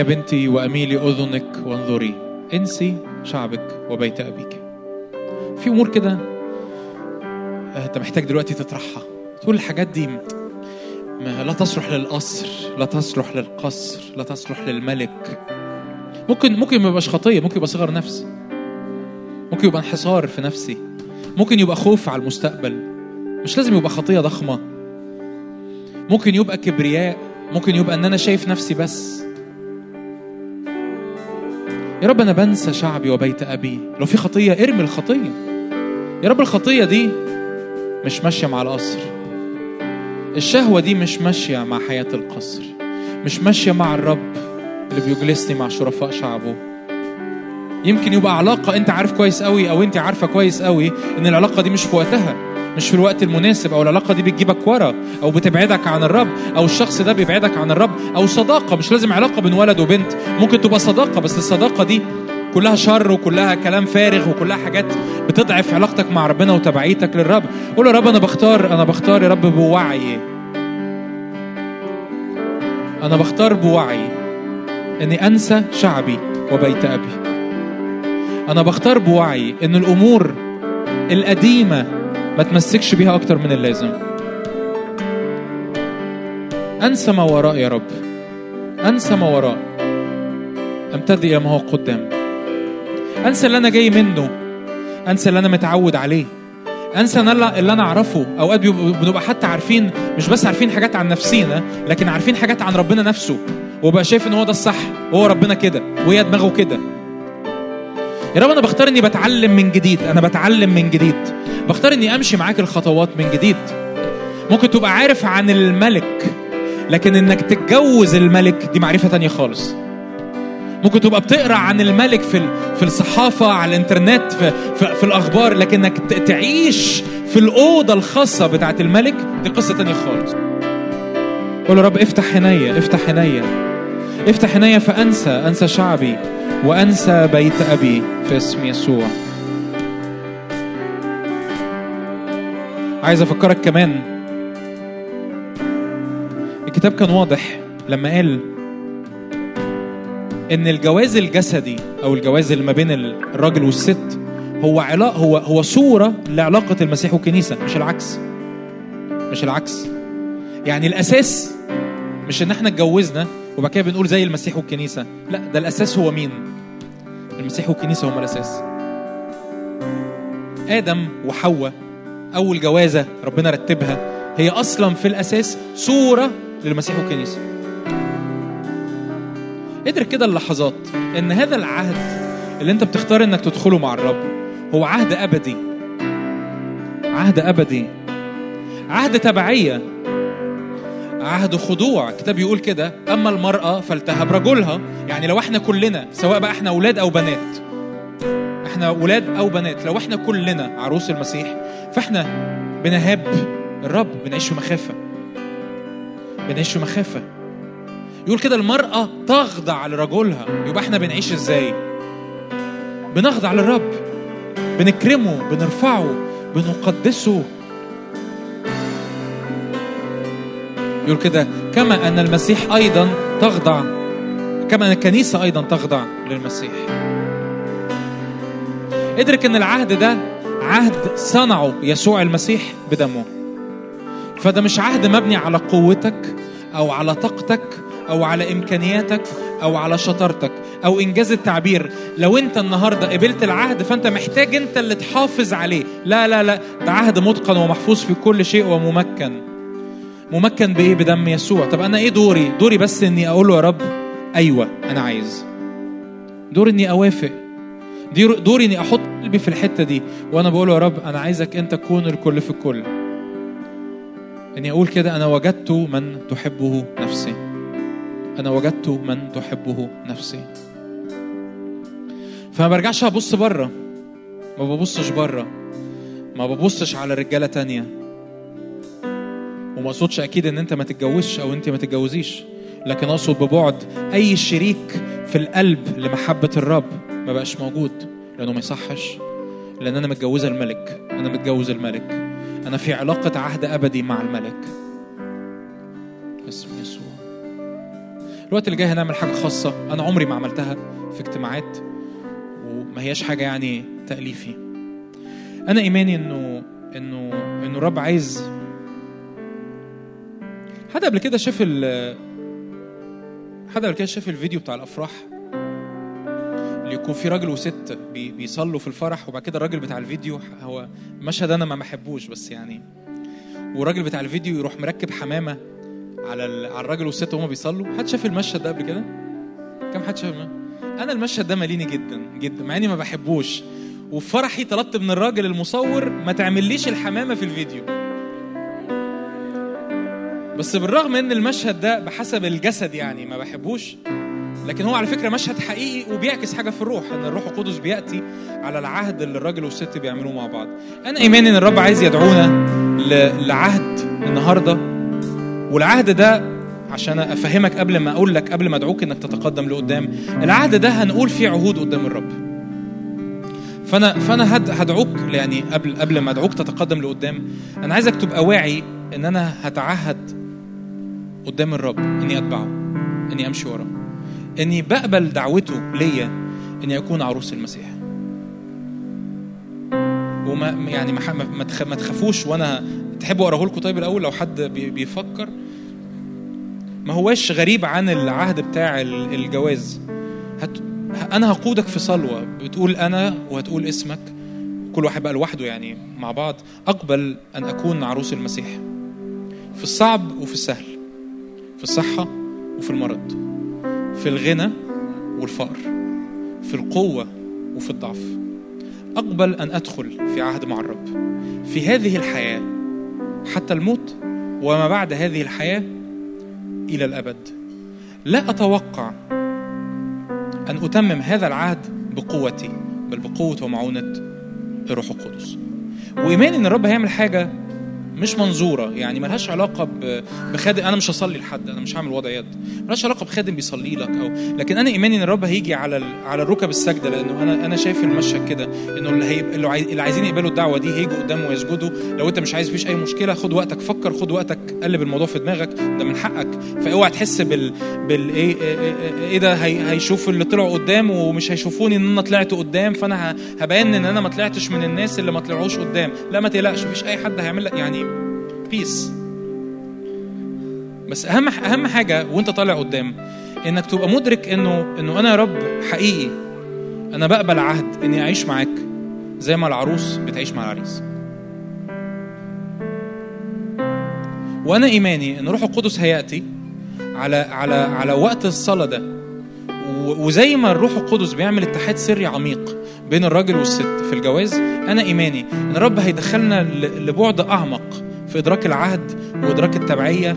يا بنتي وأميلي أذنك وانظري. انسي شعبك وبيت أبيك. في أمور كده آه، أنت محتاج دلوقتي تطرحها. تقول الحاجات دي ما لا تصلح للقصر لا تصلح للقصر لا تصلح للملك. ممكن ممكن ما يبقاش خطية ممكن يبقى صغر نفس. ممكن يبقى انحصار في نفسي. ممكن يبقى خوف على المستقبل. مش لازم يبقى خطية ضخمة. ممكن يبقى كبرياء. ممكن يبقى إن أنا شايف نفسي بس. يا رب أنا بنسى شعبي وبيت أبي. لو في خطية ارمي الخطية. يا رب الخطية دي مش ماشية مع القصر. الشهوة دي مش ماشية مع حياة القصر. مش ماشية مع الرب اللي بيجلسني مع شرفاء شعبه. يمكن يبقى علاقة أنت عارف كويس قوي أو أنت عارفة كويس قوي إن العلاقة دي مش في وقتها. مش في الوقت المناسب أو العلاقة دي بتجيبك ورا أو بتبعدك عن الرب أو الشخص ده بيبعدك عن الرب أو صداقة مش لازم علاقة بين ولد وبنت ممكن تبقى صداقة بس الصداقة دي كلها شر وكلها كلام فارغ وكلها حاجات بتضعف علاقتك مع ربنا وتبعيتك للرب. قول يا رب أنا بختار أنا بختار يا رب بوعي. أنا بختار بوعي إني أنسى شعبي وبيت أبي. أنا بختار بوعي إن الأمور القديمة ما تمسكش بيها أكتر من اللازم. أنسى ما وراء يا رب. أنسى ما وراء. أمتد إلى ما هو قدام. أنسى اللي أنا جاي منه. أنسى اللي أنا متعود عليه. أنا اللي أعرفه. أوقات بيبقى- بنبقى حتى عارفين مش بس عارفين حاجات عن نفسينا لكن عارفين حاجات عن ربنا نفسه. وبقى شايف إن هو ده الصح وهو ربنا كده وهي دماغه كده. يا رب أنا بختار إني بتعلم من جديد. أنا بتعلم من جديد. بختار إني أمشي معاك الخطوات من جديد. ممكن تبقى عارف عن الملك لكن إنك تتجوز الملك دي معرفة تانية خالص. ممكن تبقى بتقرأ عن الملك في في الصحافة على الإنترنت في, في, في الأخبار لكنك تعيش في الأوضة الخاصة بتاعت الملك. دي قصة تانية خالص. قول يا رب افتح عينيا افتح عينيا. افتح عينيا فأنسى أنسى شعبي وأنسى بيت أبي في اسم يسوع. عايز أفكرك كمان. الكتاب كان واضح لما قال إن الجواز الجسدي أو الجواز اللي ما بين الراجل والست هو علاقه هو هو صورة لعلاقة المسيح والكنيسة مش العكس. مش العكس. يعني الأساس مش إن إحنا اتجوزنا وبعد كده بنقول زي المسيح والكنيسة. لا ده الأساس هو مين؟ المسيح والكنيسة هم الأساس. آدم وحواء أول جوازة ربنا رتبها هي أصلا في الأساس صورة للمسيح والكنيسة. ادرك كده اللحظات إن هذا العهد اللي أنت بتختار إنك تدخله مع الرب هو عهد أبدي. عهد أبدي. عهد تبعية. عهد خضوع. الكتاب يقول كده أما المرأة فلتهب رجلها. يعني لو إحنا كلنا سواء بقى إحنا أولاد أو بنات إحنا أولاد أو بنات لو إحنا كلنا عروس المسيح فإحنا بنهاب الرب بنعيش في مخافة. بنعيش في مخافة. يقول كده المرأة تخضع لرجلها. يبقى إحنا بنعيش إزاي؟ بنخضع للرب. بنكرمه بنرفعه بنقدسه. يقول كده كما أن المسيح أيضا تخضع كما أن الكنيسة أيضا تخضع للمسيح. ادرك أن العهد ده عهد صنعه يسوع المسيح بدمه. فده مش عهد مبني على قوتك أو على طاقتك أو على إمكانياتك أو على شطارتك أو إنجاز التعبير. لو أنت النهاردة قبلت العهد فأنت محتاج أنت اللي تحافظ عليه. لا لا لا ده عهد متقن ومحفوظ في كل شيء وممكن. ممكن بايه بدم يسوع. طب أنا إيه دوري؟ دوري بس إني أقول له يا رب أيوه أنا عايز. دوري إني أوافق. دوري إني أحط قلبي في الحتة دي وأنا بقول يا رب أنا عايزك أنت تكون الكل في الكل. إني أقول كده أنا وجدت من تحبه نفسي. أنا وجدت من تحبه نفسي. فما برجعش أبص بره. ما ببصش بره. ما ببصش على رجالة تانية. وما أقصدش أكيد إن أنت ما تتجوزش أو أنت ما تتجوزيش لكن أقصد ببعد أي شريك في القلب لمحبة الرب ما بقاش موجود لأنه ما يصحش لأن أنا متجوزة الملك أنا متجوز الملك أنا في علاقة عهد أبدي مع الملك. اسم يسوع. الوقت اللي جاي هنعمل حاجة خاصة أنا عمري ما عملتها في اجتماعات وما هياش حاجة يعني تأليفي. أنا إيماني انه انه إنه الرب عايز حد قبل كده شاف ال حد قبل كده شاف الفيديو بتاع الأفراح؟ اللي يكون في راجل وست بي- بيصلوا في الفرح وبعد كده الراجل بتاع الفيديو هو مشهد أنا ما بحبوش بس يعني والراجل بتاع الفيديو يروح مركب حمامة على على الراجل والست وهما بيصلوا. حد شاف المشهد ده قبل كده؟ كم حد شاف؟ أنا المشهد ده ماليني جدا جدا مع إني ما بحبوش. وفي فرحي طلبت من الراجل المصور ما تعمليش الحمامة في الفيديو. بس بالرغم إن المشهد ده بحسب الجسد يعني ما بحبوش لكن هو على فكرة مشهد حقيقي وبيعكس حاجة في الروح إن الروح القدس بيأتي على العهد اللي الراجل والست بيعملوه مع بعض. أنا ايماني إن الرب عايز يدعونا لعهد النهارده والعهد ده عشان أفهمك قبل ما أقول لك قبل ما أدعوك إنك تتقدم لقدام العهد ده هنقول فيه عهود قدام الرب. فأنا فأنا هد هدعوك يعني قبل قبل ما أدعوك تتقدم لقدام أنا عايزك تبقى واعي إن أنا هتعهد قدام الرب إني أتبعه إني أمشي وراه إني بقبل دعوته ليا اني اكون عروس المسيح. وما يعني ما ما- ما تخ- ما تخافوش وأنا تحبوا اقراه لكم طيب الأول لو حد بي- بيفكر؟ ما هواش غريب عن العهد بتاع ال- الجواز. هت... أنا هقودك في صلوة بتقول أنا وهتقول اسمك. كل واحد بقى لوحده يعني مع بعض. أقبل أن أكون عروس المسيح في الصعب وفي السهل. في الصحة وفي المرض في الغنى والفقر في القوة وفي الضعف. أقبل أن أدخل في عهد مع الرب في هذه الحياة حتى الموت وما بعد هذه الحياة إلى الأبد. لا أتوقع أن أتمم هذا العهد بقوتي بل بقوة ومعونة الروح القدس. وإيماني إن الرب هيعمل حاجة مش منظورة يعني ملهاش علاقة ب- بخادم أنا مش هصلي لحد أنا مش هعمل وضع يد ملهاش علاقة بخادم بيصلي لك أو لكن أنا إيماني إن الرب هيجي على. على الركب السجدة لأنه أنا أنا شايف المشهد كده إنه اللي هيبقى اللي, عاي... اللي عايزين يقبلوا الدعوة دي هيجوا قدامه ويسجدوا لو أنت مش عايز فيش أي مشكلة خد وقتك فكر خد وقتك قلب الموضوع في دماغك ده من حقك فاوعى تحس بال بال إيه إيه, إيه, إيه ده هي... هيشوف اللي طلعوا قدام ومش هيشوفوني إن أنا طلعت قدام فأنا. هبان إن أنا ما طلعتش من الناس اللي ما طلعوش قدام لا ما تقلقش مفيش أي حد هيعمل لك يعني بيس بس أهم أهم حاجة وأنت طالع قدام إنك تبقى مدرك إنه إنه أنا يا رب حقيقي. أنا بقبل عهد إني أعيش معاك زي ما العروس بتعيش مع العريس. وأنا إيماني إن روح القدس هيأتي على على على وقت الصلاة ده. وزي ما الروح القدس بيعمل اتحاد سري عميق بين الراجل والست في الجواز أنا إيماني إن الرب هيدخلنا لبعد أعمق في إدراك العهد وإدراك التبعية.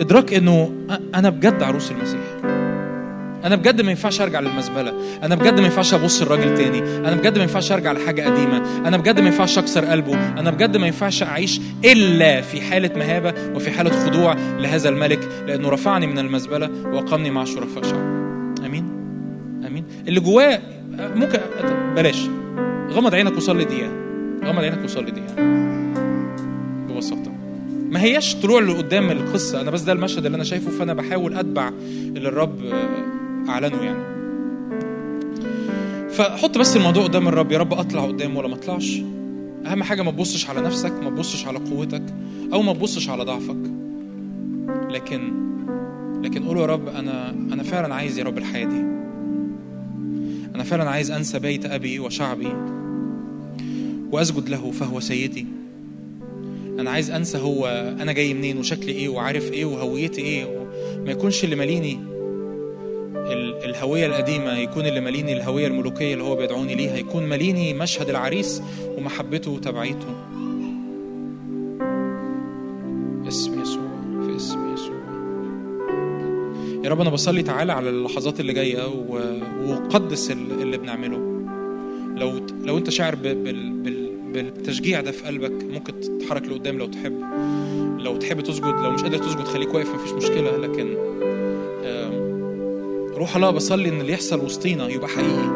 إدراك إنه أ- أنا بجد عروس المسيح. أنا بجد ما ينفعش أرجع للمزبلة. أنا بجد ما ينفعش أبص لراجل تاني. أنا بجد ما ينفعش أرجع لحاجة قديمة. أنا بجد ما ينفعش أكسر قلبه. أنا بجد ما ينفعش أعيش إلا في حالة مهابة وفي حالة خضوع لهذا الملك لأنه رفعني من المزبلة واقامني مع شرفاء شعبه آمين. آمين. اللي جواه ممكن بلاش. غمض عينك وصلي دقيقة. غمض عينك وصلي دقيقة. ببساطة. ما هياش طلوع لقدام القصة. أنا بس ده المشهد اللي أنا شايفه فأنا بحاول أتبع اللي الرب آه، أعلنه يعني. فحط بس الموضوع قدام الرب. يا رب أطلع قدامه ولا ما أطلعش. أهم حاجة ما تبصش على نفسك ما تبصش على قوتك أو ما تبصش على ضعفك. لكن لكن قول يا رب أنا أنا فعلا عايز يا رب الحياة دي. أنا فعلا عايز أنسى بيت أبي وشعبي وأسجد له فهو سيدي. أنا عايز أنسى هو أنا جاي منين وشكلي إيه وعارف إيه وهويتي إيه ما يكونش اللي ماليني ال- الهوية القديمة يكون اللي ماليني الهوية الملوكية اللي هو بيدعوني ليها يكون ماليني مشهد العريس ومحبته وتبعيته اسم يسوع في اسم يسوع. يا رب أنا بصلي تعالى على اللحظات اللي جاية وقدس ال- اللي بنعمله. لو لو أنت شاعر بال- بالتشجيع ده في قلبك ممكن تتحرك لقدام لو تحب. لو تحب تسجد لو مش قادر تسجد خليك واقف مفيش مشكلة. لكن روح الله بصلي إن اللي يحصل وسطينا يبقى حقيقي.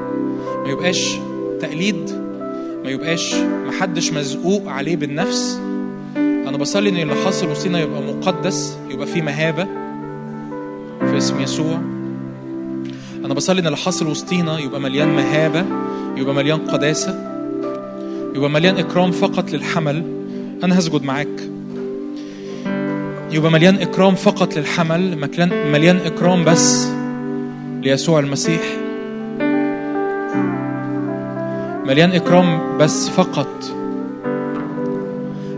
ما يبقاش تقليد ما يبقاش محدش مزقوق عليه بالنفس. أنا بصلي إن اللي حاصل وسطينا يبقى مقدس يبقى فيه مهابة في اسم يسوع. أنا بصلي إن اللي حاصل وسطينا يبقى مليان مهابة يبقى مليان قداسة. يبقى مليان إكرام فقط للحمل. أنا هسجد معاك. يبقى مليان إكرام فقط للحمل مليان إكرام بس ليسوع المسيح. مليان إكرام بس فقط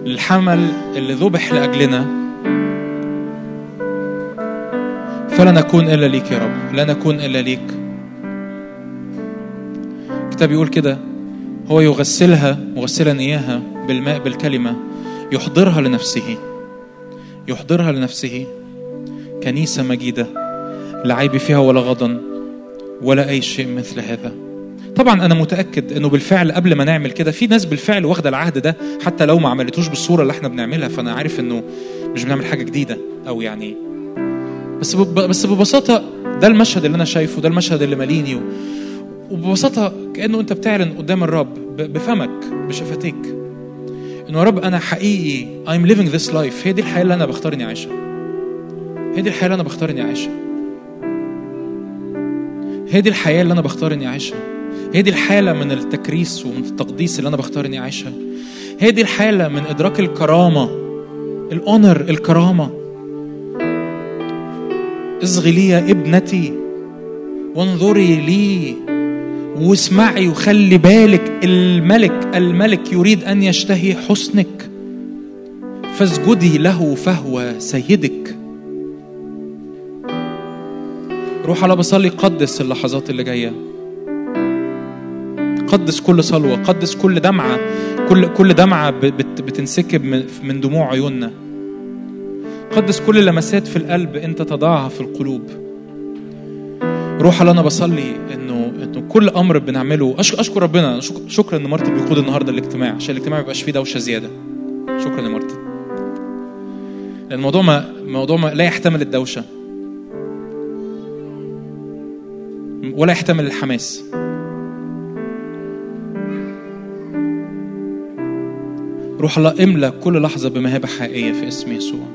للحمل اللي ذبح لأجلنا. فلا نكون إلا ليك يا رب. لا نكون إلا ليك. الكتاب يقول كده. هو يغسلها مغسلا إياها بالماء بالكلمة يحضرها لنفسه يحضرها لنفسه كنيسة مجيدة لا عيب فيها ولا غضن ولا أي شيء مثل هذا طبعا أنا متأكد إنه بالفعل قبل ما نعمل كده في ناس بالفعل واخدة العهد ده حتى لو ما عملتوش بالصورة اللي إحنا بنعملها فأنا عارف إنه مش بنعمل حاجة جديدة أو يعني بس. بس ببساطة ده المشهد اللي أنا شايفه ده المشهد اللي ماليني و... وببساطة كأنه أنت بتعلن قدام الرب. بفمك بشفتيك. إنه يا رب أنا حقيقي I'm living this life. هي دي الحياة اللي أنا بختار اني أعيشها. هي دي الحياة اللي أنا بختار اني أعيشها. هي دي الحياة اللي أنا بختار اني أعيشها. هي دي الحاله من التكريس ومن التقديس اللي أنا بختار اني أعيشها. هي دي الحاله من إدراك الكرامة الاونر الكرامة. اصغي لي يا ابنتي وانظري لي. واسمعي وخلي بالك الملك الملك يريد أن يشتهي حسنك. فاسجدي له فهو سيدك. روح على بصلي قدس اللحظات اللي جاية. قدس كل صلوة قدس كل دمعة كل كل دمعة بت بتنسكب من دموع عيوننا. قدس كل لمسات في القلب أنت تضعها في القلوب. روح الله أنا بصلي انه إنه كل أمر بنعمله. أشكر ربنا. شك- شكرا ان مارتن بيقود النهارده الاجتماع. عشان الاجتماع ما يبقاش فيه دوشة زيادة. شكرا يا مارتن لأن الموضوع ما الموضوع ما لا يحتمل الدوشة. ولا يحتمل الحماس. روح الله املى كل لحظة بمهابة حقيقية في اسم يسوع.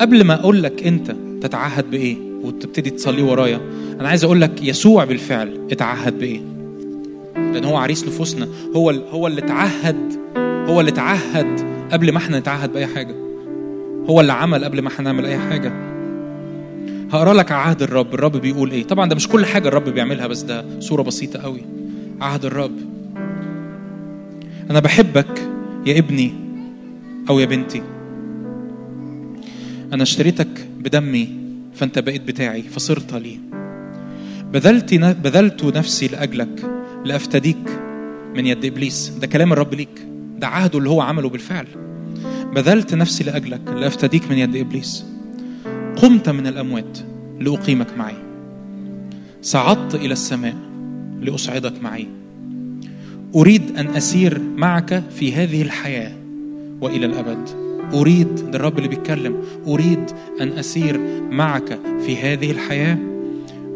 قبل ما أقول لك أنت تتعهد بإيه وتبتدي تصلي ورايا. أنا عايز أقول لك يسوع بالفعل اتعهد بايه لأن هو عريس نفوسنا. هو هو اللي اتعهد هو اللي اتعهد قبل ما إحنا نتعهد بأي حاجة. هو اللي عمل قبل ما إحنا نعمل أي حاجة. هقرأ لك عهد الرب. الرب بيقول إيه؟ طبعا ده مش كل حاجة الرب بيعملها بس ده صورة بسيطة قوي. عهد الرب. أنا بحبك يا ابني أو يا بنتي. أنا اشتريتك بدمي فانت بقيت بتاعي فصرت لي. بذلت بذلت نفسي لأجلك لأفتديك من يد إبليس. ده كلام الرب ليك. ده عهده اللي هو عمله بالفعل. بذلت نفسي لأجلك لأفتديك من يد إبليس. قمت من الأموات لأقيمك معي. صعدت إلى السماء لأصعدك معي. أريد أن أسير معك في هذه الحياة وإلى الأبد. أريد ده الرب اللي بيتكلم أريد أن أسير معك في هذه الحياة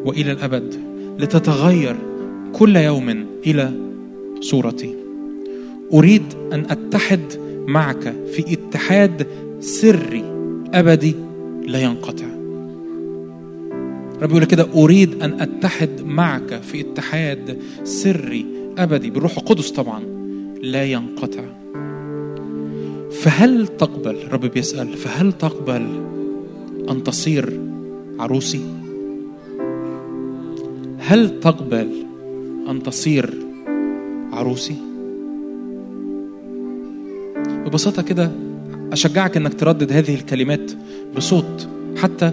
وإلى الأبد لتتغير كل يوم إلى صورتي. أريد أن أتحد معك في اتحاد سري أبدي لا ينقطع. رب يقول كده أريد أن أتحد معك في اتحاد سري أبدي. بالروح القدس طبعا لا ينقطع. فهل تقبل رب بيسأل فهل تقبل أن تصير عروسي؟ هل تقبل أن تصير عروسي؟ ببساطة كده أشجعك إنك تردد هذه الكلمات بصوت حتى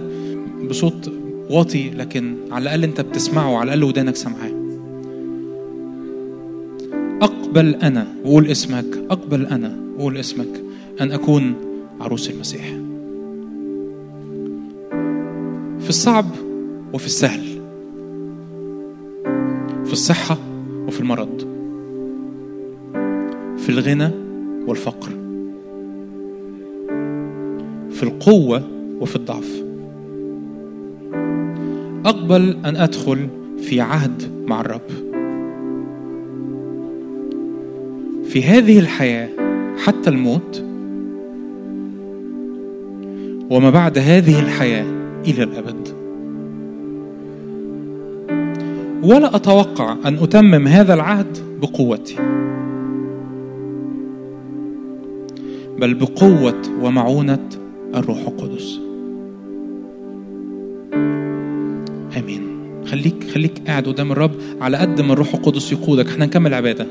بصوت واطي لكن على الأقل أنت بتسمعه على الأقل ودانك سامعاه. أقبل أنا وقول اسمك أقبل أنا وقول اسمك. أن أكون عروس المسيح. في الصعب وفي السهل. في الصحة وفي المرض. في الغنى والفقر. في القوة وفي الضعف. أقبل أن أدخل في عهد مع الرب. في هذه الحياة حتى الموت وما بعد هذه الحياة إلى الأبد. ولا أتوقع أن أتمم هذا العهد بقوتي. بل بقوة ومعونة الروح القدس. آمين. خليك خليك قاعد قدام الرب على قد ما الروح القدس يقودك. إحنا نكمل عبادة.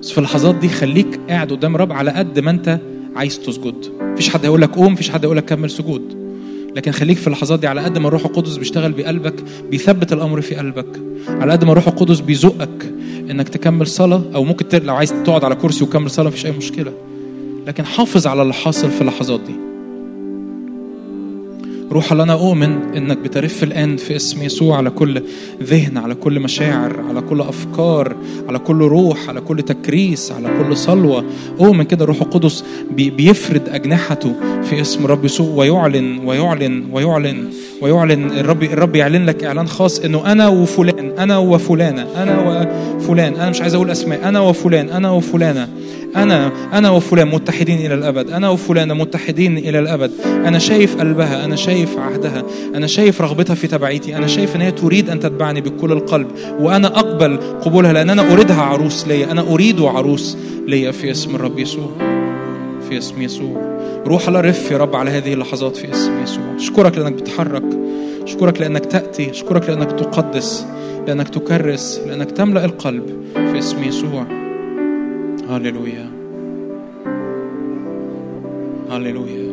بس في اللحظات دي خليك قاعد قدام الرب على قد ما أنت عايز تسجد. مفيش حد هيقول لك قوم مفيش حد هيقول لك كمل سجود. لكن خليك في اللحظات دي على قد ما الروح القدس بيشتغل بقلبك بيثبت الأمر في قلبك. على قد ما الروح القدس بيزقك إنك تكمل صلاة أو ممكن. لو عايز تقعد على كرسي وكمل صلاة مفيش أي مشكلة. لكن حافظ على اللي حاصل في اللحظات دي. روح الله أنا اؤمن إنك بترف الآن في اسم يسوع على كل ذهن على كل مشاعر على كل أفكار على كل روح على كل تكريس على كل صلوة. اؤمن كده الروح القدس بي- بيفرد أجنحته في اسم الرب يسوع ويعلن ويعلن ويعلن ويعلن. الرب الرب يعلن لك إعلان خاص إنه أنا وفلان أنا وفلانة أنا وفلان. أنا مش عايز أقول أسماء أنا وفلان أنا وفلانة. أنا أنا وفلان متحدين إلى الأبد. أنا وفلانة متحدين إلى الأبد. أنا شايف قلبها. أنا شايف عهدها. أنا شايف رغبتها في تبعيتي. أنا شايف أن هي تريد أن تتبعني بكل القلب. وأنا أقبل قبولها لأن أنا أريدها عروس ليا. أنا أريد عروس ليا في اسم الرب يسوع. في اسم يسوع. روح الله رف يا رب على هذه اللحظات في اسم يسوع. أشكرك لأنك بتتحرك أشكرك لأنك تأتي. أشكرك لأنك تقدس. لأنك تكرس. لأنك تملأ القلب في اسم يسوع. Alléluia. Alléluia.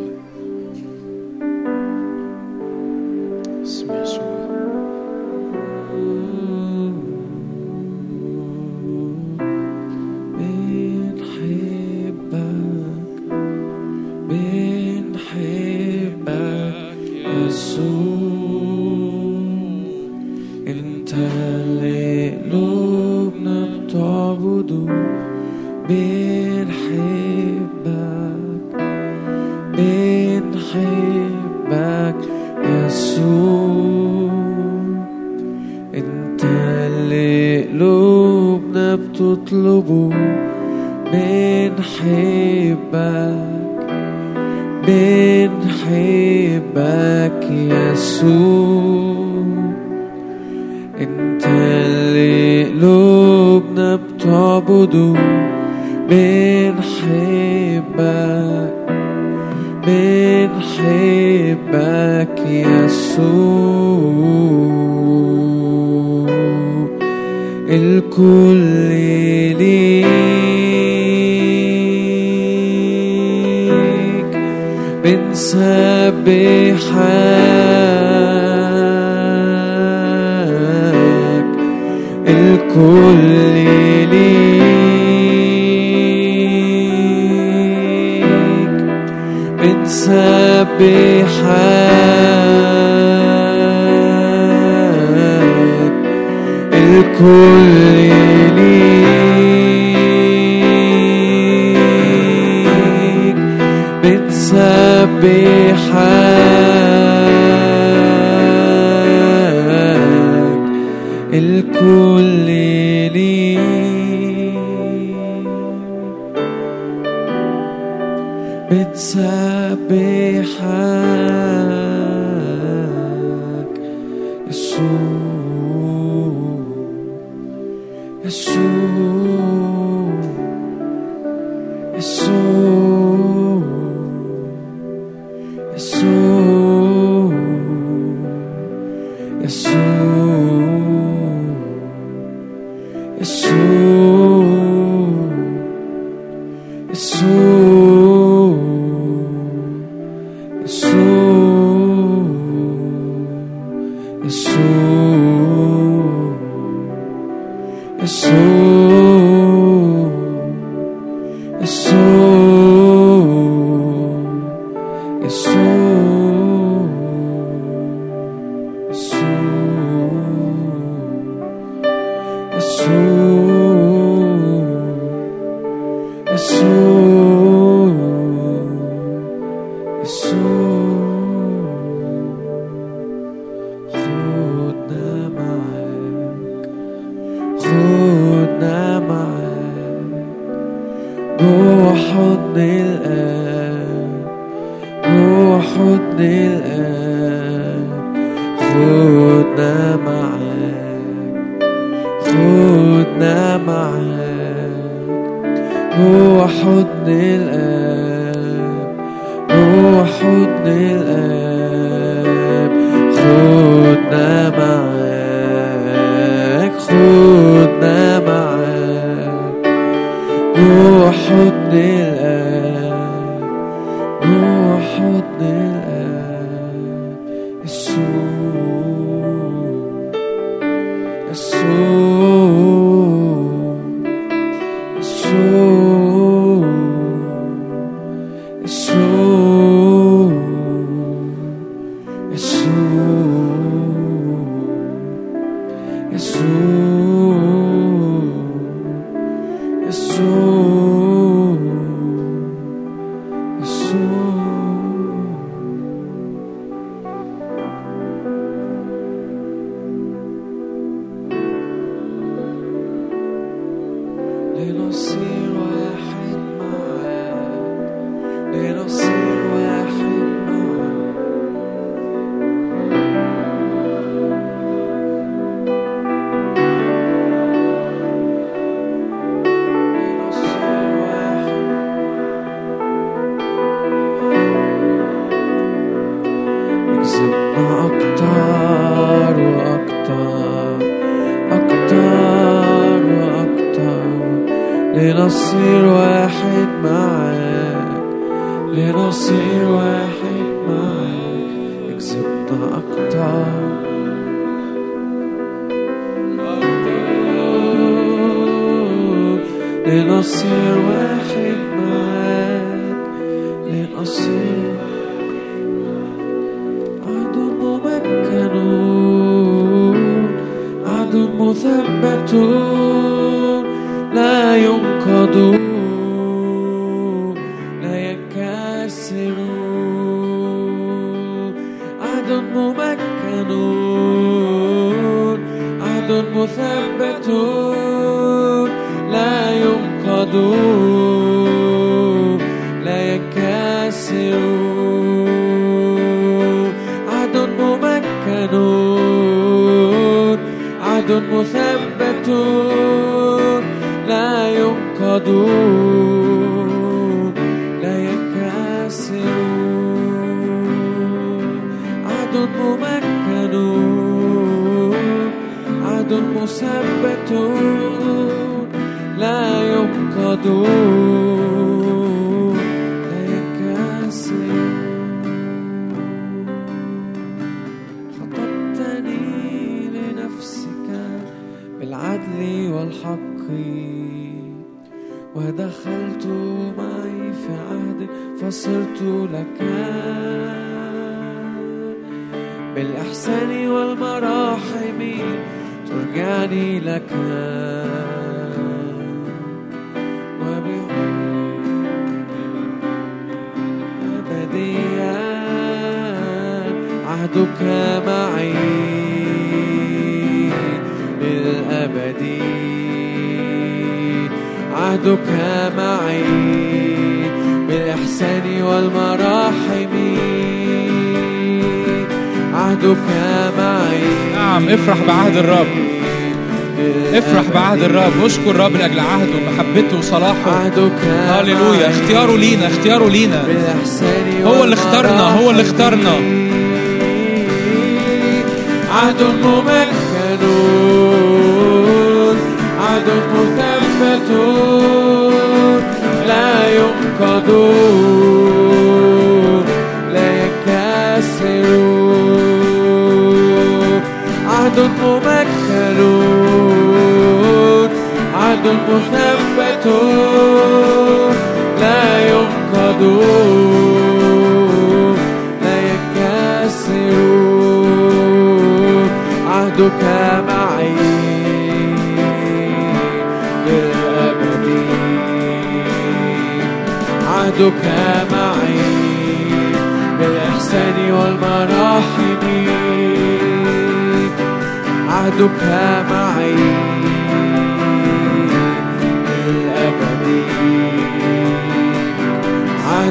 نشكر الرب لأجل عهده ومحبته وصلاحه. عهدك. هللويا. اختياره لينا اختياره لينا. بالاحسان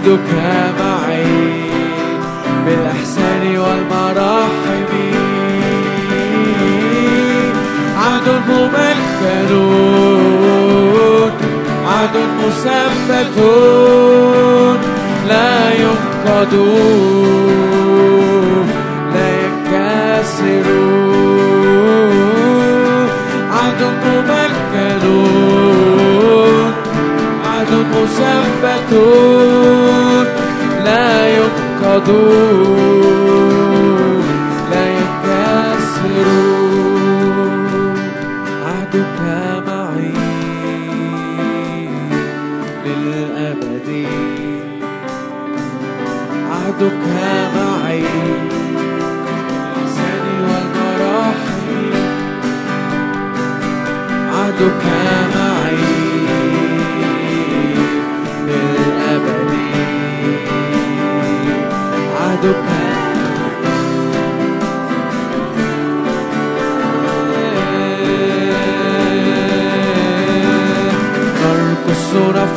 عهدك معي بالإحسان والمراحم. عهد ممكن عهد مثبت لا ينقض لا ينكسر عهد ممكن عهد مثبت ينقض لا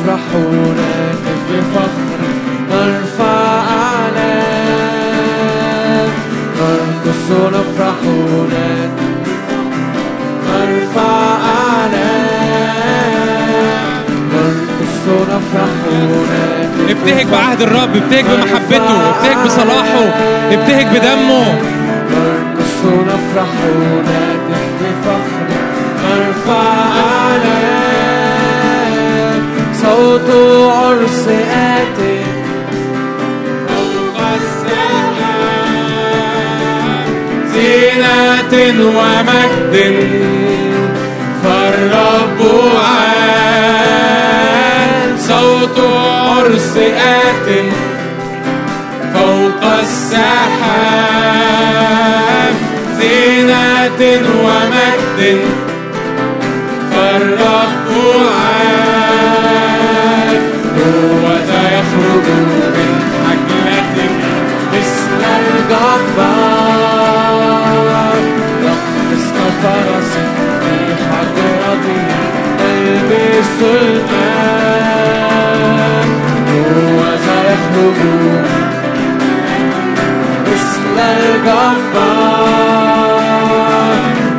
ونهتف بفخر نرفع أعلام نرقص نفرح ونهتف نرفع أعلام نرقص نفرح ونهتف ابتهج بعهد الرب ابتهج بمحبته ابتهج بصلاحه ابتهج بدمه. نرقص ونفرح ونهتف ومجد فالرب عال صوت عرس آت فوق السحاب زينة ومجد فالرب الماء هو ذا يخرج مثل الجبار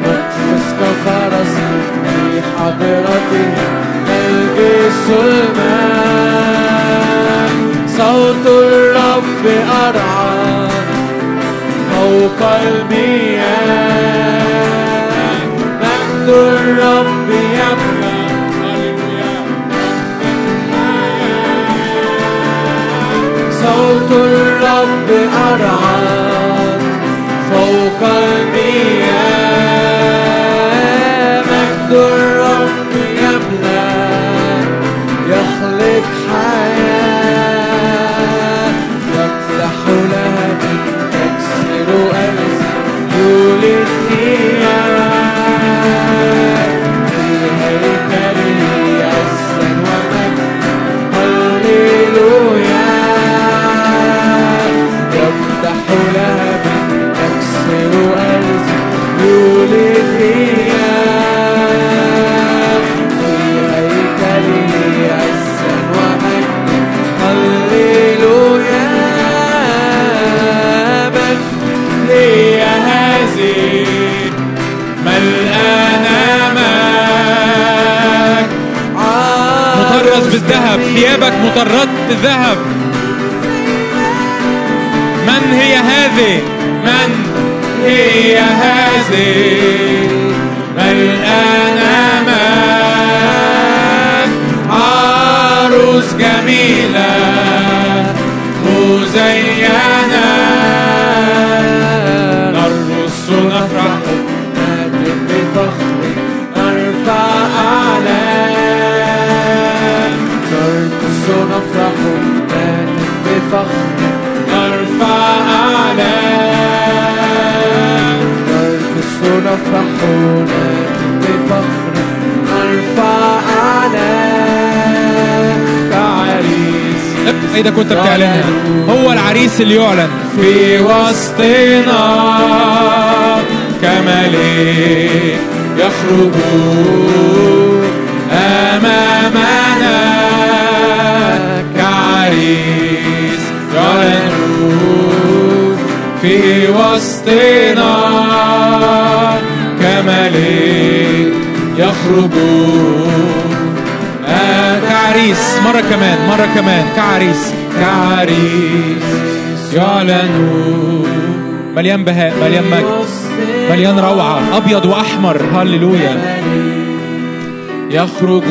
يقفز كفرس في حضرته يلبس الماء صوت الرب أرعد فوق المياه مجد فوق المياه مجد بالذهب ثيابك مطرد بالذهب من هي هذه؟ من هي هذه؟ ملقانة ماك عروس جميلة مزينة. إيه بفخر أرفع عليك بتعلنها؟ هو العريس اللي يعلن. في وسطنا كملك يخرج أمامنا كعريس يعلن في وسطنا كملك يخرج آه كعريس مرة كمان مرة كمان. كعريس كعريس يعلن مليان بهاء مليان مجد مليان روعة أبيض وأحمر. هللويا يخرج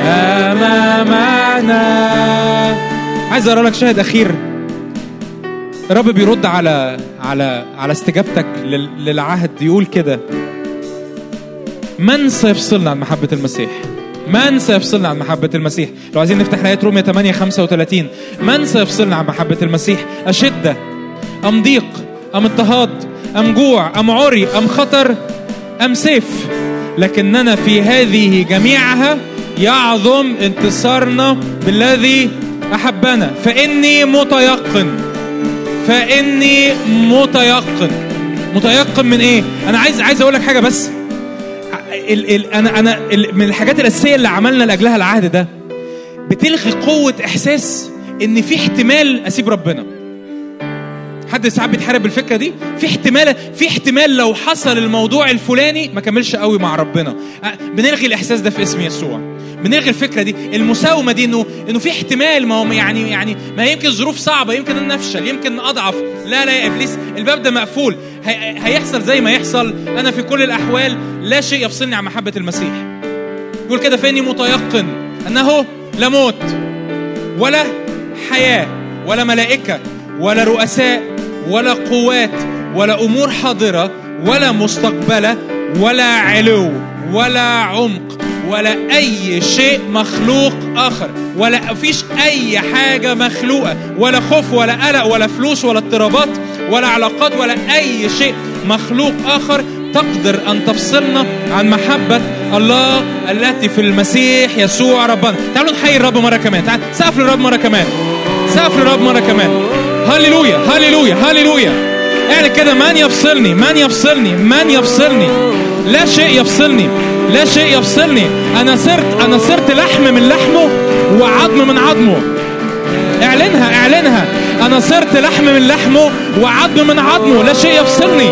أمامنا. عايز أقرأ لك شاهد أخير. الرب بيرد على على على استجابتك لل- للعهد يقول كده من سيفصلنا عن محبة المسيح؟ من سيفصلنا عن محبة المسيح؟ لو عايزين نفتح آية رومية 8 35 من سيفصلنا عن محبة المسيح؟ أشدة أم ضيق أم اضطهاد أم جوع أم عري أم خطر أم سيف لكننا في هذه جميعها يعظم انتصارنا بالذي أحبنا فإني متيقن فإني متيقن. متيقن من إيه؟ أنا عايز عايز أقول لك حاجة بس. ال ال أنا أنا ال من الحاجات الأساسية اللي عملنا لأجلها العهد ده بتلغي قوة إحساس إن في احتمال أسيب ربنا. حد ساعات بيتحارب بالفكرة دي؟ في احتمال في احتمال لو حصل الموضوع الفلاني ما كملش قوي مع ربنا. بنلغي الإحساس ده في اسم يسوع. بنلغي الفكرة دي. المساومة دي انه إنه في احتمال ما هو يعني يعني ما يمكن ظروف صعبة يمكن ان نفشل يمكن أضعف. لا لا يا إبليس الباب ده مقفول. هي هيحصل زي ما يحصل. أنا في كل الأحوال لا شيء يفصلني عن محبة المسيح. يقول كده فإني متيقن أنه لا موت ولا حياة ولا ملائكة ولا رؤساء ولا قوات ولا أمور حاضرة ولا مستقبلة ولا علو ولا عمق ولا أي شيء مخلوق آخر ولا فيش أي حاجة مخلوقة ولا خوف ولا قلق ولا فلوس ولا اضطرابات ولا علاقات ولا أي شيء مخلوق آخر. تقدر أن تفصلنا عن محبة الله التي في المسيح يسوع ربنا. تعالوا نحيي الرب مرة كمان. تعال سقف للرب مرة كمان. سقف للرب مرة كمان. هللويا هللويا هللويا. اعلن كده من يفصلني من يفصلني من يفصلني. لا شيء يفصلني لا شيء يفصلني. أنا صرت أنا صرت لحم من لحمه وعظم من عظمه. اعلنها اعلنها. أنا صرت لحم من لحمه وعظم من عظمه. لا شيء يفصلني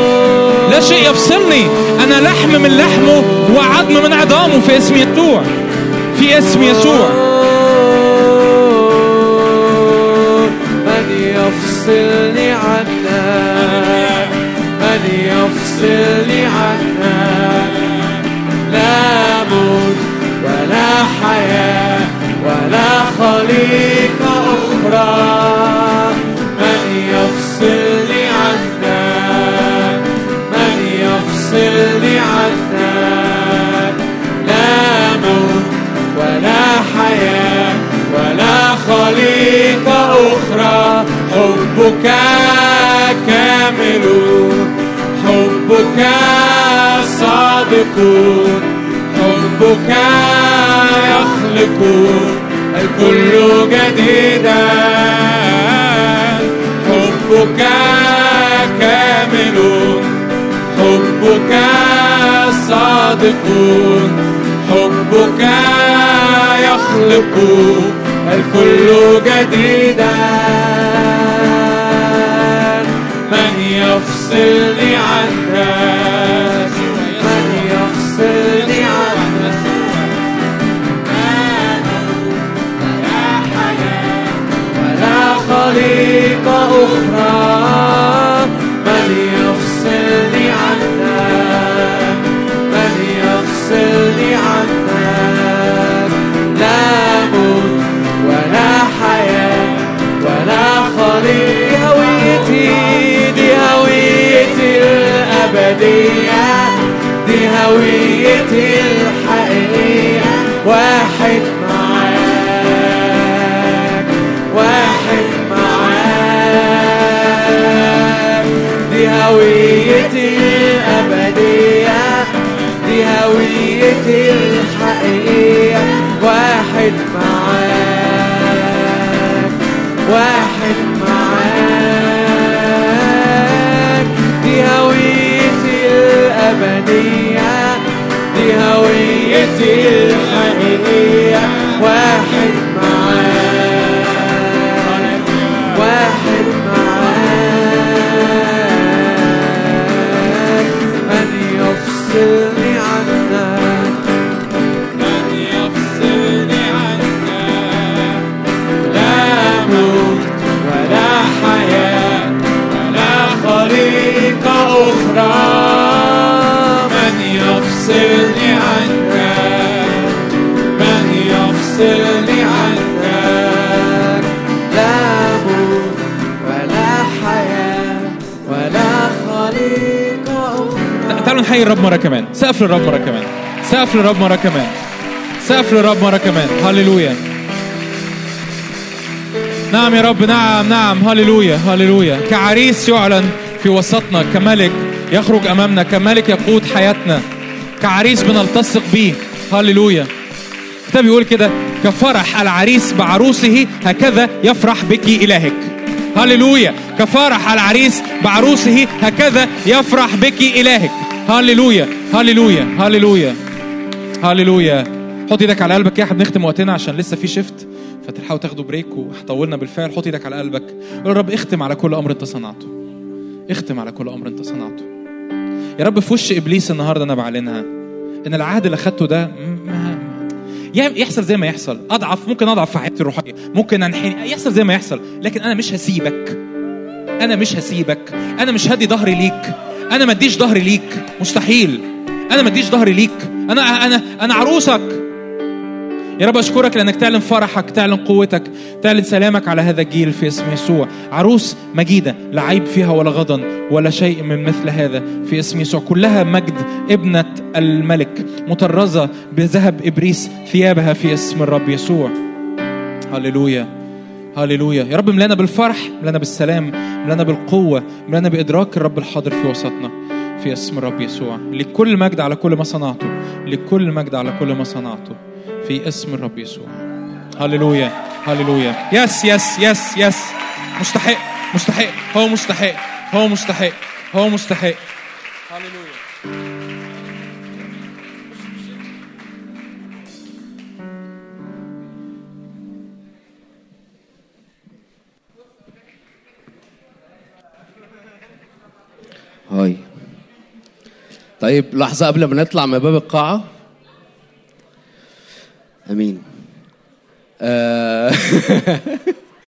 لا شيء يفصلني. أنا لحم من لحمه وعظم من عظامه في اسم يسوع في اسم يسوع. من يفصلني عنك من يفصلني عنك. حياة ولا خليقة أخرى. من يفصلني عنك من يفصلني عنك لا موت ولا حياة ولا خليقة أخرى. حبك كامل حبك صادق حبك يخلق الكل جديدا. حبك كامل حبك صادق حبك يخلق الكل جديدا. من يفصلني عنك؟ الأبدية دي هويتي الحقيقية واحد معاك واحد معاك. دي هويتي الأبدية دي هويتي Wow. نحيي الرب مرة كمان. سقف للرب مرة كمان. سقف للرب مرة كمان. سقف للرب مرة كمان. هللويا. نعم يا رب. نعم نعم. هللويا هللويا. كعريس يعلن في وسطنا كملك يخرج أمامنا كملك يقود حياتنا. كعريس بنلتصق بيه. هللويا. الكتاب بيقول كده كفرح العريس بعروسه هكذا يفرح بك إلهك. هللويا. كفرح العريس بعروسه هكذا يفرح بك إلهك. هللويا هللويا هللويا هللويا حط إيدك على قلبك يا إحنا بنختم وقتنا عشان لسه في شيفت فتلحقوا تاخدوا بريك وطولنا بالفعل. حط إيدك على قلبك. قول رب اختم على كل أمر انت صنعته. اختم على كل أمر انت صنعته. يا رب في وش إبليس النهارده أنا بعلنها إن العهد اللي خدته ده يحصل زي ما يحصل. أضعف ممكن أضعف في حياتي الروحية. ممكن انحني يحصل زي ما يحصل. لكن أنا مش هسيبك. أنا مش هسيبك. أنا مش هدي ظهري ليك. أنا ما أديش ظهري ليك. مستحيل. أنا ما أديش ظهري ليك. أنا أنا أنا عروسك. يا رب أشكرك لأنك تعلن فرحك تعلن قوتك تعلن سلامك على هذا الجيل في اسم يسوع. عروس مجيدة لا عيب فيها ولا غضن ولا شيء من مثل هذا في اسم يسوع. كلها مجد ابنة الملك مطرزة بذهب إبريس ثيابها في اسم الرب يسوع. هللويا. هللويا. يا رب ملانا بالفرح ملانا بالسلام ملانا بالقوة ملانا بإدراك الرب الحاضر في وسطنا. في اسم الرب يسوع لك كل مجد على كل ما صنعته لك كل مجد على كل ما صنعته. في اسم الرب يسوع. هللويا هللويا. yes yes yes yes. مستحق مستحق هو مستحق هو مستحق هو مستحق. هاي. طيب لحظة قبل ما نطلع من باب القاعة. أمين. آه.